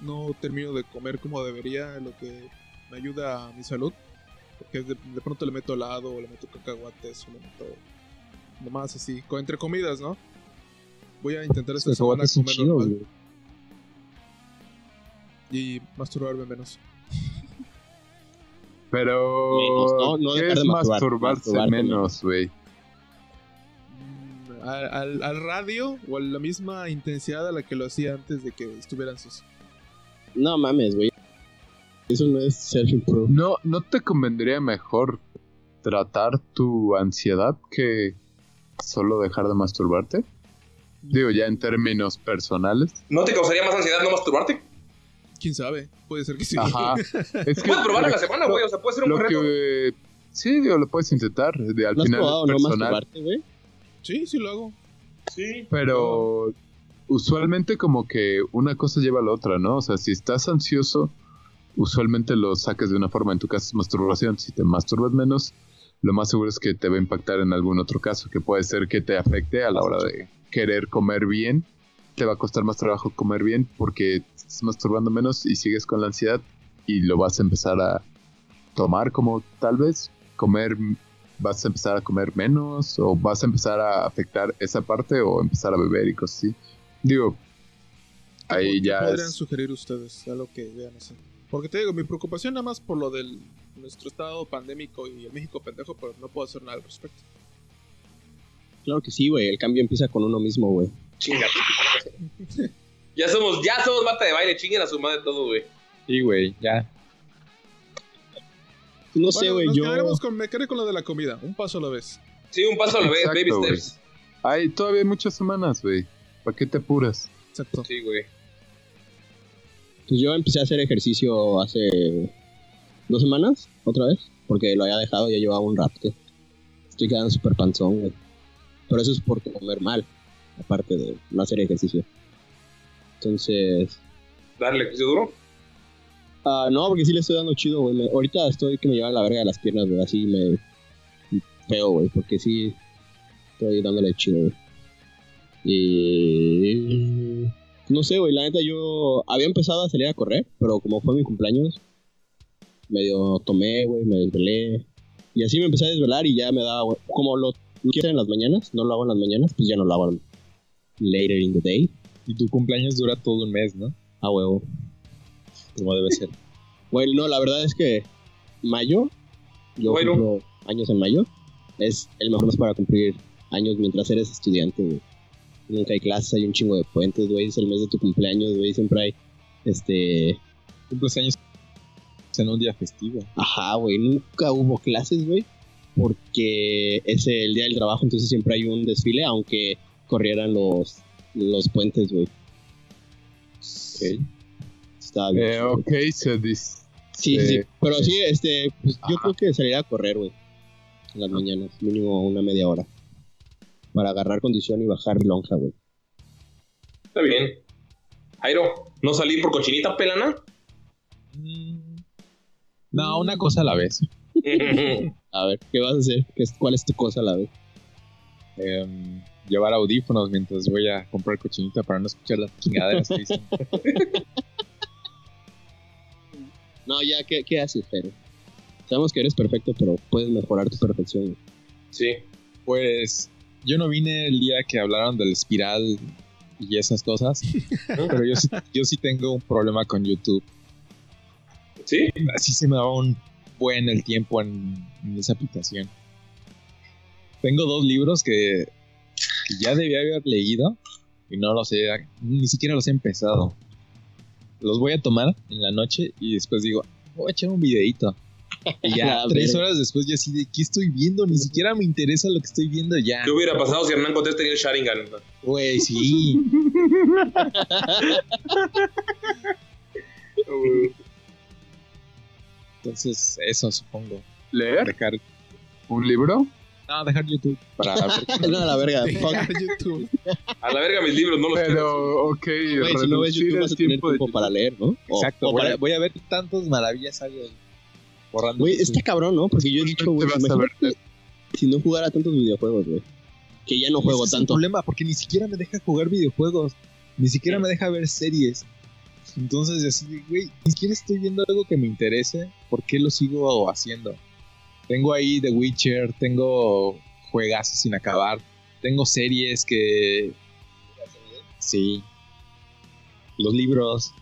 no termino de comer como debería, lo que me ayuda a mi salud. Porque de, de pronto le meto helado o le meto cacahuates o le meto nomás así, entre comidas, ¿no? Voy a intentar esta semana comer chidos, normal. güey. Y masturbarme menos. Pero. Menos, ¿no? No ¿Qué es de masturbar- masturbarse menos, güey? Mm, Al, al- al radio o a la misma intensidad a la que lo hacía antes de que estuvieran sus. No mames, güey. Eso no es self-improve. ¿No, ¿No te convendría mejor tratar tu ansiedad que solo dejar de masturbarte? Digo, ya en términos personales. ¿No te causaría más ansiedad no masturbarte? Quién sabe, puede ser que sí. Ajá. Es que Puedes probarla la semana, güey. O sea, puede ser un lo buen reto. que sí, digo, lo puedes intentar. De, al ¿No has final probado es no personal. masturbarte, güey? sí, sí lo hago. Sí. Pero usualmente como que una cosa lleva a la otra, ¿no? O sea, si estás ansioso, usualmente lo sacas de una forma. En tu caso es masturbación. Si te masturbas menos, lo más seguro es que te va a impactar en algún otro caso, que puede ser que te afecte a la hora de querer comer bien. Te va a costar más trabajo comer bien porque estás masturbando menos y sigues con la ansiedad y lo vas a empezar a tomar como tal vez comer vas a empezar a comer menos o vas a empezar a afectar esa parte o empezar a beber y cosas así. Digo, ¿Qué ahí qué ya podrían es... sugerir ustedes? Algo que vean así. Porque te digo, mi preocupación nada más por lo del nuestro estado pandémico y el México pendejo, pero no puedo hacer nada al respecto. Claro que sí, güey. El cambio empieza con uno mismo, güey. Ya somos, ya somos mata de baile, chinguen a su madre todo, güey. Sí, güey, ya. No sé, güey. nos Yo. quedaremos con, me quedé con lo de la comida, un paso a la vez. Sí, un paso a la vez, baby steps. Hay todavía hay muchas semanas, güey. ¿Para qué te apuras? Exacto. Sí, güey. Pues yo empecé a hacer ejercicio hace dos semanas, otra vez, porque lo había dejado, ya llevaba un rato. Estoy quedando súper panzón, güey. Pero eso es por comer mal, aparte de no hacer ejercicio. Entonces, Darle ejercicio duro. ah, no, porque sí le estoy dando chido, güey. Me- Ahorita estoy que me llevan la verga de las piernas, güey, así me feo, güey, porque sí estoy dándole chido, güey. Y no sé, güey, la neta yo había empezado a salir a correr, pero como fue mi cumpleaños, medio tomé, güey, me desvelé. Y así me empecé a desvelar y ya me daba, güey, como lo quiero hacer en las mañanas, no lo hago en las mañanas, pues ya no lo hago later in the day, Y tu cumpleaños dura todo un mes, ¿no? a huevo. Como debe ser. Bueno, no, la verdad es que mayo, yo Bueno. cumplo años en mayo, es el mejor mes para cumplir años mientras eres estudiante, güey. Nunca hay clases, hay un chingo de puentes, güey, es el mes de tu cumpleaños, güey, siempre hay, este, Cumples años en un día festivo. ajá, güey, nunca hubo clases, güey, porque es el día del trabajo, entonces siempre hay un desfile, aunque corrieran los, los puentes, güey. Ok. Está bien. Eh, ok, se dice... Sí, sí, sí. Eh, Pero sí, este, pues yo creo que saliría a correr, güey. En las mañanas, mínimo una media hora. Para agarrar condición y bajar lonja, güey. Está bien. Jairo, ¿no salí por cochinita pelana? Mm. No, una cosa a la vez. A ver, ¿qué vas a hacer? ¿Qué es, ¿Cuál es tu cosa a la vez? Em, llevar audífonos mientras voy a comprar cochinita para no escuchar las chingaderas que dicen. No, ya, ¿qué, qué haces, pero? Sabemos que eres perfecto, pero puedes mejorar tu perfección. sí. Pues yo no vine el día que hablaron del espiral y esas cosas, pero yo sí, yo sí tengo un problema con YouTube. ¿Sí? Así se me va un buen el tiempo en, en esa aplicación. Tengo dos libros que, que ya debía haber leído y no los he, ni siquiera los he empezado. Los voy a tomar en la noche y después digo, voy a echar un videito. Y ya tres horas después, ya así de, ¿qué estoy viendo? Ni siquiera me interesa lo que estoy viendo ya. ¿Qué hubiera pasado si Hernán Cortés tenía el Sharingan? Güey, sí. Entonces, eso supongo. ¿Leer? ¿Un libro? No, dejar YouTube para ver. no, a la verga. fuck. Dejar YouTube. A la verga mis libros, no los. Pero, ok, Güey, si no ves YouTube vas a tener tiempo tiempo para leer, ¿no? O- Exacto, o voy, para- a, voy a ver tantas maravillas algo borrando. Güey, está cabrón, ¿no? Porque yo he dicho, güey, si no jugara tantos videojuegos, güey. Que ya no juego Ese es el tanto. problema, porque ni siquiera me deja jugar videojuegos, ni siquiera me deja ver series. Entonces, así, de, güey, ni siquiera estoy viendo algo que me interese, ¿por qué lo sigo haciendo? Tengo ahí The Witcher, tengo juegazos sin acabar, tengo series que... Sí. Los libros.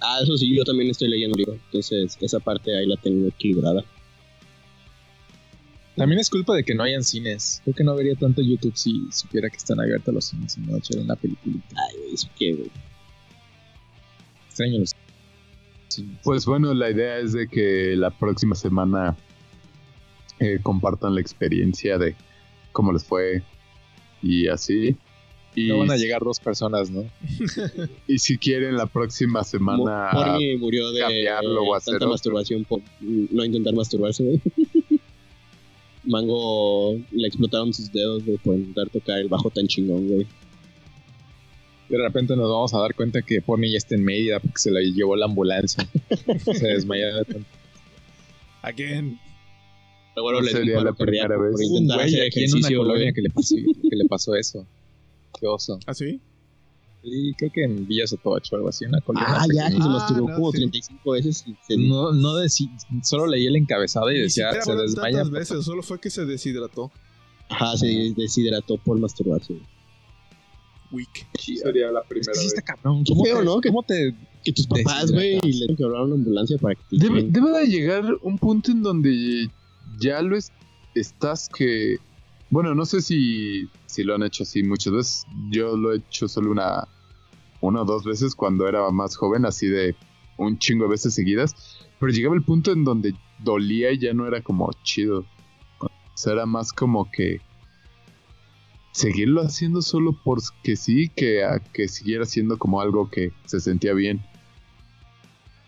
Ah, eso sí, yo también estoy leyendo libro. Entonces, esa parte ahí la tengo equilibrada. También es culpa de que no hayan cines. Creo que no vería tanto YouTube si supiera que están abiertos los cines y no echar una película. Ay, eso qué, güey. Extraño los Pues bueno, la idea es de que la próxima semana eh, compartan la experiencia de cómo les fue y así. Y, No van a llegar dos personas, ¿no? y si quieren la próxima semana Porni murió de cambiarlo o hacer tanta masturbación por no intentar masturbarse, güey. Mango le explotaron sus dedos, güey, por intentar tocar el bajo tan chingón, güey. De repente nos vamos a dar cuenta que Porni ya está en Mérida porque se la llevó la ambulancia. se desmayó. Again. Pero bueno, No le dio un sería la primera vez. un intentar güey aquí en una colonia que le, pasó, que le pasó eso. Qué oso. ¿Ah, sí? Y creo que en Villa Sotocho o algo así, una colonia. Ah, ya, que se masturbó no, como sí. 35 veces y se... No, no deci- solo leí el encabezado y decía siquiera se desmaya. tantas veces, solo fue que se deshidrató. Ajá, se deshidrató por masturbarse. Sería la Es primera que sí vez. está cabrón. ¿Cómo feo, te- ¿no? Que- ¿Cómo te Que tus papás, güey, y le tienen que hablar a una ambulancia para que te Debe, lleven. debe de llegar un punto en donde ya lo es- estás que... Bueno, no sé si, si lo han hecho así muchas veces. Yo lo he hecho solo una, una o dos veces cuando era más joven, así de un chingo de veces seguidas. Pero llegaba el punto en donde dolía y ya no era como chido. O sea, era más como que seguirlo haciendo solo porque sí, que a que siguiera siendo como algo que se sentía bien.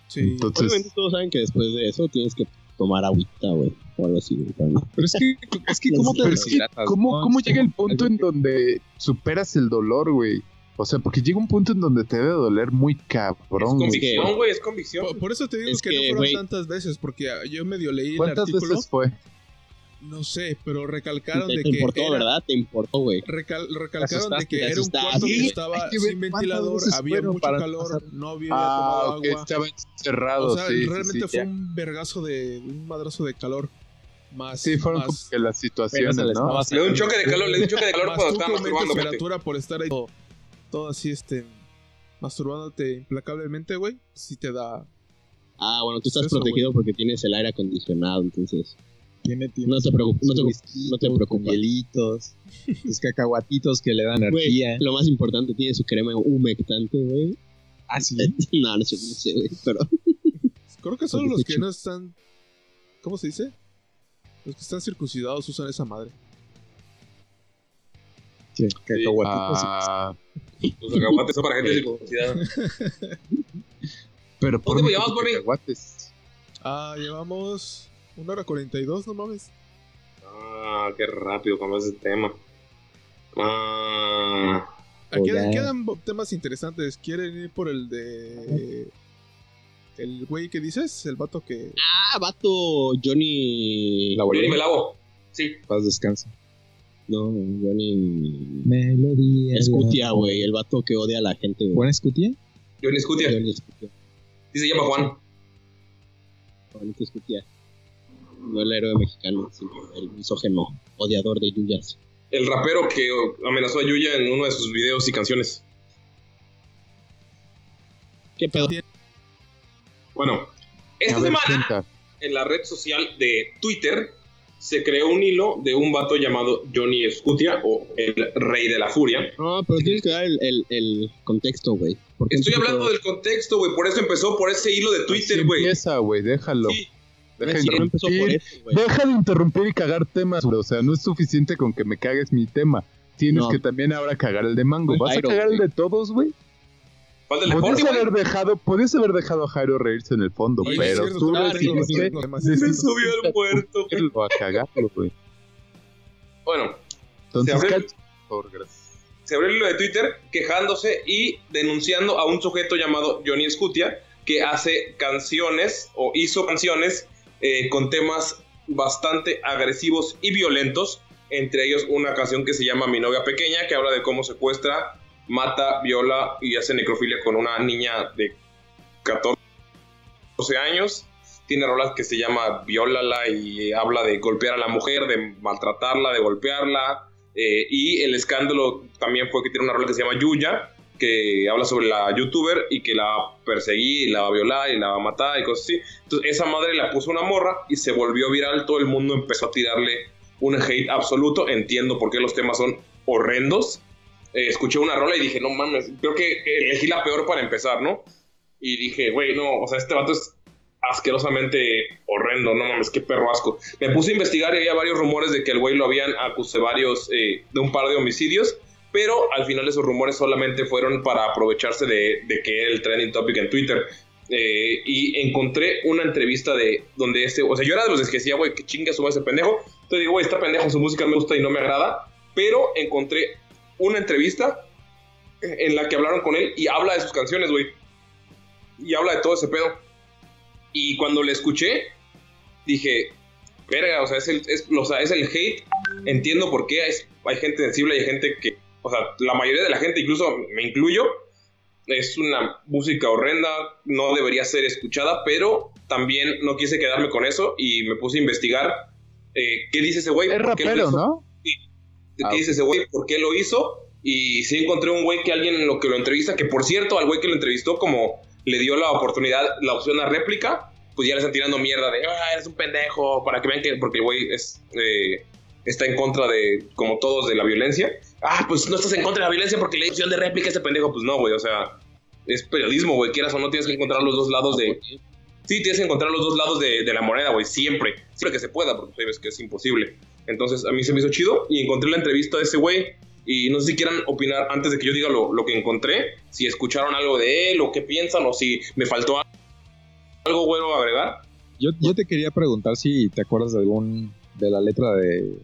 Sí. Entonces, Obviamente todos saben que después de eso tienes que tomar agüita, güey, o algo así, no- Pero es que, es que ¿cómo te es que? ¿cómo, no? cómo Es llega el punto en donde superas el dolor, güey? O sea, porque llega un punto en donde te debe doler muy Es cabrón, güey. convicción, güey, es convicción. Por, por eso te digo Es que, que, no fueron tantas veces, porque ah, yo medio leí el ¿Cuántas artículo. veces fue? No sé, pero recalcaron Te, de te que importó, era- ¿verdad? Te importó, güey. recal- recalcaron de que era un cuarto que estaba que sin ventilador, había mucho para calor, pasar. no había Ah, tomado agua. estaba encerrado, O sea, sí, realmente sí, fue ya. un vergazo de un madrazo de calor más Sí, fueron como más, que las situaciones, ¿no? Le dio un choque de calor, le dio un choque de calor cuando estaba masturbando. temperatura por estar ahí todo, todo así este masturbándote implacablemente, güey, sí te da Ah, bueno, tú estás Eso, protegido porque tienes el aire acondicionado, entonces. Tiene, tiene No te preocupes, no te, no te preocupes. hielitos, sus cacahuatitos que le dan energía. lo más importante, tiene su crema humectante, güey. Ah, sí. no, no sé, no sé, güey, pero... Creo que solo los que no están ¿Cómo se dice? Los que están circuncidados usan esa madre. Sí, cacahuatitos. Ah, Los cacahuates son para gente circuncidada. pero por ¿Dónde llevamos, Bonnie? cacahuates. Ah, llevamos una hora 42, no mames. Ah, qué rápido cambias de tema. Ah, Aquí Pues quedan bo- temas interesantes. ¿Quieren ir por el de. El güey que dices? El vato que. Ah, vato, Johnny... La Johnny volví. Melavo. Sí. Paz descansa. No, Johnny... Melodía. Escutia, güey, el vato que odia a la gente, güey. ¿Juan Escutia? Johnny Scutia. Johnny Escutia. Sí se llama Juan. Juanito Escutia. No el héroe mexicano, sino el misógeno, odiador de Yuyas. El rapero que amenazó a Yuya en uno de sus videos y canciones. ¿Qué pedo? Bueno, esta ver, semana cuenta. en la red social de Twitter se creó un hilo de un vato llamado Johnny Scutia o el rey de la furia. No, pero tienes que dar el, el, el contexto, güey. Estoy hablando del contexto, güey. Por eso empezó por ese hilo de Twitter, güey. empieza, güey, déjalo. Sí, Deja de interrumpir. eso, güey. Deja de interrumpir y cagar temas, güey. O sea, no es suficiente con que me cagues mi tema. Tienes No. que también ahora cagar el de Mango. Pues, ¿Vas Jairo, a cagar el güey. de todos, güey? Fortnite, haber güey. dejado, podías haber dejado a Jairo reírse en el fondo, pero cierto, tú riendo, decidiste decidiste subió el muerto. irlo a cagarlo, güey. Bueno, Entonces, Se abrió- cacha- por favor, gracias. se abrió el hilo de Twitter quejándose y denunciando a un sujeto llamado Johnny Scutia que hace canciones o hizo canciones eh, con temas bastante agresivos y violentos. Entre ellos una canción que se llama Mi novia pequeña que habla de cómo secuestra, mata, viola y hace necrofilia con una niña de 14 años. Tiene rolas que se llama Viólala y habla de golpear a la mujer, de maltratarla, de golpearla. Eh, y el escándalo también fue que tiene una rola que se llama Yuya, que habla sobre la youtuber y que la va a perseguir y la va a violar y la va a matar y cosas así. Entonces esa madre la puso una morra y se volvió viral, todo el mundo empezó a tirarle un hate absoluto, entiendo por qué los temas son horrendos. Eh, escuché una rola y dije, no mames, creo que elegí la peor para empezar, ¿no? Y dije, güey, no, o sea, este vato es asquerosamente horrendo, no mames, qué perro asco. Me puse a investigar y había varios rumores de que el güey lo habían acusado varios, eh, de un par de homicidios, pero al final esos rumores solamente fueron para aprovecharse de, que era el trending topic en Twitter. Eh, y encontré una entrevista de donde este, o sea, yo era de los que decía, güey, que chinga suma ese pendejo. Entonces digo, güey, está pendejo, su música me gusta y no me agrada, pero encontré una entrevista en la que hablaron con él y habla de sus canciones, güey. Y habla de todo ese pedo. Y cuando le escuché, dije, verga, o sea, es el, es, o sea, es el hate. Entiendo por qué hay, hay gente sensible y hay gente que, o sea, la mayoría de la gente, incluso me incluyo, es una música horrenda, no debería ser escuchada, pero también no quise quedarme con eso y me puse a investigar eh, qué dice ese güey. Es qué rapero. ¿no? Sí. Ah, ¿Qué dice ese güey? ¿Por qué lo hizo? Y sí encontré un güey que alguien en lo que lo entrevista, que por cierto, al güey que lo entrevistó, como le dio la oportunidad, la opción a réplica, pues ya le están tirando mierda de, ah, eres un pendejo, para que vean que, porque el güey es, eh, está en contra de, como todos, de la violencia. Ah, pues no estás en contra de la violencia porque dio opción de réplica ese pendejo. Pues no, güey, o sea, es periodismo, güey, quieras o no, tienes que encontrar los dos lados de... Sí, tienes que encontrar los dos lados de, la moneda, güey, siempre. Siempre que se pueda, porque sabes que es imposible. Entonces, a mí se me hizo chido y encontré la entrevista de ese güey. Y no sé si quieran opinar antes de que yo diga lo, que encontré, si escucharon algo de él o qué piensan o si me faltó algo bueno a agregar. Yo, yo te quería preguntar si te acuerdas de algún de la letra de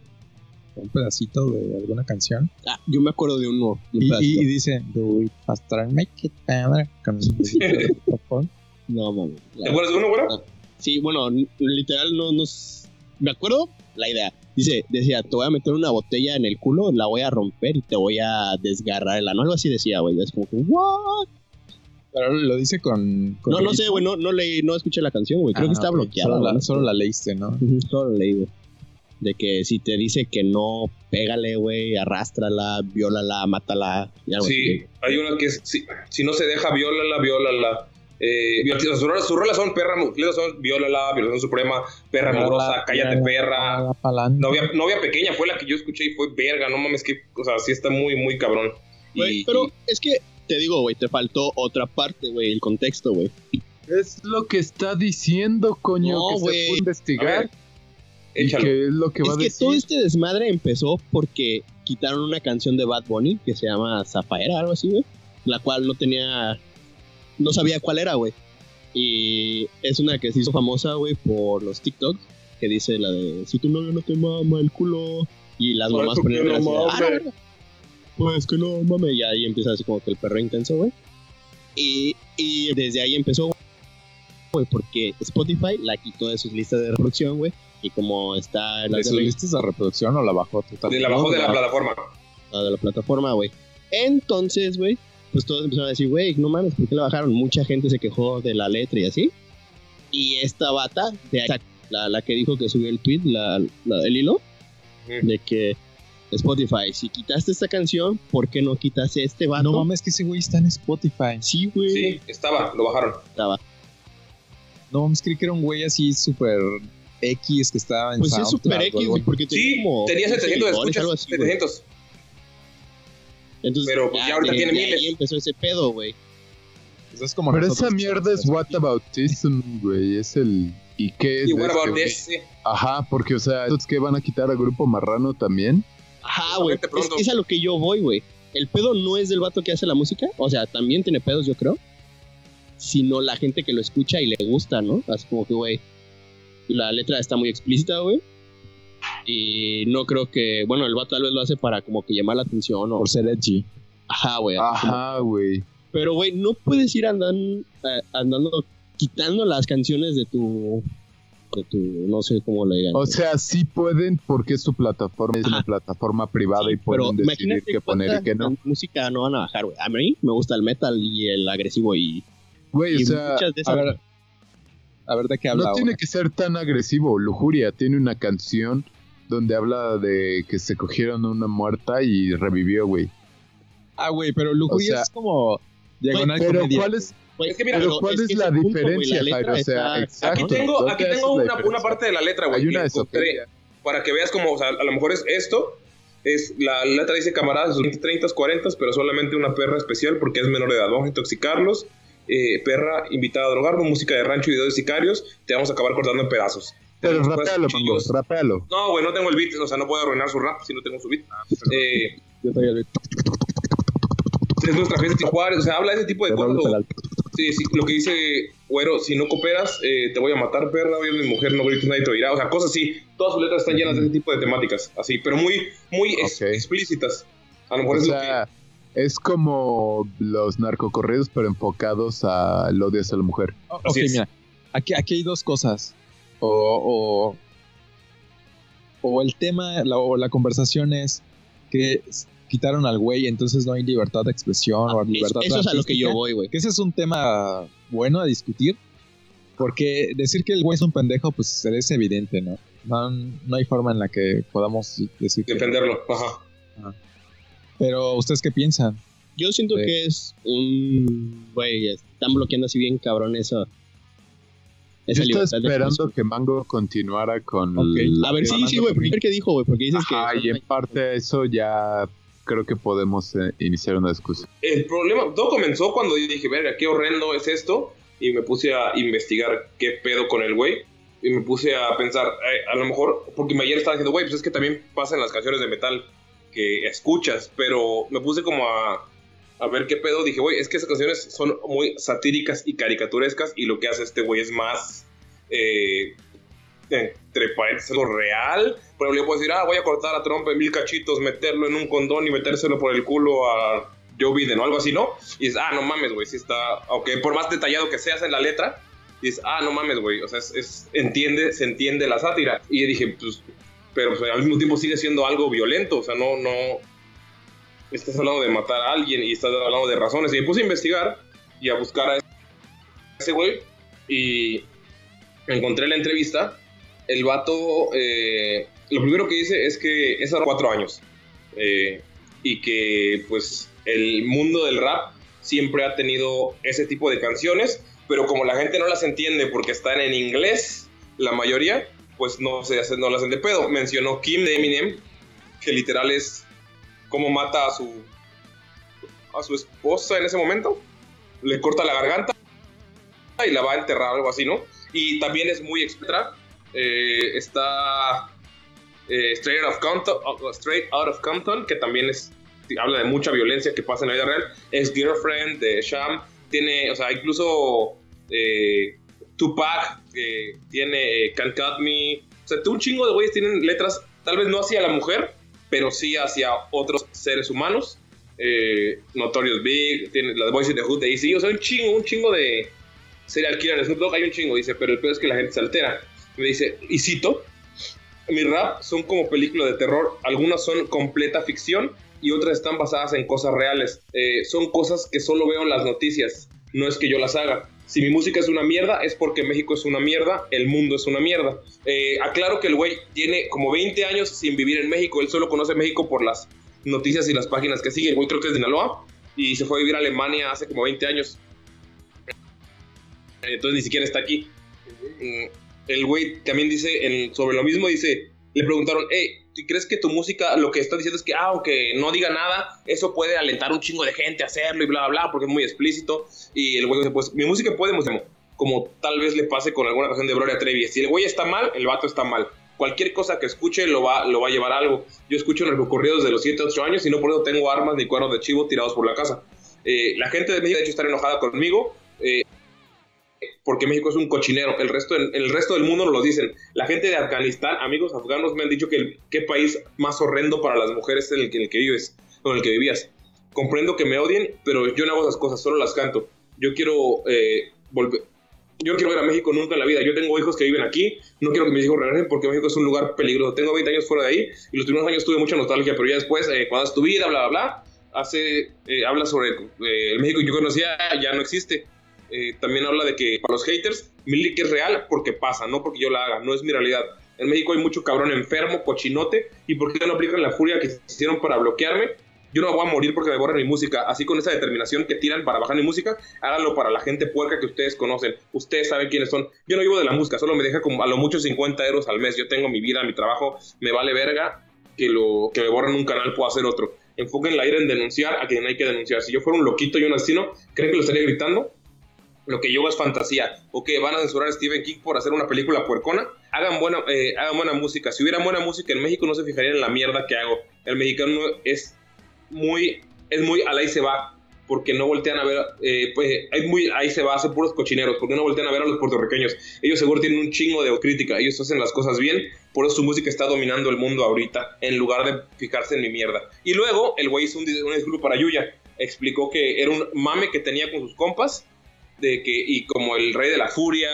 un pedacito de alguna canción. Ah, yo me acuerdo de uno. de un Y, pedacito. y, y dice, do it faster and make it better. Con el No, mames. ¿Te acuerdas de uno, güero? Sí, bueno, literal no nos... Me acuerdo la idea. Dice, decía, te voy a meter una botella en el culo, la voy a romper y te voy a desgarrar el ano. Algo así decía, güey. Es como que, ¿what? Pero lo dice con. con No, no sé, güey, no, no leí, no escuché la canción, güey. Creo Ah, que está ok. bloqueada. Solo la, solo la leíste, ¿no? Solo lo leí, güey. De que si te dice que no, pégale, güey, arrástrala, viólala, mátala. Y algo Sí, así. hay una que es, si, si no se deja, viólala, viólala. Eh, rolas son perra, son viólala, violación suprema, perra mugrosa, cállate perra. Novia, novia pequeña fue la que yo escuché y fue verga, no mames, que, o sea, sí está muy, muy cabrón. Güey, Y- pero es que, te digo, güey, te faltó otra parte, güey, el contexto, güey. Es lo que está diciendo, coño, No, que güey. se puede A investigar. Échalo. que es lo que va es a que decir. todo este desmadre empezó porque quitaron una canción de Bad Bunny que se llama Zafaera, algo así, güey. La cual no tenía. No sabía cuál era, güey. Y es una que se hizo famosa, güey, por los TikToks. Que dice la de: Si tu novio no te mama el culo. Y las mamás ponen no así, "Ah, la. Pues que no mames. Y ahí empieza así como que el perro intenso, güey. Y, y desde ahí empezó, güey, porque Spotify la quitó de sus listas de reproducción, güey. Y como está en ¿De las sus de reproducción o la bajó total? De la bajó de la plataforma. la de la plataforma, güey. Entonces, güey, pues todos empezaron a decir, güey, no mames, ¿por qué la bajaron? Mucha gente se quejó de la letra y así. Y esta bata, de la, la que dijo que subió el tweet, la, la- el hilo, de que Spotify, si quitaste esta canción, ¿por qué no quitaste este vato? No mames, que ese güey está en Spotify. Sí, güey. Sí, estaba, lo bajaron. Estaba. No mames, creí que era un güey así súper X que estaba en Pues es super X, güey, porque Sí, tenía como tenía 700 seguidores, escuchas, algo así, güey. 700. Entonces, Pero, pues, ya ahorita de- tiene de ahí miles. empezó ese pedo, güey. Pues es como Pero nosotros, esa mierda es Whataboutism, güey. Es el. ¿Y qué es? Y de what este, about güey? this? Sí. Ajá, porque, o sea, ¿estos que van a quitar a Grupo Marrano también? Ajá, güey. Justamente Es, es a lo que yo voy, güey. El pedo no es del vato que hace la música. O sea, también tiene pedos, yo creo. Sino la gente que lo escucha y le gusta, ¿no? Así como que, güey. La letra está muy explícita, güey. Y no creo que. Bueno, el vato tal vez lo hace para como que llamar la atención o. por ser edgy. Ajá, güey. Ajá, güey. Pero, güey, no puedes ir andan- eh, andando. Quitando las canciones de tu. De tu. No sé cómo le digan. O sea, sí pueden porque su plataforma es una Ajá. plataforma privada y Pero pueden decidir qué poner y qué no. música no van a bajar, güey. A mí me gusta el metal y el agresivo y, Güey, o y sea, muchas de A esas. ver, a ver de qué habla no tiene ahora. que ser tan agresivo. Lujuria tiene una canción donde habla de que se cogieron a una muerta y revivió, güey. Ah, güey, pero lujuria O sea, es como diagonal Pero comedia. ¿cuál es, Güey, Es que mira, pero pero cuál es la punto, diferencia, la Jairo? O sea, está- exacto. Aquí tengo, ¿dónde aquí tengo una, parte de la letra, güey. Hay que una encontré. Para que veas como, o sea, a lo mejor es esto. Es, la letra dice camaradas de sus 30, 40, pero solamente una perra especial porque es menor de edad. Vamos a intoxicarlos. Eh, perra invitada a drogarnos, música de rancho y videos de sicarios. Te vamos a acabar cortando en pedazos. Pero rapealo, pues, Mango, chillos. rapealo. No, güey, no tengo el beat, o sea, no puedo arruinar su rap si no tengo su beat. Eh, Yo traigo el es nuestra fiesta de Juárez, o sea, habla de ese tipo de cosas. O-. Sí, sí, lo que dice, güero, si no cooperas, eh, te voy a matar, perra, oye, mi mujer, no grites, nadie te oirá. O sea, cosas así. Todas sus letras están llenas de ese tipo de temáticas, así, pero muy, muy explícitas. A lo O mejor es lo sea, es como los narcocorridos, pero enfocados al odio hacia la mujer. Oh, ok, mira, aquí, aquí hay dos cosas. O, o, o el tema, la, o la conversación es que quitaron al güey, entonces no hay libertad de expresión o Eso, libertad eso es a lo que yo voy, güey. Que ese es un tema bueno a discutir. Porque decir que el güey es un pendejo, pues es evidente, ¿no? No, no hay forma en la que podamos decir que que... defenderlo. Ajá. Pero, ¿ustedes qué piensan? Yo siento Sí. que es un. Güey, están bloqueando así bien cabrón esa. Yo Esa estaba libertad de esperando que Mango continuara con... Ok. la- A ver, sí, sí, güey, porque ¿qué dijo, güey? Porque dices que. Ajá, y en parte eso ya creo que podemos eh, iniciar una discusión. El problema, todo comenzó cuando yo dije, verga, qué horrendo es esto. Y me puse a investigar qué pedo con el güey. Y me puse a pensar, eh, a lo mejor, porque ayer estaba diciendo, güey, pues es que también pasa en las canciones de metal que escuchas. Pero me puse como a, a ver qué pedo. Dije, güey, es que esas canciones son muy satíricas y caricaturescas. Y lo que hace este güey es más. eh, entre paréntesis, algo real. Ejemplo, yo puedo decir, ah, voy a cortar a Trump en mil cachitos, meterlo en un condón y metérselo por el culo a Joe Biden o algo así, ¿no? Y es, ah, no mames, güey, sí está, aunque por más detallado que seas en la letra, dices, ah, no mames, güey, o sea, es, es- entiende, se entiende la sátira. Y dije, pues, pero pues, al mismo tiempo sigue siendo algo violento, o sea, no, no, estás hablando de matar a alguien y estás hablando de razones. Y me puse a investigar y a buscar a ese güey y encontré la entrevista. El vato, eh, lo primero que dice es que es ahora cuatro años eh, y que pues el mundo del rap siempre ha tenido ese tipo de canciones, pero como la gente no las entiende porque están en inglés, la mayoría, pues no se hacen, no las hacen de pedo. Mencionó Kim de Eminem, que literal es cómo mata a su a su esposa en ese momento, le corta la garganta y la va a enterrar, algo así, ¿no? Y también es muy extra. eh, está eh, Straight, Out of Compton, Straight Out of Compton, que también es habla de mucha violencia que pasa en la vida real. Es Girlfriend de Sham. Tiene, o sea, incluso eh, Tupac que tiene eh, Can't Cut Me. O sea, un chingo de güeyes tienen letras, tal vez no hacia la mujer, pero sí hacia otros seres humanos. Eh, Notorious Big, tiene la de Boys in the Hood de AC. O sea, un chingo, un chingo de serial killer de Snoop Dogg. Hay un chingo, dice, pero el peor es que la gente se altera. Me dice, y cito, mi rap son como películas de terror. Algunas son completa ficción y otras están basadas en cosas reales. Eh, son cosas que solo veo en las noticias. No es que yo las haga. Si mi música es una mierda, es porque México es una mierda, el mundo es una mierda. Eh, aclaro que el güey tiene como 20 años sin vivir en México. Él solo conoce México por las noticias y las páginas que sigue. El güey creo que es de Sinaloa y se fue a vivir a Alemania hace como 20 años. Entonces ni siquiera está aquí. Mm, El güey también dice sobre lo mismo, dice, le preguntaron, hey, ¿tú crees que tu música lo que está diciendo es que, ah, aunque no diga nada, eso puede alentar un chingo de gente a hacerlo y bla, bla, bla, porque es muy explícito? Y el güey dice, pues mi música puede, como, como tal vez le pase con alguna canción de Gloria Trevi. Si el güey está mal, el vato está mal. Cualquier cosa que escuche lo va, lo va a llevar a algo. Yo escucho narcocorridos de los 7, 8 años y no por eso tengo armas ni cuernos de chivo tirados por la casa. Eh, la gente de México, de hecho, está enojada conmigo. eh, porque México es un cochinero. El resto, el resto del mundo nos lo dicen. La gente de Afganistán, amigos afganos, me han dicho que el qué país más horrendo para las mujeres es el que, el que vives, con el que vivías. Comprendo que me odien, pero yo no hago esas cosas, solo las canto. Yo quiero eh, volver. Yo no quiero ir a México nunca en la vida. Yo tengo hijos que viven aquí. No quiero que mis hijos regresen porque México es un lugar peligroso. Tengo 20 años fuera de ahí y los primeros años tuve mucha nostalgia, pero ya después, eh, cuando haces tu vida, bla, bla, bla, hace, eh, habla sobre eh, el México que yo conocía, ya no existe. Eh, también habla de que para los haters, mi lyric es real porque pasa, no porque yo la haga, no es mi realidad. En México hay mucho cabrón enfermo, cochinote, y por qué no aplican la furia que hicieron para bloquearme, yo no voy a morir porque me borren mi música. Así con esa determinación que tiran para bajar mi música, háganlo para la gente puerca que ustedes conocen. Ustedes saben quiénes son. Yo no vivo de la música, solo me deja como a lo mucho 50 euros al mes. Yo tengo mi vida, mi trabajo, me vale verga que, lo, que me borren un canal, puedo hacer otro. Enfoquen la ira en denunciar a quien hay que denunciar. Si yo fuera un loquito y un asesino, ¿creen que lo estaría gritando? Lo que yo es fantasía. O van a censurar a Stephen King por hacer una película puercona. Hagan buena, eh, hagan buena música. Si hubiera buena música en México, no se fijarían en la mierda que hago. El mexicano es muy, es muy al ahí se va. Porque no voltean a ver, eh, pues hay muy, ahí se va, hace puros cochineros. Porque no voltean a ver a los puertorriqueños. Ellos seguro tienen un chingo de crítica. Ellos hacen las cosas bien. Por eso su música está dominando el mundo ahorita. En lugar de fijarse en mi mierda. Y luego, el güey hizo un, un disculpo para Yuya. Explicó que era un mame que tenía con sus compas de que, y como el rey de la furia,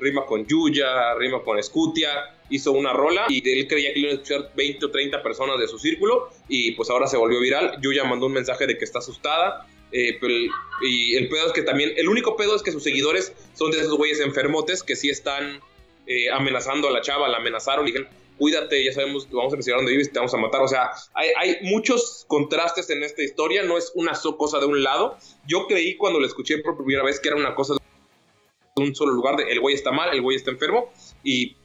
rima con Yuya, rima con Scutia, hizo una rola y él creía que iban a escuchar 20 o 30 personas de su círculo y pues ahora se volvió viral. Yuya mandó un mensaje de que está asustada. eh, pero el- y el pedo es que también, el único pedo es que sus seguidores son de esos güeyes enfermotes que sí están eh, amenazando a la chava, la amenazaron y cuídate, ya sabemos, vamos a investigar dónde vives te vamos a matar. O sea, hay, hay muchos contrastes en esta historia, no es una cosa de un lado. Yo creí cuando lo escuché por primera vez que era una cosa de un solo lugar, de el güey está mal, el güey está enfermo, y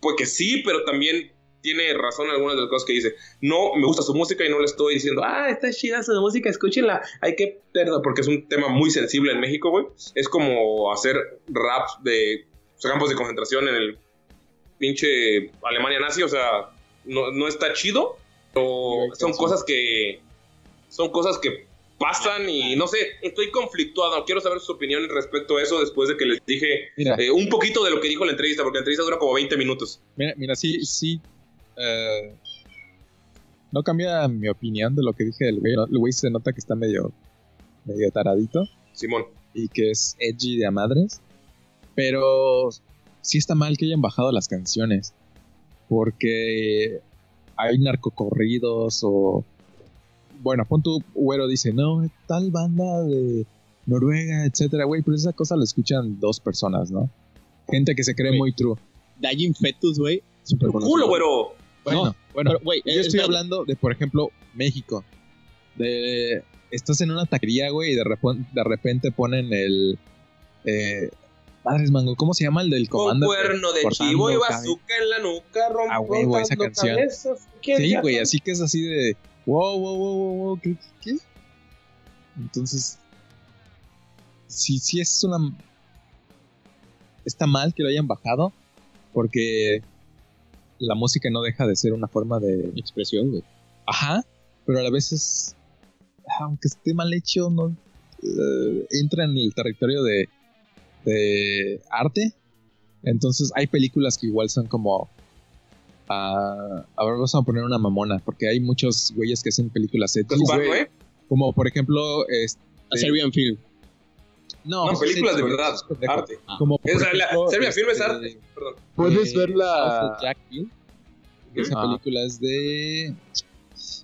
pues que sí, pero también tiene razón en algunas de las cosas que dice. No me gusta su música y no le estoy diciendo, ah, está chida su música, escúchenla. Hay que, porque es un tema muy sensible en México, güey. Es como hacer rap de campos de concentración en el pinche Alemania nazi, o sea, no, no está chido, pero son cosas que son cosas que pasan y no sé, estoy conflictuado, quiero saber su opinión respecto a eso después de que les dije eh, un poquito de lo que dijo la entrevista, porque la entrevista dura como 20 minutos. Mira, mira, sí, sí. eh, no cambia mi opinión de lo que dije del güey. El güey se nota que está medio, medio taradito Simón. y que es edgy de a madres. Pero sí está mal que hayan bajado las canciones. Porque hay narcocorridos o. Bueno, pon tu güero dice, no, tal banda de Noruega, etcétera, güey, pero esa cosa la escuchan dos personas, ¿no? Gente que se cree muy true. Dying Fetus, güey. ¡Culo, güero! Bueno, No, bueno, güey, yo eh, estoy hablando de, por ejemplo, México. De estás en una taquería, güey, y de, de repente ponen el eh, Madres Mango, ¿cómo se llama el del Con comando? cuerno de chivo y bazooka en la nuca, rompiendo Ah, huevo, esa canción. cabezas. ¿Quién Sí, güey, así que es así de wow, wow, wow, wow, wow, ¿qué? qué? Entonces, sí, sí es una está mal que lo hayan bajado porque la música no deja de ser una forma de Expresión, güey. Ajá, pero a la vez es. Aunque esté mal hecho, no. eh, entra en el territorio de. De arte. Entonces hay películas que igual son como. ah, a ver, vamos a poner una mamona, porque hay muchos güeyes que hacen películas edgy, Gaspar güey. Como por ejemplo. este, A Serbian Film. no, No, películas de verdad, pendejo. arte. Como por Es la- la- ejemplo, Serbia Film es este, arte. Perdón. Puedes Eh, ver la. House of Jack Hill. Esa Ah. película es de.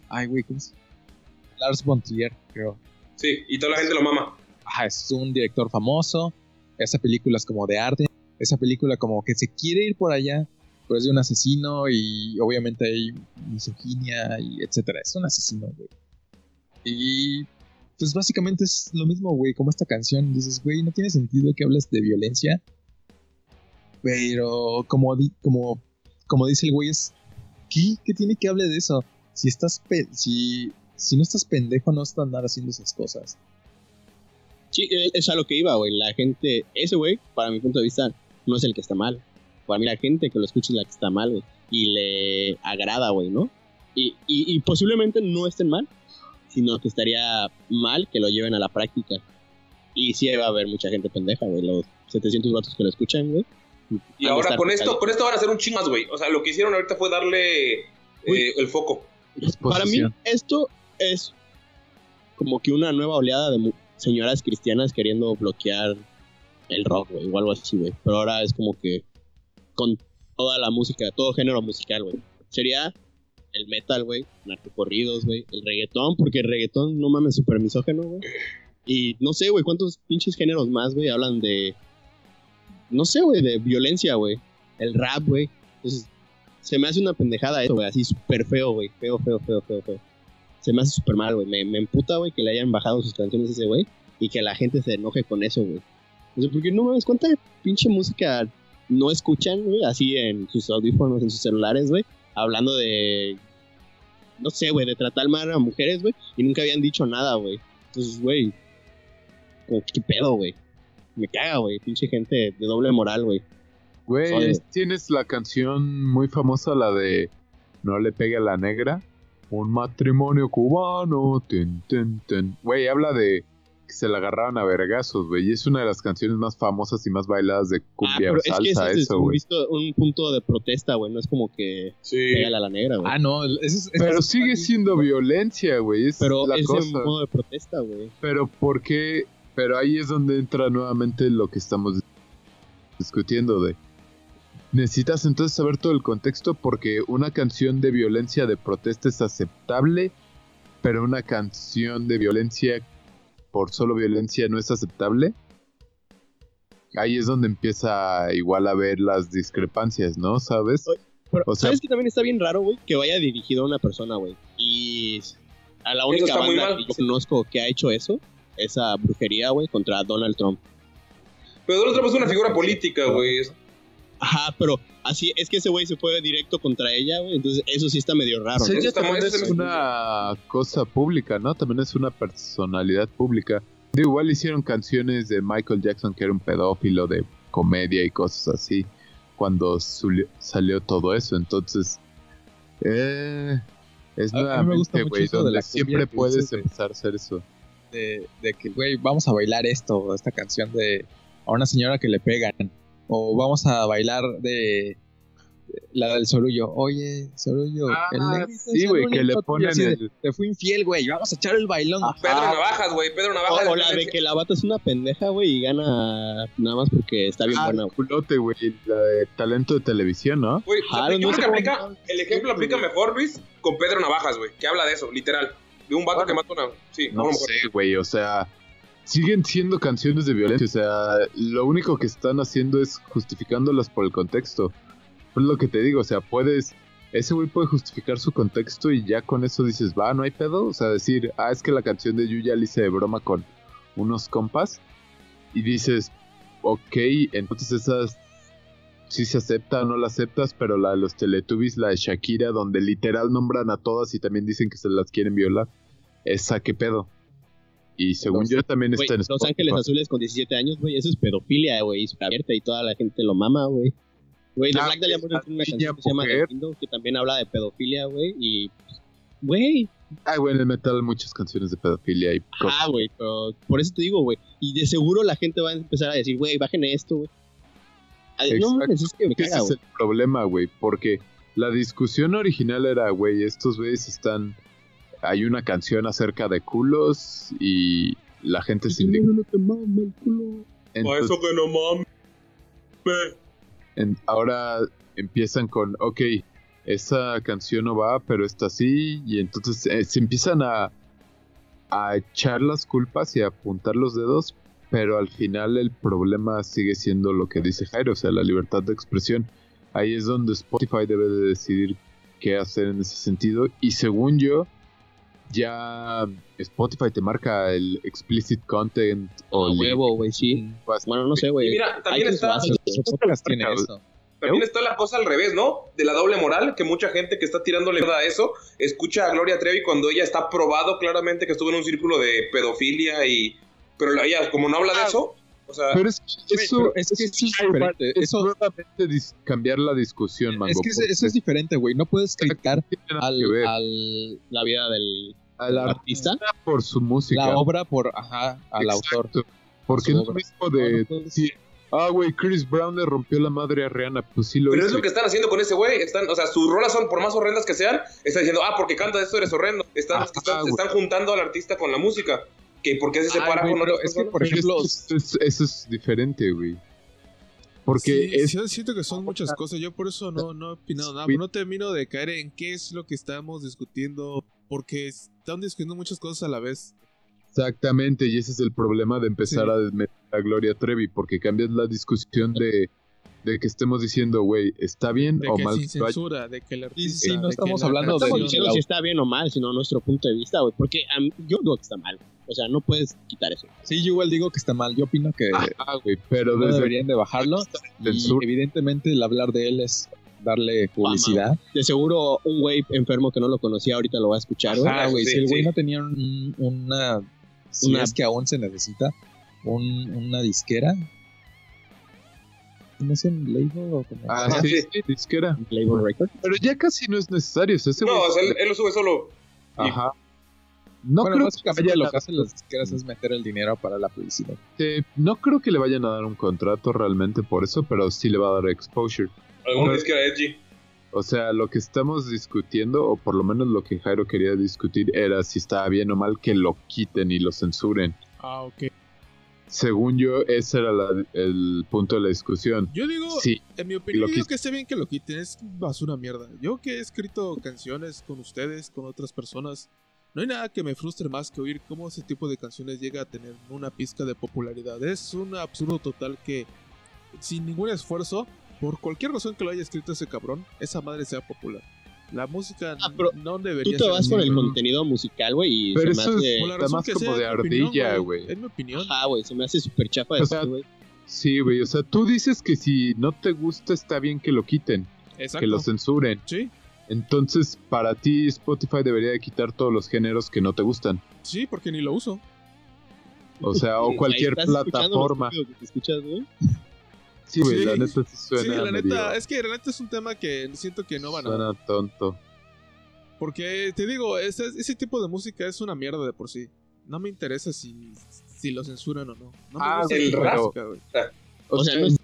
Ay, güey, ¿cómo se Lars von Trier, creo. Sí, y toda la gente lo mama. Ajá, es un director famoso. Esa película es como de arte. Esa película como que se quiere ir por allá, pero es de un asesino y obviamente hay misoginia y etcétera. Es un asesino, güey. Y pues básicamente es lo mismo, güey, como esta canción. Dices, güey, no tiene sentido que hables de violencia. Pero como, di- como, como dice el güey, es... ¿Qué? ¿Qué tiene que hable de eso? Si estás... si, si no estás pendejo, no estás andar haciendo esas cosas. Sí, eh, es a lo que iba, güey. La gente, ese güey, para mi punto de vista, no es el que está mal. Para mí la gente que lo escucha es la que está mal, güey. Y le agrada, güey, ¿no? Y, y, y posiblemente no estén mal, sino que estaría mal que lo lleven a la práctica. Y sí va a haber mucha gente pendeja, güey. Los 700 vatos que lo escuchan, güey. Y ahora con esto, con esto van a hacer un chingas, güey. O sea, lo que hicieron ahorita fue darle eh, el foco. Para mí, esto es como que una nueva oleada de señoras cristianas queriendo bloquear el rock, güey, o algo así, güey. Pero ahora es como que con toda la música, todo género musical, güey. Sería el metal, güey, narcocorridos, güey, el reggaetón, porque el reggaetón, no mames, súper misógeno, güey. Y no sé, güey, cuántos pinches géneros más, güey, hablan de. No sé, güey, de violencia, güey. El rap, güey. Entonces, se me hace una pendejada eso, güey, así súper feo, güey. Feo, feo, feo, feo, feo. Se me hace súper mal, güey. Me, me emputa, güey, que le hayan bajado sus canciones a ese güey y que la gente se enoje con eso, güey. O sea, porque no mames, ¿cuánta pinche música no escuchan, güey? Así en sus audífonos, en sus celulares, güey. Hablando de. No sé, güey, de tratar mal a mujeres, güey. Y nunca habían dicho nada, güey. Entonces, güey. Como, ¿qué pedo, güey? Me caga, güey. Pinche gente de doble moral, güey. Güey, tienes la canción muy famosa, la de No le pegue a la negra. Un matrimonio cubano. Ten, ten, ten. Güey, habla de que se la agarraron a vergazos, güey. Y es una de las canciones más famosas y más bailadas de Ah, cumbia pero o es que ese salsa, es eso, un, güey. visto- un punto de protesta, güey. No es como que Sí. pégale a la negra, güey. Ah, no, eso es, Pero es- sigue siendo violencia, güey. Es pero la es cosa. un modo de protesta, güey. Pero ¿por qué? Pero ahí es donde entra nuevamente lo que estamos discutiendo de... Necesitas entonces saber todo el contexto porque una canción de violencia de protesta es aceptable, pero una canción de violencia por solo violencia no es aceptable. Ahí es donde empieza igual a ver las discrepancias, ¿no? ¿Sabes? Pero, O sea- ¿sabes que también está bien raro, güey? Que vaya dirigido a una persona, güey. Y a la única banda mal. que yo conozco que ha hecho eso, esa brujería, güey, contra Donald Trump. Pero Donald Trump es una figura política, güey. Ajá, pero así es que ese güey se fue directo contra ella, güey. Entonces eso sí está medio raro. Sí, ¿no? también es una cosa pública, ¿no? También es una personalidad pública. De igual hicieron canciones de Michael Jackson que era un pedófilo de comedia y cosas así cuando salió todo eso. Entonces, eh, es A- a mí me nuevamente, gusta mucho güey, eso de donde la siempre puedes empezar a hacer eso. de, de que, güey, vamos a bailar esto, esta canción de a una señora que le pegan. O vamos a bailar de, la del Sorullo. Oye, Sorullo, Ah, el sí, güey, que le único tuyo", ponen de, el- Te fui infiel, güey, vamos a echar el bailón. Pedro Ah, Navajas, güey. Pedro Navajas. o la de que la bata es una pendeja, güey, y gana nada más porque está bien Ah, buena, culote, güey, la de talento de televisión, ¿no? Güey, Ah, no cómo- el ejemplo aplica mejor, Luis, con Pedro Navajas, güey, que habla de eso, literal. De un vato que mata una. Sí, No sé, güey, o sea, siguen siendo canciones de violencia, o sea, lo único que están haciendo es justificándolas por el contexto. Es lo que te digo, o sea, puedes, ese güey puede justificar su contexto y ya con eso dices, va, no hay pedo, o sea, decir, ah, es que la canción de Yuya la hice de broma con unos compas y dices, ok, entonces esas sí se acepta o no la aceptas, pero la de los Teletubbies, la de Shakira, donde literal nombran a todas y también dicen que se las quieren violar. Esa, ¿qué pedo? Y según Los- yo también está en Los Spotify. Ángeles Azules con 17 años, güey, eso es pedofilia, güey, y abierta y toda la gente lo mama, güey. Güey, The Ah, Black Dahlia tiene una canción que se llama. The Window, que también habla de pedofilia, güey, y... Güey, Ay, güey, en el metal hay muchas canciones de pedofilia y cosas. ah, güey, pero por eso te digo, güey, y de seguro la gente va a empezar a decir, güey, bajen esto, güey. Ay, No mames, es que me Ese caga, es el problema, güey, porque la discusión original era, güey, estos güeyes están... Hay una canción acerca de culos y la gente se indigna. No te mames el culo. Pa' Entonces, eso que no mames. en- ahora empiezan con, ok, esa canción no va, pero esta sí, y entonces eh, se empiezan a, a echar las culpas y a apuntar los dedos, pero al final el problema sigue siendo lo que dice Jairo, o sea, la libertad de expresión. Ahí es donde Spotify debe de decidir qué hacer en ese sentido, y según yo, ya Spotify te marca el explicit content o el- huevo, güey, sí. Bueno, no sé, güey. Mira, también está-. También está la cosa al revés, ¿no? De la doble moral, que mucha gente que está tirándole a eso, escucha a Gloria Trevi cuando ella está probado claramente que estuvo en un círculo de pedofilia y... Pero la- ella, como no habla de eso, o sea... Pero es, eso, pero es que eso es diferente. Eso- cambiar la discusión, Mango. Es que eso, es diferente, güey. No puedes criticar al, La vida del al artista. artista por su música. la obra por, ajá, al autor. Porque no es mismo No, de no puedes- decir, ah, güey, Chris Brown le rompió la madre a Rihanna. Pues sí lo Pero es lo que están haciendo con ese güey. Están, o sea, sus rolas son, por más horrendas que sean, están diciendo, ah, porque canta esto eres horrendo. Están, Ajá, están, güey. están juntando al artista con la música. Que porque se Ay, separa güey, con es que, por ejemplo, eso es, eso es diferente, güey. Porque Sí, es... siento que son muchas cosas. Yo por eso no, no he opinado nada. No termino de caer en qué es lo que estamos discutiendo. Porque están discutiendo muchas cosas a la vez. Exactamente, y ese es el problema de empezar Sí. a desmeter a Gloria Trevi, porque cambias la discusión de, de que estemos diciendo, güey, está bien De o que mal sin que censura, de que el artista. sí, no de que estamos la hablando de- Estamos diciendo si está bien o mal, sino nuestro punto de vista, güey. Porque mí- yo digo que está mal. O sea, no puedes quitar eso. Sí, yo igual digo que está mal. Yo opino que Ah, güey, pero no deberían de bajarlo. Y censura- evidentemente el hablar de él es darle publicidad. De seguro, un güey enfermo que no lo conocía ahorita lo va a escuchar, güey. Ajá, güey. sí, si el güey sí. no tenía un- una. Si Una- es que aún se necesita un- una disquera. ¿No es label o como? Ah, sí, sí. sí, disquera. Label Record. Pero ya casi no es necesario. o sea, ese No, güey- o sea, él, él lo sube solo. Ajá. No bueno, creo básicamente que lo que hacen las disqueras es meter el dinero para la publicidad. que- no creo que le vayan a dar un contrato realmente por eso, pero sí le va a dar exposure. Alguna disquera edgy. O sea, lo que estamos discutiendo, o por lo menos lo que Jairo quería discutir, era si estaba bien o mal que lo quiten y lo censuren. Ah, ok. Según yo, ese era la- el punto de la discusión. Yo digo, Sí, en mi opinión, lo digo que esté bien que lo quiten. Es basura mierda. Yo que he escrito canciones con ustedes, con otras personas, no hay nada que me frustre más que oír cómo ese tipo de canciones llega a tener una pizca de popularidad. Es un absurdo total que, sin ningún esfuerzo, por cualquier razón que lo haya escrito ese cabrón, esa madre sea popular. La música Ah, pero no Tú debería te ser vas por el contenido musical, güey, y Pero se me eso es hace... La Está más que como sea, de es ardilla, güey. Es mi opinión. Ajá, güey, se me hace súper chafa O eso, güey. Sí, güey. O sea, tú dices que si no te gusta, está bien que lo quiten, Exacto. que lo censuren. Sí, Entonces, para ti, Spotify debería de quitar todos los géneros que no te gustan. sí, porque ni lo uso. O sea, o cualquier plataforma. te escuchas, güey. Sí, güey, Sí. la neta sí suena sí, la medio- neta, es que la neta es un tema que siento que no van a... suena tonto. Porque te digo, ese, ese tipo de música es una mierda de por sí. No me interesa si, si lo censuran o no. No me Ah, el rap. música, güey. O sea, no es-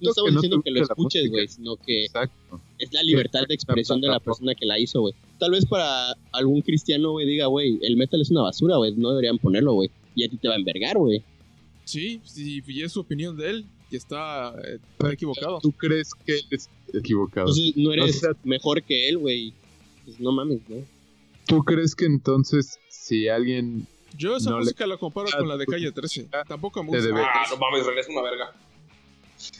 No estamos que no diciendo que lo escuches, güey, sino que Exacto. es la libertad de expresión de la persona que la hizo, güey. Tal vez para algún cristiano, güey, diga, güey, el metal es una basura, güey, no deberían ponerlo, güey. Y a ti te va a envergar, güey. Sí, sí, y es su opinión de él, que está, eh, está equivocado. ¿Tú crees que él es equivocado? Entonces no eres O sea- mejor que él, güey. Pues no mames, ¿no? ¿Tú crees que entonces si alguien Yo esa no le- música la comparo Ah, con la de Calle 13. Tampoco me gusta. Ah, no mames, René es una verga.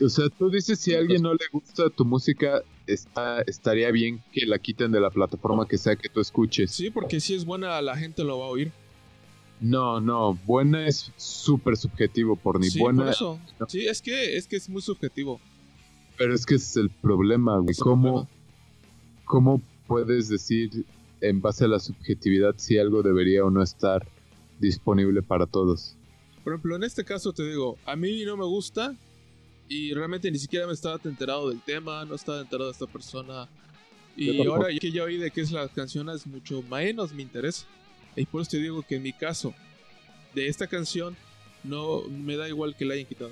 O sea, tú dices si a alguien no le gusta tu música, está, estaría bien que la quiten de la plataforma que sea que tú escuches. Sí, porque si es buena, la gente lo va a oír. No, no, buena es súper subjetivo, por ni sí, buena, por eso. no. Sí, es que, es que es muy subjetivo. pero es que es el problema, güey. ¿Cómo, problema. ¿Cómo puedes decir en base a la subjetividad si algo debería o no estar disponible para todos? Por ejemplo, en este caso te digo, a mí no me gusta y realmente ni siquiera me estaba enterado del tema, no estaba enterado de esta persona. Y ahora que ya oí de qué es la canción, es mucho menos me interesa. Y por eso te digo que en mi caso, de esta canción, no me da igual que la hayan quitado.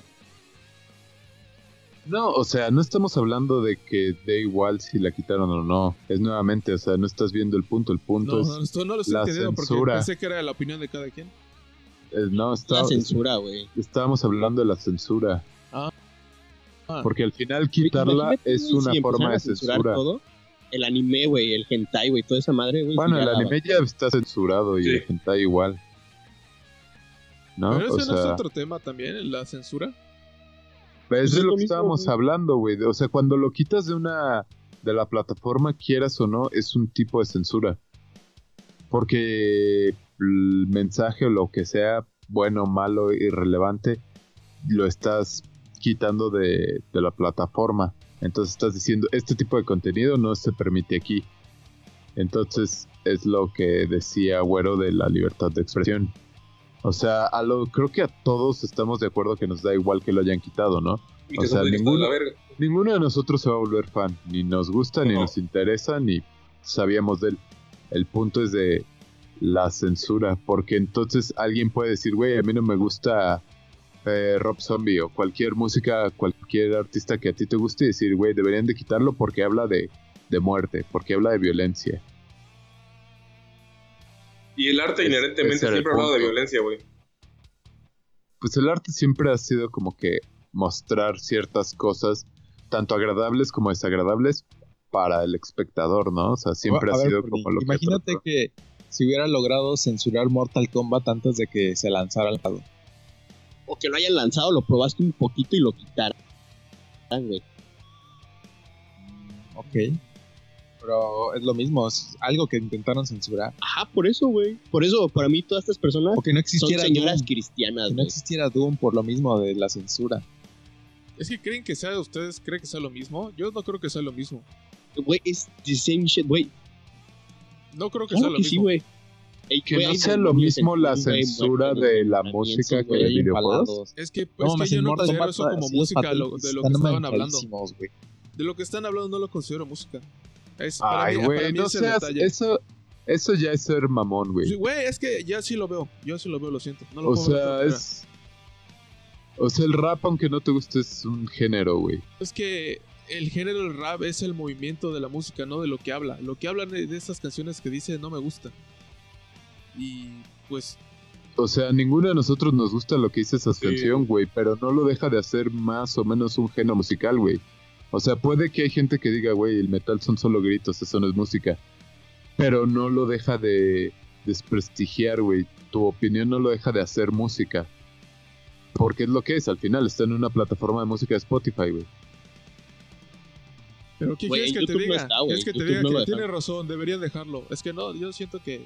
No, o sea, no estamos hablando de que dé igual si la quitaron o no. Es nuevamente, o sea, no estás viendo el punto. El punto No, es, no, esto no lo estoy entendiendo porque pensé que era la opinión de cada quien. es- no, está- La censura, güey. estábamos hablando de la censura. Ah. Ah. Porque al final quitarla Imagínate, es una si forma de censura. todo. El anime, güey, el hentai, güey, toda esa madre, güey. Bueno, el anime ya está censurado y Sí. el hentai igual. ¿No? Pero o ese no es sea, otro tema también, la censura. Pues es es lo lo que mismo, estábamos güey. hablando, güey. O sea, cuando lo quitas de una de la plataforma, quieras o no, es un tipo de censura. Porque el mensaje o lo que sea, bueno, malo, irrelevante, lo estás quitando de, de la plataforma. Entonces estás diciendo, este tipo de contenido no se permite aquí. Entonces es lo que decía Güero de la libertad de expresión. O sea, a lo, creo que a todos estamos de acuerdo que nos da igual que lo hayan quitado, ¿no? Y O sea, ninguno- de nosotros se va a volver fan. Ni nos gusta, ni No. nos interesa, ni sabíamos de él. El punto es de la censura. Porque entonces alguien puede decir, güey, a mí no me gusta eh, Rob Zombie o cualquier música, cualquier artista que a ti te guste y decir, güey, deberían de quitarlo porque habla de, de muerte, porque habla de violencia. Y el arte Es- inherentemente siempre ha hablado de violencia, güey. Pues el arte siempre ha sido como que mostrar ciertas cosas, tanto agradables como desagradables, para el espectador, ¿no? O sea, siempre A ha ver, sido como lo Imagínate que... que si hubiera logrado censurar Mortal Kombat antes de que se lanzara al lado. O que lo hayan lanzado, lo probaste un poquito y lo quitaron. güey. Ok. Pero es lo mismo, es algo que intentaron censurar. Ajá, por eso, güey. Por eso, para mí, todas estas personas O que no son existiera señoras Doom. cristianas, Que no existiera Doom por lo mismo de la censura. Es que creen que sea, ustedes creen que sea lo mismo. Yo no creo que sea lo mismo. Güey, es the same shit, güey. No creo que sea lo que sí, mismo. güey. Que no sea lo mismo la censura de la música que de videojuegos. Es que, No, es me que yo no considero eso como música, lo- de lo que están estaban hablando. De lo que están hablando no lo considero música. Es, Ay, güey, no seas. detalle. Eso, eso ya es ser mamón, Sí, güey. Güey, es que ya sí lo veo. Yo sí lo veo, lo siento. No lo O ver sea, es. O sea, el rap, aunque no te guste, es un género, güey. Es que el género del rap es el movimiento de la música, no de lo que habla. Lo que hablan de de estas canciones que dice no me gusta. Y pues, O sea, ninguno de nosotros nos gusta lo que dice esa Sí. canción, güey, pero no lo deja de hacer más o menos un género musical, güey. O sea, puede que hay gente que diga, güey, el metal son solo gritos, eso no es música. Pero no lo deja de desprestigiar, güey. Tu opinión no lo deja de hacer música. Porque es lo que es, al final está en una plataforma de música de Spotify, güey. pero ¿qué quieres en que te no diga? está, güey. ¿Quieres que te diga no que tiene razón, deberían dejarlo. Es que no, yo siento que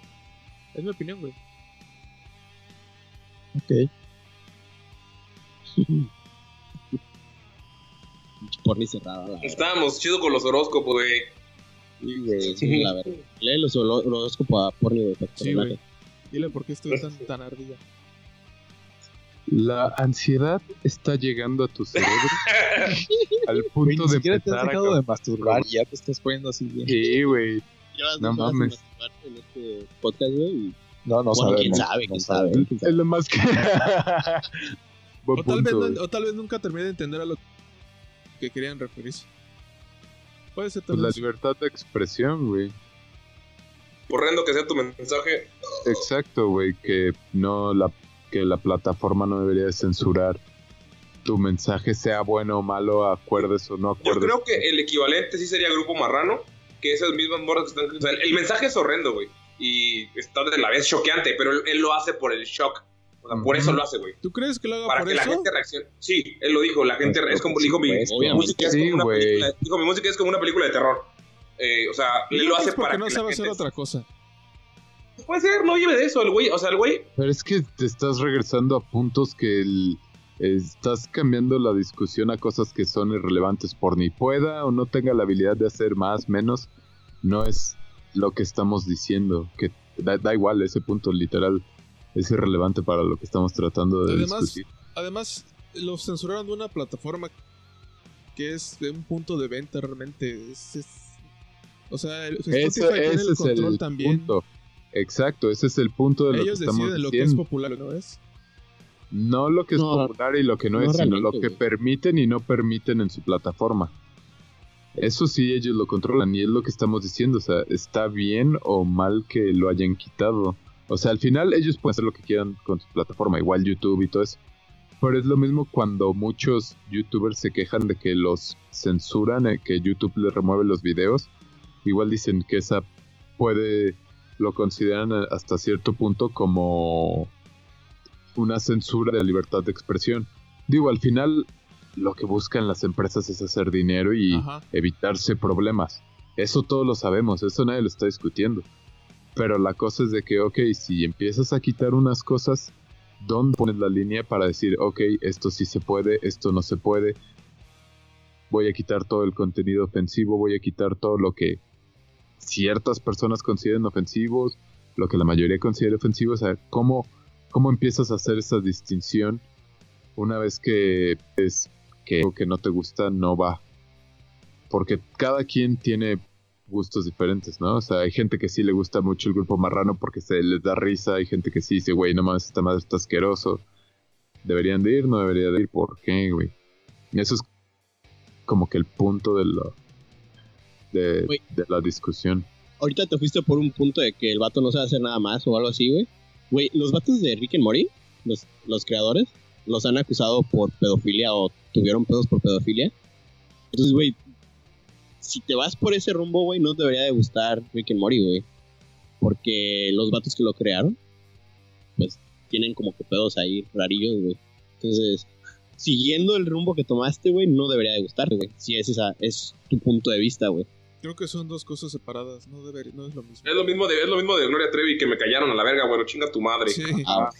es mi opinión, güey. Ok. Porni cerrada, la. Estábamos chido con los horóscopos, güey. Sí, güey, sí, la verdad. Lee los horóscopos a Porni, güey. Sí, güey. Dile por qué estoy tan, tan ardilla. La ansiedad está llegando a tu cerebro al Güey, punto ni de siquiera te has empezar a dejado de masturbar y ya te estás poniendo así bien. Sí, güey. Ya vas No mames. en este podcast, güey. y- No, no Bueno, sabemos. quién sabe, no quién sabe. sabemos. quién sabe. Es lo más que. O tal, vez, punto, no- güey. o tal vez nunca terminé de entender a lo que querían referirse. Puede ser Pues también. la libertad de expresión, güey. Horrendo que sea tu mensaje. Exacto, güey, que no la que la plataforma no debería de censurar tu mensaje sea bueno o malo, acuerdes o no Yo acuerdes. creo que el equivalente sí sería Grupo Marrano, que esas mismas morras que están... O sea, el, el mensaje es horrendo, güey. Y está de la vez choqueante, pero él, él lo hace por el shock. O sea, por eso lo hace, güey. ¿Tú crees que lo haga Para por que la gente reaccione. Sí, él lo dijo. La gente Pues, es como dijo mi, música es como una película. Dijo mi música es como una película de terror. Eh, o sea, él lo hace para no que la sabe gente hacer otra cosa. Puede ser, no lleve de eso, el güey. O sea, el güey Pero es que te estás regresando a puntos que el- estás cambiando la discusión a cosas que son irrelevantes por ni pueda o no tenga la habilidad de hacer más, menos. No es lo que estamos diciendo. Que da, da igual, ese punto literal es irrelevante para lo que estamos tratando de Además, discutir. Además, lo censuraron de una plataforma que es de un punto de venta realmente. Es, es- o sea, el- Spotify Ese, tiene ese el es control el también. punto. Exacto, ese es el punto de lo Ellos que estamos deciden lo que es diciendo. popular, ¿no es? No lo que es No, popular y lo que no, no es, sino lo que permiten y no permiten en su plataforma. Eso sí, ellos lo controlan y es lo que estamos diciendo. O sea, está bien o mal que lo hayan quitado. O sea, al final ellos pueden hacer lo que quieran con su plataforma, igual YouTube y todo eso. Pero es lo mismo cuando muchos youtubers se quejan de que los censuran, eh, que YouTube les remueve los videos. Igual dicen que esa puede, lo consideran eh, hasta cierto punto como una censura de la libertad de expresión. Digo, al final lo que buscan las empresas es hacer dinero y Ajá. evitarse problemas. Eso todos lo sabemos, eso nadie lo está discutiendo. Pero la cosa es de que, ok, si empiezas a quitar unas cosas, ¿dónde pones la línea para decir, ok, esto sí se puede, esto no se puede? Voy a quitar todo el contenido ofensivo, voy a quitar todo lo que ciertas personas consideren ofensivos, lo que la mayoría considera ofensivo. O sea, ¿cómo, cómo empiezas a hacer esa distinción una vez que es que algo que no te gusta no va? Porque cada quien tiene gustos diferentes, ¿no? O sea, hay gente que sí le gusta mucho el grupo marrano porque se les da risa, hay gente que sí dice, güey, no mames, esta madre está asqueroso. ¿Deberían de ir? No debería de ir. ¿Por qué, güey? Y eso es como que el punto de la, de, de la discusión. Ahorita te fuiste por un punto de que el vato no sabe hacer nada más o algo así, güey. Güey, los vatos de Rick and Morty, los, los creadores, los han acusado por pedofilia o tuvieron pedos por pedofilia. Entonces, güey, si te vas por ese rumbo, güey, no debería de gustar Rick and Morty, güey. Porque los vatos que lo crearon, pues, tienen como que pedos ahí rarillos, güey. Entonces, siguiendo el rumbo que tomaste, güey, no debería de gustarte, güey. Si es esa, es tu punto de vista, güey. Creo que son dos cosas separadas, no, debería, no es lo mismo. Es lo mismo de, es lo mismo de Gloria Trevi que me callaron a la verga, güey. Chinga tu madre. Sí. Ah,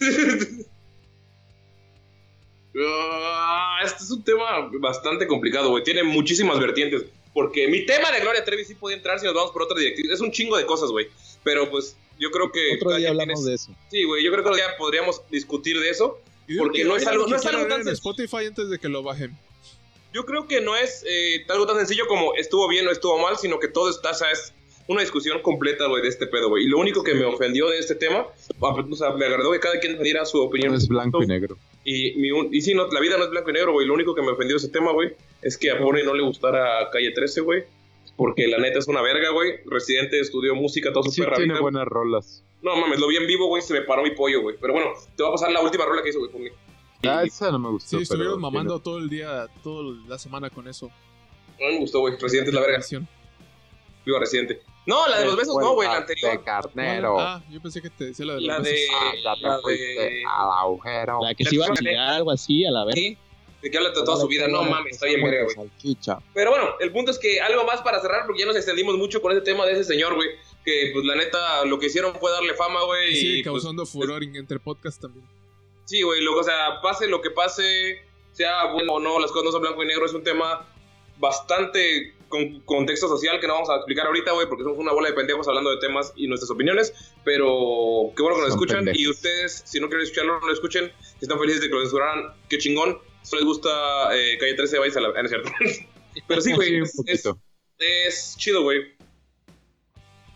Ah, este es un tema bastante complicado, güey. Tiene muchísimas vertientes. Porque mi tema de Gloria Trevi sí podía entrar si nos vamos por otra directriz. Es un chingo de cosas, güey. Pero pues yo creo que. Otro día hablamos de eso. Sí, güey. Yo creo que otro día podríamos discutir de eso. Porque que no es algo- no es algo tan en Spotify antes de que lo bajen. Yo creo que no es eh, algo tan sencillo como estuvo bien o estuvo mal, sino que todo está, o sea, es una discusión completa, güey, de este pedo, güey. Y lo único que me ofendió de este tema, o sea, me agradó que cada quien diera su opinión. No es blanco y negro. Y, mi un- y sí, no, la vida no es blanco y negro, güey. Lo único que me ofendió de ese tema, güey, es que a Pony no le gustara Calle 13, güey. Porque la neta es una verga, güey. Residente estudió música toda su Sí perra tiene vida. buenas rolas. No mames, lo vi en vivo, güey. Se me paró mi pollo, güey. Pero bueno, te va a pasar la última rola que hizo, güey, Pony. Ah, esa no me gustó. Sí, estuvieron mamando todo el día, toda la semana con eso. No me gustó, güey. Residente es la verga. Viva Residente. No, la de los besos no, güey. La anterior. De carnero. Ah, yo pensé que te decía la de los La de. besos. Ah, ya te La de. al agujero. la que se iba a tirar algo así, a la vez. Sí, de que habla de toda su vida. No mames, está bien verga, güey. Salchicha. Pero bueno, el punto es que algo más para cerrar, porque ya nos extendimos mucho con ese tema de ese señor, güey. Que pues la neta, lo que hicieron fue darle fama, güey. Y sigue y, pues, causando furor en- entre podcast también. Sí, güey, lo, o sea, pase lo que pase, sea bueno o no, las cosas no son blanco y negro, es un tema bastante con contexto social que no vamos a explicar ahorita, güey, porque somos una bola de pendejos hablando de temas y nuestras opiniones, pero qué bueno que nos escuchan pendejos. y ustedes, si no quieren escucharlo, no lo escuchen, si están felices de que lo censuraran, qué chingón, si les gusta eh, Calle 13, vais a la... Ah, no es cierto. pero sí, güey, Sí, es, es chido, güey.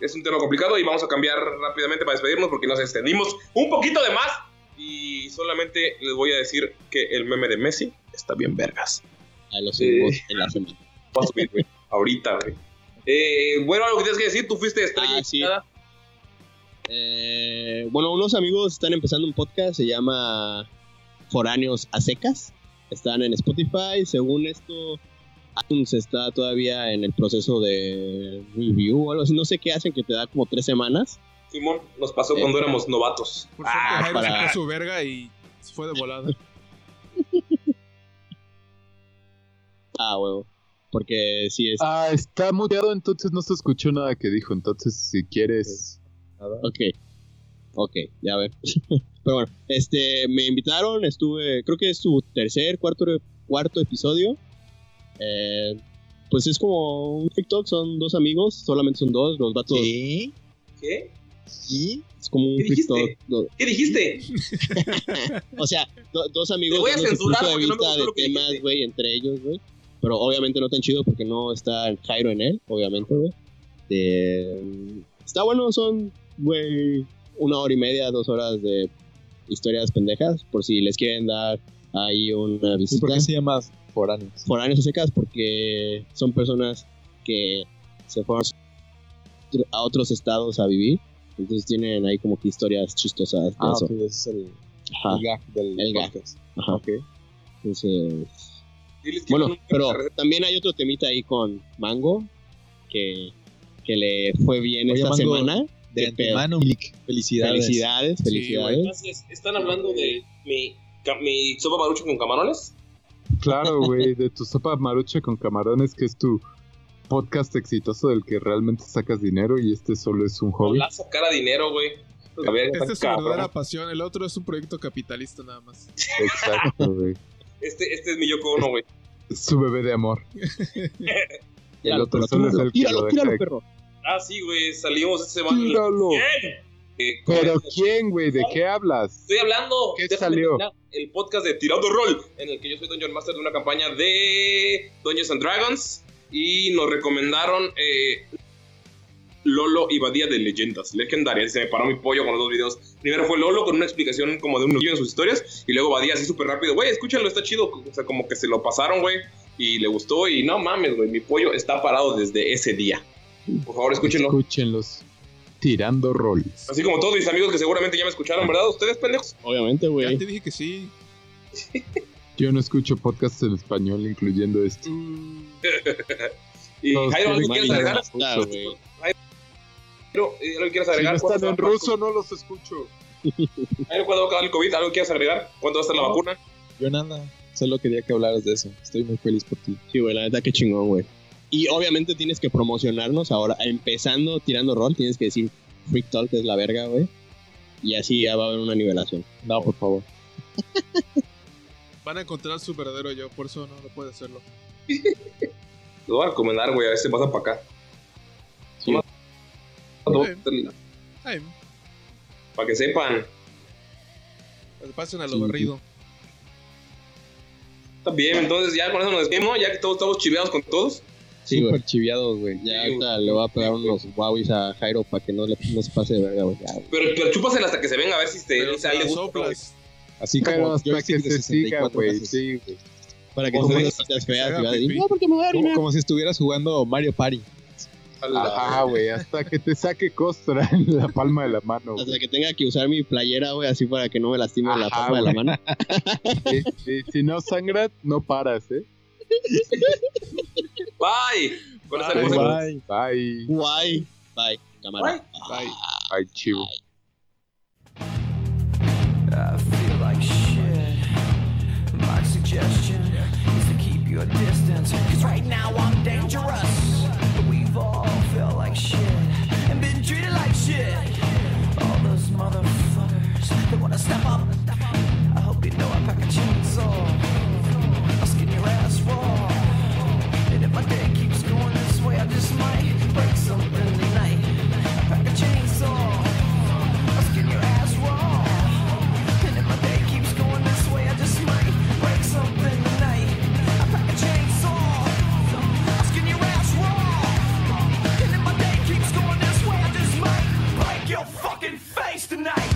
Es un tema complicado y vamos a cambiar rápidamente para despedirnos porque nos extendimos un poquito de más. Y solamente les voy a decir que el meme de Messi está bien vergas. A los subimos en la semana. A subir, güey. Ahorita, güey. Eh, bueno, algo que tienes que decir, tú fuiste estrella. Ah, sí. Eh, bueno, unos amigos están empezando un podcast, se llama Foráneos a Secas. Están en Spotify. Según esto, iTunes está todavía en el proceso de review o algo así. No sé qué hacen, que te da como tres semanas. Simón, nos pasó cuando éramos novatos. Por suerte, Ah, Jairo para- sacó su verga y se fue de volada. Ah, huevo. Porque sí es. Ah, está muteado, entonces no se escuchó nada que dijo. Entonces, si quieres. Ok. Ok, ya ver. Pero bueno, este, me invitaron, estuve, creo que es su tercer, cuarto, cuarto episodio. Eh, pues es como un TikTok, son dos amigos, solamente son dos, los vatos. ¿Qué? ¿Qué? Sí, es como un ¿Qué dijiste? ¿Qué dijiste? o sea, do- dos amigos Te voy a dando su censurar punto de no me vista de temas, güey, entre ellos, güey. Pero obviamente no tan chido porque no está Jairo en él, obviamente, güey. Eh, está bueno, son, güey, una hora y media, dos horas de historias pendejas, por si les quieren dar ahí una ¿Y visita. por qué se llama foráneos? Foráneos a secas porque son personas que se fueron a otros estados a vivir. Entonces tienen ahí como que historias chistosas de Ah, eso. ok, ese es el, Ajá, el gag del El gag. ajá. Ok. Entonces, Diles que Bueno, pero también hay otro temita ahí con Mango que, que le fue bien Oye, esta Mango, semana. De pedo. antemano, Milik, felicidades. Felicidades, Sí, felicidades. Gracias. ¿Están hablando de mi, mi sopa marucho con camarones? Claro, güey, de tu sopa marucha con camarones, que es tu podcast exitoso del que realmente sacas dinero y este solo es un hobby. La sacar a dinero, güey. A ver, Esta está es su cabrón. verdadera pasión, el otro es un proyecto capitalista nada más. Exacto, güey. Este, este es mi Yoko Ono, güey. Su bebé de amor. El otro solo es el que lo tíralo, deja. tíralo, perro. Ah, sí, güey. Salimos esta semana. Tíralo. ¿Quién? Eh, Pero ¿quién, güey? ¿De qué hablas? Estoy hablando. ¿Qué déjame salió? El podcast de Tirando Roll, en el que yo soy Dungeon Master de una campaña de Dungeons and Dragons. Y nos recomendaron eh, Lolo y Badía de Leyendas Legendarias. Se me paró mi pollo con los dos videos. Primero fue Lolo con una explicación como de un en sus historias. Y luego Badía así súper rápido. Güey, escúchenlo, está chido. O sea, como que se lo pasaron, güey. Y le gustó. Y no mames, güey. Mi pollo está parado desde ese día. Por favor, escúchenlo. Escúchenlos. Tirando rol. Así como todos mis amigos que seguramente ya me escucharon, ¿verdad? ¿Ustedes, pendejos? Obviamente, Ya güey. te dije que sí. Yo no escucho podcasts en español, incluyendo este. Y Jairo, ¿algo tienen quieres agregar? Güey. Jairo, ¿algo quieres Si agregar? no están ¿Cuándo en ruso, no los escucho. Jairo, ¿cuándo va a acabar el COVID? ¿Algo quieres agregar? ¿Cuándo va a estar la vacuna? Yo nada. Solo quería que hablaras de eso. Estoy muy feliz por ti. Sí, güey, la neta, qué chingón, güey. Y obviamente tienes que promocionarnos ahora. Empezando tirando rol, tienes que decir Freak Talk es la verga, güey. Y así ya va a haber una nivelación. No, por favor. Van a encontrar su verdadero yo, por eso no, no puede hacerlo. Lo voy a recomendar, güey, a ver si pasa para acá. Sí. Ay, Para que sepan. pasen a lo Sí. barrido. Está bien, entonces ya con eso nos despedimos, ya que todos estamos chiveados con todos. Sí. Súper chiviados, güey. Ya ahorita le voy a pegar unos wowis a Jairo para que no, le, no se pase de verga, güey. Pero, pero chúpasela hasta que se venga a ver si te Pero si a él la. Así Pero como hasta que se siga, 64 güey. Sí, güey. Para que Como no citas feas no, porque me voy a Como, si estuvieras jugando Mario Party. Ajá, güey. Hasta que te saque costra en la palma de la mano. Hasta que tenga que usar mi playera, güey, así para que no me lastime la Ajá, palma de la mano. Sí, sí, Si no sangra, no paras, ¿eh? Bye. Bye. Bye. Bye. Guay. Bye, cámara. Bye. Bye, chivo. I suggestion is to keep your distance. Cause right now I'm dangerous. But We've all felt like shit and been treated like shit. All those motherfuckers, they wanna step up. I hope you know I pack a chainsaw. Tonight.